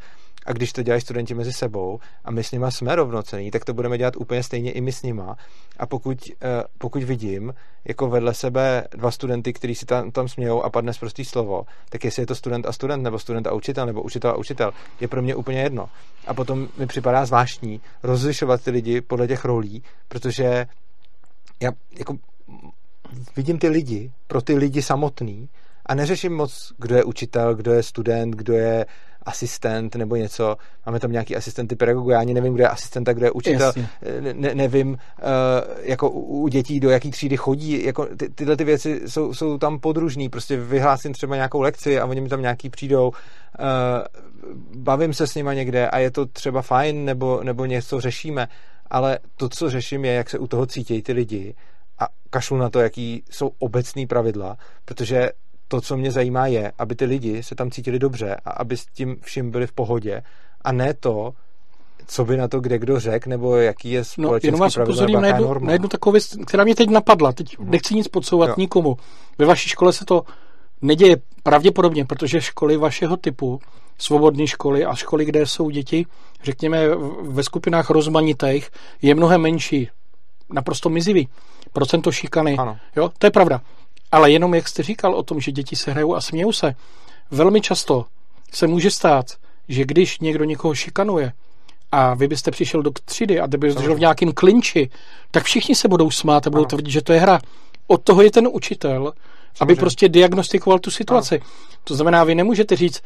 A když to dělají studenti mezi sebou a my s nima jsme rovnocení, tak to budeme dělat úplně stejně i my s nima. A pokud, eh, pokud vidím jako vedle sebe dva studenty, kteří si tam, tam smějou a padne prostý slovo, tak jestli je to student a student, nebo student a učitel, nebo učitel a učitel, je pro mě úplně jedno. A potom mi připadá zvláštní rozlišovat ty lidi podle těch rolí, protože já jako vidím ty lidi pro ty lidi samotný a neřeším moc, kdo je učitel, kdo je student, kdo je asistent nebo něco. Máme tam nějaký asistenty pedagogu, já ani nevím, kdo je asistent a kdo je učitel. Ne, nevím, uh, jako u dětí, do jaký třídy chodí. Jako ty, tyhle ty věci jsou, jsou tam podružný. Prostě vyhlásím třeba nějakou lekci a oni mi tam nějaký přijdou. Uh, bavím se s nima někde a je to třeba fajn nebo, nebo něco řešíme. Ale to, co řeším, je, jak se u toho cítí ty lidi a kašlu na to, jaký jsou obecný pravidla, protože to, co mě zajímá, je, aby ty lidi se tam cítili dobře a aby s tím vším byli v pohodě a ne to, co by na to kde kdo řekl, nebo jaký je společenský no, jenom vás upozorním na jednu, na jednu takovou věc, která mě teď napadla. Teď hmm. nechci nic podsouvat jo. nikomu. Ve vaší škole se to neděje pravděpodobně, protože školy vašeho typu, svobodné školy a školy, kde jsou děti, řekněme, ve skupinách rozmanitých, je mnohem menší. Naprosto mizivý. Procento šikany. Ano. Jo, to je pravda. Ale jenom, jak jste říkal o tom, že děti se hrajou a smějou se, velmi často se může stát, že když někdo někoho šikanuje a vy byste přišel do třídy a kdyby v nějakém klinči, tak všichni se budou smát a budou ano. tvrdit, že to je hra. Od toho je ten učitel, Samozřejmě. aby prostě diagnostikoval tu situaci. Ano. To znamená, vy nemůžete říct,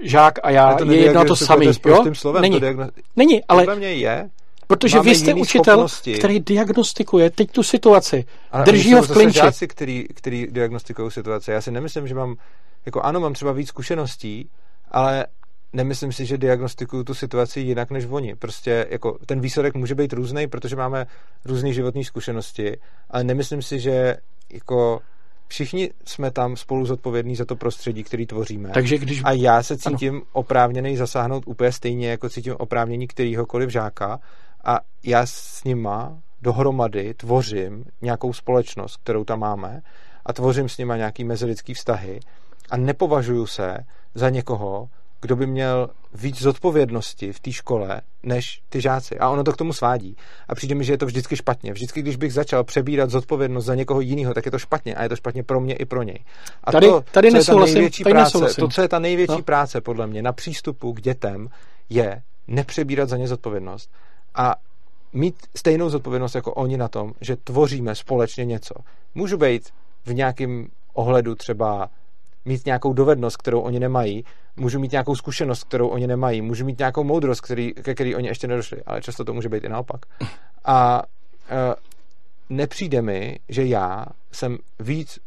žák a já je jedno to samý. Jo? Slovem, Není. To diagno... Není, ale... Podle mě je, Protože vy jste učitel, schopnosti. který diagnostikuje teď tu situaci. Ale drží ho v klinči. žáci, který, který diagnostikují situaci. Já si nemyslím, že mám, jako ano, mám třeba víc zkušeností, ale nemyslím si, že diagnostikuju tu situaci jinak než oni. Prostě jako ten výsledek může být různý, protože máme různé životní zkušenosti, ale nemyslím si, že jako všichni jsme tam spolu zodpovědní za to prostředí, který tvoříme. Takže když... A já se cítím ano. oprávněný zasáhnout úplně stejně, jako cítím oprávnění kterýhokoliv žáka a já s nima dohromady tvořím nějakou společnost, kterou tam máme a tvořím s nima nějaký mezilidský vztahy a nepovažuju se za někoho, kdo by měl víc zodpovědnosti v té škole než ty žáci. A ono to k tomu svádí. A přijde mi, že je to vždycky špatně. Vždycky, když bych začal přebírat zodpovědnost za někoho jiného, tak je to špatně. A je to špatně pro mě i pro něj. A tady, to, tady co je ta největší tady práce, to, co je ta největší no. práce, podle mě, na přístupu k dětem, je nepřebírat za ně zodpovědnost a mít stejnou zodpovědnost jako oni na tom, že tvoříme společně něco. Můžu být v nějakém ohledu třeba mít nějakou dovednost, kterou oni nemají, můžu mít nějakou zkušenost, kterou oni nemají, můžu mít nějakou moudrost, který, ke který oni ještě nedošli, ale často to může být i naopak. A e, nepřijde mi, že já jsem víc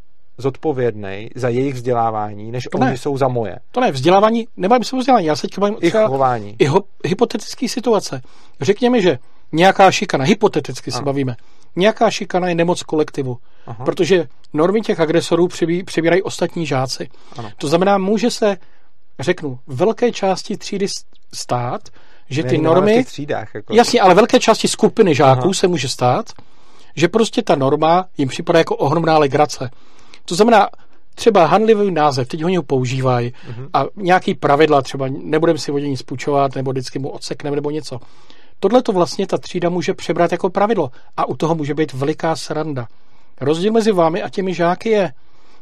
zodpovědný za jejich vzdělávání, než to oni ne. jsou za moje. To ne, vzdělávání, nebavím se o vzdělávání, já se teď bavím I chování. I ho, hypotetické situace. Řekněme, že nějaká šikana, hypoteticky se bavíme, nějaká šikana je nemoc kolektivu, Aha. protože normy těch agresorů přebí, přebírají ostatní žáci. Ano. To znamená, může se, řeknu, velké části třídy stát, že ty normy... třídách, jako... Jasně, ale velké části skupiny žáků Aha. se může stát, že prostě ta norma jim připadá jako ohromná legrace. To znamená, třeba handlivý název, teď ho používají uh-huh. a nějaký pravidla, třeba nebudeme si vodě nic půjčovat, nebo vždycky mu odsekneme, nebo něco. Tohle to vlastně ta třída může přebrat jako pravidlo a u toho může být veliká sranda. Rozdíl mezi vámi a těmi žáky je,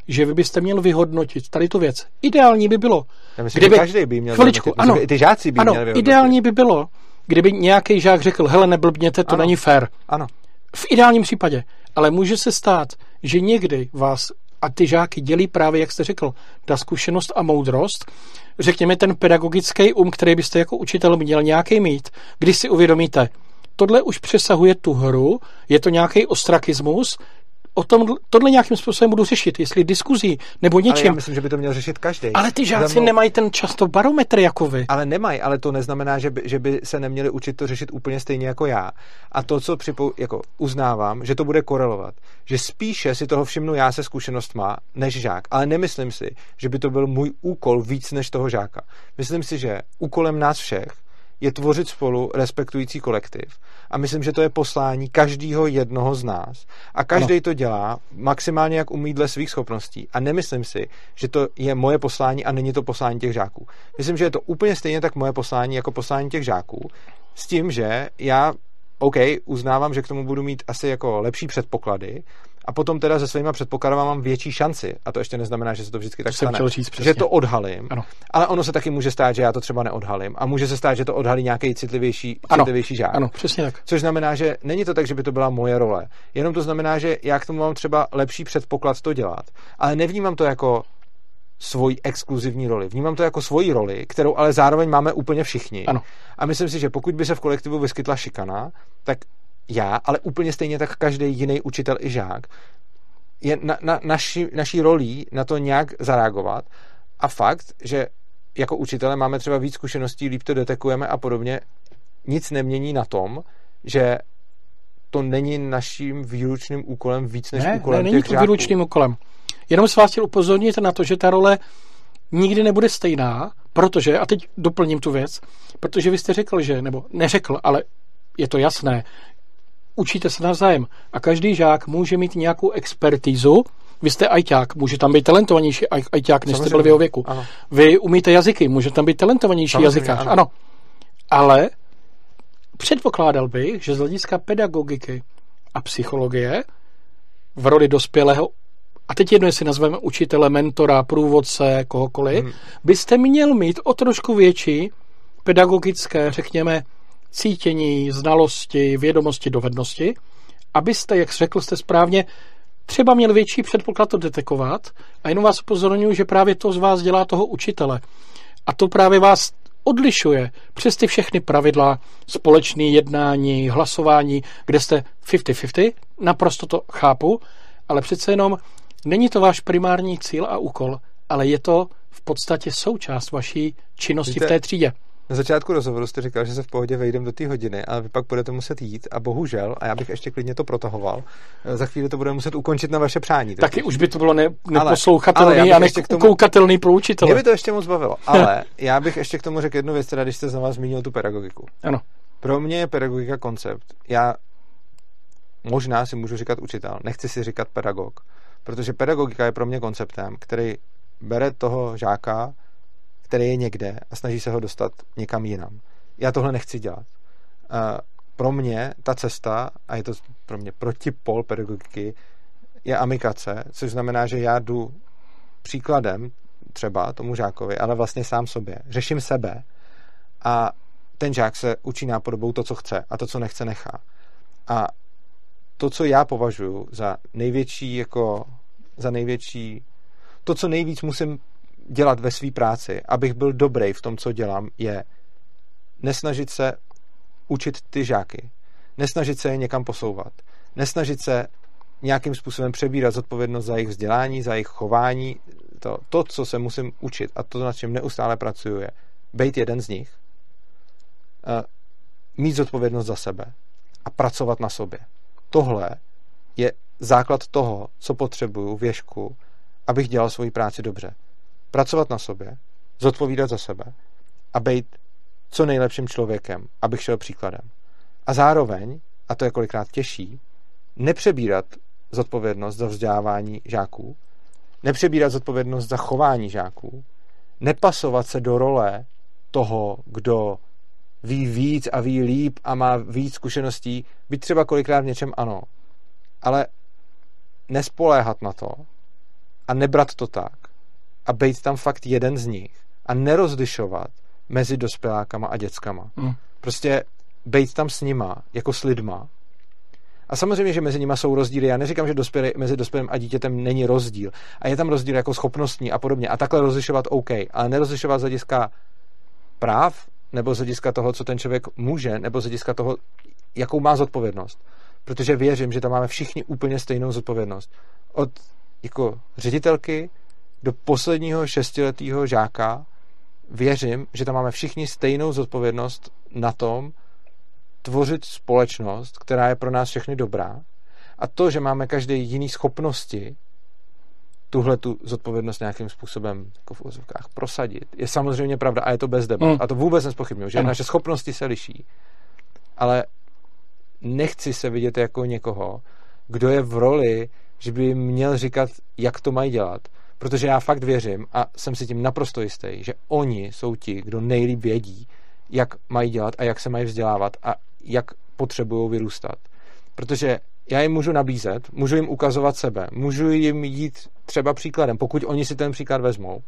že vy byste měl vyhodnotit tady tu věc. Ideální by bylo. Já myslím, kdyby, že každý by měl chviličku, ano, ty žáci by ano, měli vyhodnotit. ideální by bylo, kdyby nějaký žák řekl, hele, neblbněte, to ano, není fér. Ano. V ideálním případě. Ale může se stát, že někdy vás a ty žáky dělí právě, jak jste řekl, ta zkušenost a moudrost, řekněme ten pedagogický um, který byste jako učitel měl nějaký mít, když si uvědomíte, tohle už přesahuje tu hru, je to nějaký ostrakismus, o tom, tohle nějakým způsobem budu řešit, jestli diskuzí nebo něčím. Ale já myslím, že by to měl řešit každý. Ale ty žáci mnou... nemají ten často barometr jako vy. Ale nemají, ale to neznamená, že by, že by se neměli učit to řešit úplně stejně jako já. A to, co připou, jako uznávám, že to bude korelovat. Že spíše si toho všimnu já se zkušenostma než žák. Ale nemyslím si, že by to byl můj úkol víc než toho žáka. Myslím si, že úkolem nás všech je tvořit spolu respektující kolektiv. A myslím, že to je poslání každého jednoho z nás. A každý to dělá maximálně jak umí dle svých schopností. A nemyslím si, že to je moje poslání a není to poslání těch žáků. Myslím, že je to úplně stejně tak moje poslání jako poslání těch žáků. S tím, že já OK, uznávám, že k tomu budu mít asi jako lepší předpoklady, a potom teda se svýma předpokladama mám větší šanci. A to ještě neznamená, že se to vždycky tak stane. Říct že to odhalím. Ano. Ale ono se taky může stát, že já to třeba neodhalím. A může se stát, že to odhalí nějaký citlivější, ano. citlivější žák. Ano, přesně tak. Což znamená, že není to tak, že by to byla moje role. Jenom to znamená, že já k tomu mám třeba lepší předpoklad to dělat. Ale nevnímám to jako svoji exkluzivní roli. Vnímám to jako svoji roli, kterou ale zároveň máme úplně všichni. Ano. A myslím si, že pokud by se v kolektivu vyskytla šikana, tak já, ale úplně stejně tak každý jiný učitel i žák, je na, na, naši, naší rolí na to nějak zareagovat. A fakt, že jako učitele máme třeba víc zkušeností, líp to detekujeme a podobně, nic nemění na tom, že to není naším výlučným úkolem víc než ne, úkolem ne, není to výlučným úkolem. Jenom se vás chtěl upozornit na to, že ta role nikdy nebude stejná, protože, a teď doplním tu věc, protože vy jste řekl, že, nebo neřekl, ale je to jasné, učíte se navzájem a každý žák může mít nějakou expertízu, vy jste ajťák, může tam být talentovanější ajťák, než jste byl v jeho věku. Ano. Vy umíte jazyky, může tam být talentovanější Samozřejmě, jazykář. Ano. ano. Ale předpokládal bych, že z hlediska pedagogiky a psychologie v roli dospělého, a teď jedno, jestli nazveme učitele, mentora, průvodce, kohokoliv, hmm. byste měl mít o trošku větší pedagogické, řekněme, cítění, znalosti, vědomosti, dovednosti, abyste, jak řekl jste správně, třeba měl větší předpoklad to detekovat a jenom vás upozorňuji, že právě to z vás dělá toho učitele. A to právě vás odlišuje přes ty všechny pravidla, společné jednání, hlasování, kde jste 50-50, naprosto to chápu, ale přece jenom není to váš primární cíl a úkol, ale je to v podstatě součást vaší činnosti Víte, v té třídě. Na začátku rozhovoru jste říkal, že se v pohodě vejdem do té hodiny, ale vy pak budete muset jít a bohužel, a já bych ještě klidně to protahoval, eh, za chvíli to budeme muset ukončit na vaše přání. Taky Taky už by to bylo ne, neposlouchatelný ale, ale a nekoukatelný pro učitele. Mě by to ještě moc bavilo, ale já bych ještě k tomu řekl jednu věc, teda když jste znovu zmínil tu pedagogiku. Ano. Pro mě je pedagogika koncept. Já možná si můžu říkat učitel, nechci si říkat pedagog, protože pedagogika je pro mě konceptem, který bere toho žáka který je někde a snaží se ho dostat někam jinam. Já tohle nechci dělat. Pro mě ta cesta, a je to pro mě protipol pedagogiky, je amikace, což znamená, že já jdu příkladem třeba tomu žákovi, ale vlastně sám sobě. Řeším sebe a ten žák se učí nápodobou to, co chce a to, co nechce, nechá. A to, co já považuji za největší, jako za největší, to, co nejvíc musím dělat ve své práci, abych byl dobrý v tom, co dělám, je nesnažit se učit ty žáky, nesnažit se je někam posouvat, nesnažit se nějakým způsobem přebírat zodpovědnost za jejich vzdělání, za jejich chování. To, to co se musím učit a to, na čem neustále pracuju, je být jeden z nich, mít zodpovědnost za sebe a pracovat na sobě. tohle je základ toho, co potřebuju věšku, abych dělal svoji práci dobře. Pracovat na sobě, zodpovídat za sebe a být co nejlepším člověkem, abych šel příkladem. A zároveň, a to je kolikrát těžší, nepřebírat zodpovědnost za vzdělávání žáků, nepřebírat zodpovědnost za chování žáků, nepasovat se do role toho, kdo ví víc a ví líp a má víc zkušeností, být třeba kolikrát v něčem ano, ale nespoléhat na to a nebrat to tak a být tam fakt jeden z nich a nerozlišovat mezi dospělákama a dětskama. Mm. Prostě být tam s nima, jako s lidma. A samozřejmě, že mezi nimi jsou rozdíly. Já neříkám, že dospělý, mezi dospělým a dítětem není rozdíl. A je tam rozdíl jako schopnostní a podobně. A takhle rozlišovat OK, ale nerozlišovat z hlediska práv, nebo z hlediska toho, co ten člověk může, nebo z hlediska toho, jakou má zodpovědnost. Protože věřím, že tam máme všichni úplně stejnou zodpovědnost. Od jako ředitelky do posledního šestiletého žáka věřím, že tam máme všichni stejnou zodpovědnost na tom, tvořit společnost, která je pro nás všechny dobrá. A to, že máme každý jiný schopnosti, tuhle tu zodpovědnost nějakým způsobem jako v úzovkách prosadit, je samozřejmě pravda a je to bez debat. Mm. A to vůbec nespochybnuju, že ano. naše schopnosti se liší. Ale nechci se vidět jako někoho, kdo je v roli, že by měl říkat, jak to mají dělat. Protože já fakt věřím a jsem si tím naprosto jistý, že oni jsou ti, kdo nejlíp vědí, jak mají dělat a jak se mají vzdělávat a jak potřebují vyrůstat. Protože já jim můžu nabízet, můžu jim ukazovat sebe, můžu jim jít třeba příkladem, pokud oni si ten příklad vezmou,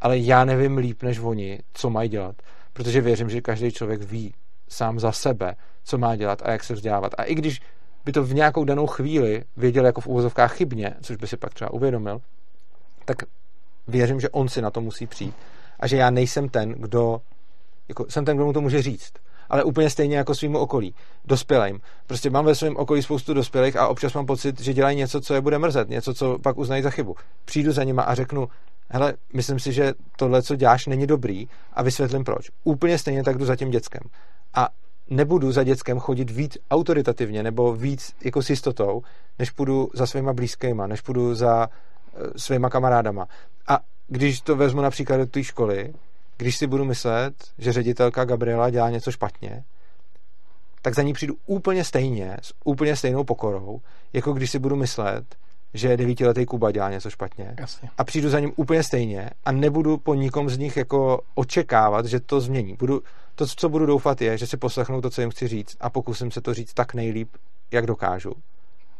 ale já nevím líp než oni, co mají dělat, protože věřím, že každý člověk ví sám za sebe, co má dělat a jak se vzdělávat. A i když by to v nějakou danou chvíli věděl jako v úvozovkách chybně, což by si pak třeba uvědomil, tak věřím, že on si na to musí přijít a že já nejsem ten, kdo jako jsem ten, kdo mu to může říct ale úplně stejně jako svýmu okolí, dospělým. Prostě mám ve svém okolí spoustu dospělých a občas mám pocit, že dělají něco, co je bude mrzet, něco, co pak uznají za chybu. Přijdu za nima a řeknu, hele, myslím si, že tohle, co děláš, není dobrý a vysvětlím proč. Úplně stejně tak jdu za tím dětskem. A nebudu za dětskem chodit víc autoritativně nebo víc jako s jistotou, než půjdu za svýma blízkýma, než půjdu za svýma kamarádama. A když to vezmu například do té školy, když si budu myslet, že ředitelka Gabriela dělá něco špatně, tak za ní přijdu úplně stejně, s úplně stejnou pokorou, jako když si budu myslet, že devítiletý Kuba dělá něco špatně. Jasně. A přijdu za ním úplně stejně a nebudu po nikom z nich jako očekávat, že to změní. Budu, to, co budu doufat, je, že si poslechnou to, co jim chci říct a pokusím se to říct tak nejlíp, jak dokážu.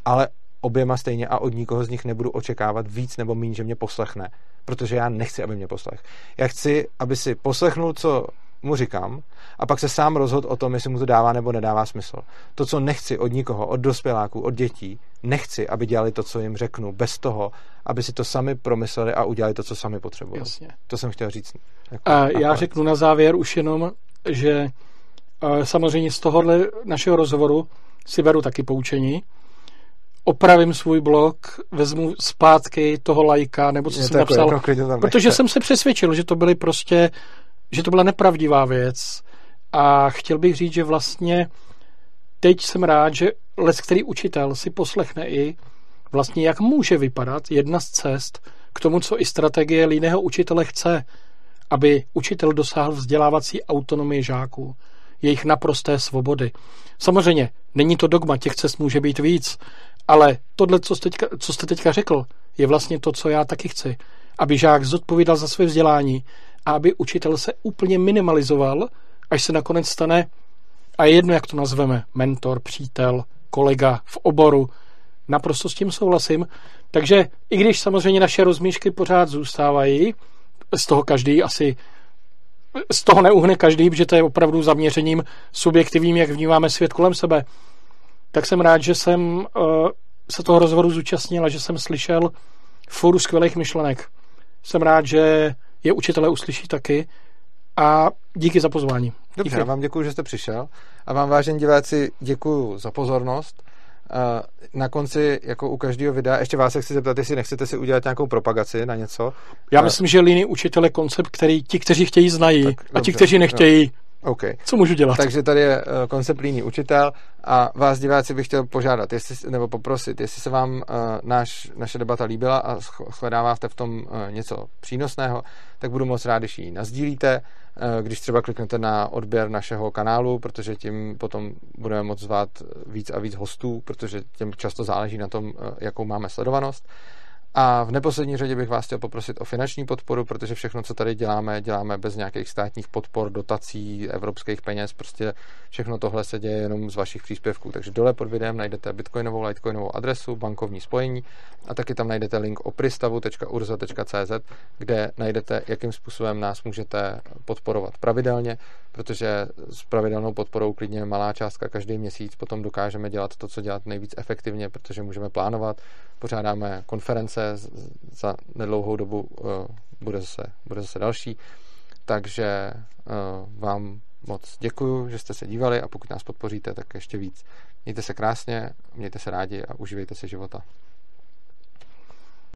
Ale oběma stejně a od nikoho z nich nebudu očekávat víc nebo méně, že mě poslechne, protože já nechci, aby mě poslech. Já chci, aby si poslechnul, co mu říkám, a pak se sám rozhod o tom, jestli mu to dává nebo nedává smysl. To, co nechci od nikoho, od dospěláků, od dětí, nechci, aby dělali to, co jim řeknu, bez toho, aby si to sami promysleli a udělali to, co sami potřebují. Jasně. To jsem chtěl říct. Jako a já řeknu na závěr už jenom, že samozřejmě z tohohle našeho rozhovoru si beru taky poučení, opravím svůj blog, vezmu zpátky toho lajka, nebo co je jsem napsal, jako protože jsem se přesvědčil, že to byly prostě, že to byla nepravdivá věc. A chtěl bych říct, že vlastně teď jsem rád, že les, který učitel si poslechne i vlastně, jak může vypadat jedna z cest k tomu, co i strategie líného učitele chce, aby učitel dosáhl vzdělávací autonomie žáků, jejich naprosté svobody. Samozřejmě, není to dogma, těch cest může být víc, ale tohle, co jste, teďka, co jste teďka řekl, je vlastně to, co já taky chci. Aby žák zodpovídal za své vzdělání a aby učitel se úplně minimalizoval, až se nakonec stane, a je jedno, jak to nazveme, mentor, přítel, kolega v oboru, naprosto s tím souhlasím. Takže i když samozřejmě naše rozmíšky pořád zůstávají, z toho každý asi z toho neuhne každý, protože to je opravdu zaměřením subjektivním, jak vnímáme svět kolem sebe tak jsem rád, že jsem uh, se toho rozhovoru zúčastnil a že jsem slyšel fůru skvělých myšlenek. Jsem rád, že je učitelé uslyší taky a díky za pozvání. Dobře, díky. já vám děkuji, že jste přišel a vám, vážení diváci, děkuji za pozornost. Na konci, jako u každého videa, ještě vás se chci zeptat, jestli nechcete si udělat nějakou propagaci na něco. Já myslím, že líný učitel je koncept, který ti, kteří chtějí, znají tak, a ti, kteří nechtějí, Okay. Co můžu dělat? Takže tady je uh, koncept líný učitel a vás diváci bych chtěl požádat, jestli, nebo poprosit, jestli se vám uh, náš, naše debata líbila a shledáváte v tom uh, něco přínosného, tak budu moc rád, když ji nazdílíte, uh, když třeba kliknete na odběr našeho kanálu, protože tím potom budeme moct zvát víc a víc hostů, protože těm často záleží na tom, uh, jakou máme sledovanost. A v neposlední řadě bych vás chtěl poprosit o finanční podporu, protože všechno, co tady děláme, děláme bez nějakých státních podpor, dotací, evropských peněz. Prostě všechno tohle se děje jenom z vašich příspěvků. Takže dole pod videem najdete bitcoinovou, litecoinovou adresu, bankovní spojení a taky tam najdete link opristavu.urza.cz, kde najdete, jakým způsobem nás můžete podporovat pravidelně, protože s pravidelnou podporou klidně malá částka každý měsíc potom dokážeme dělat to, co dělat nejvíc efektivně, protože můžeme plánovat, pořádáme konference, za nedlouhou dobu uh, bude, zase, bude zase další. Takže uh, vám moc děkuju, že jste se dívali a pokud nás podpoříte, tak ještě víc. Mějte se krásně, mějte se rádi a užívejte si života.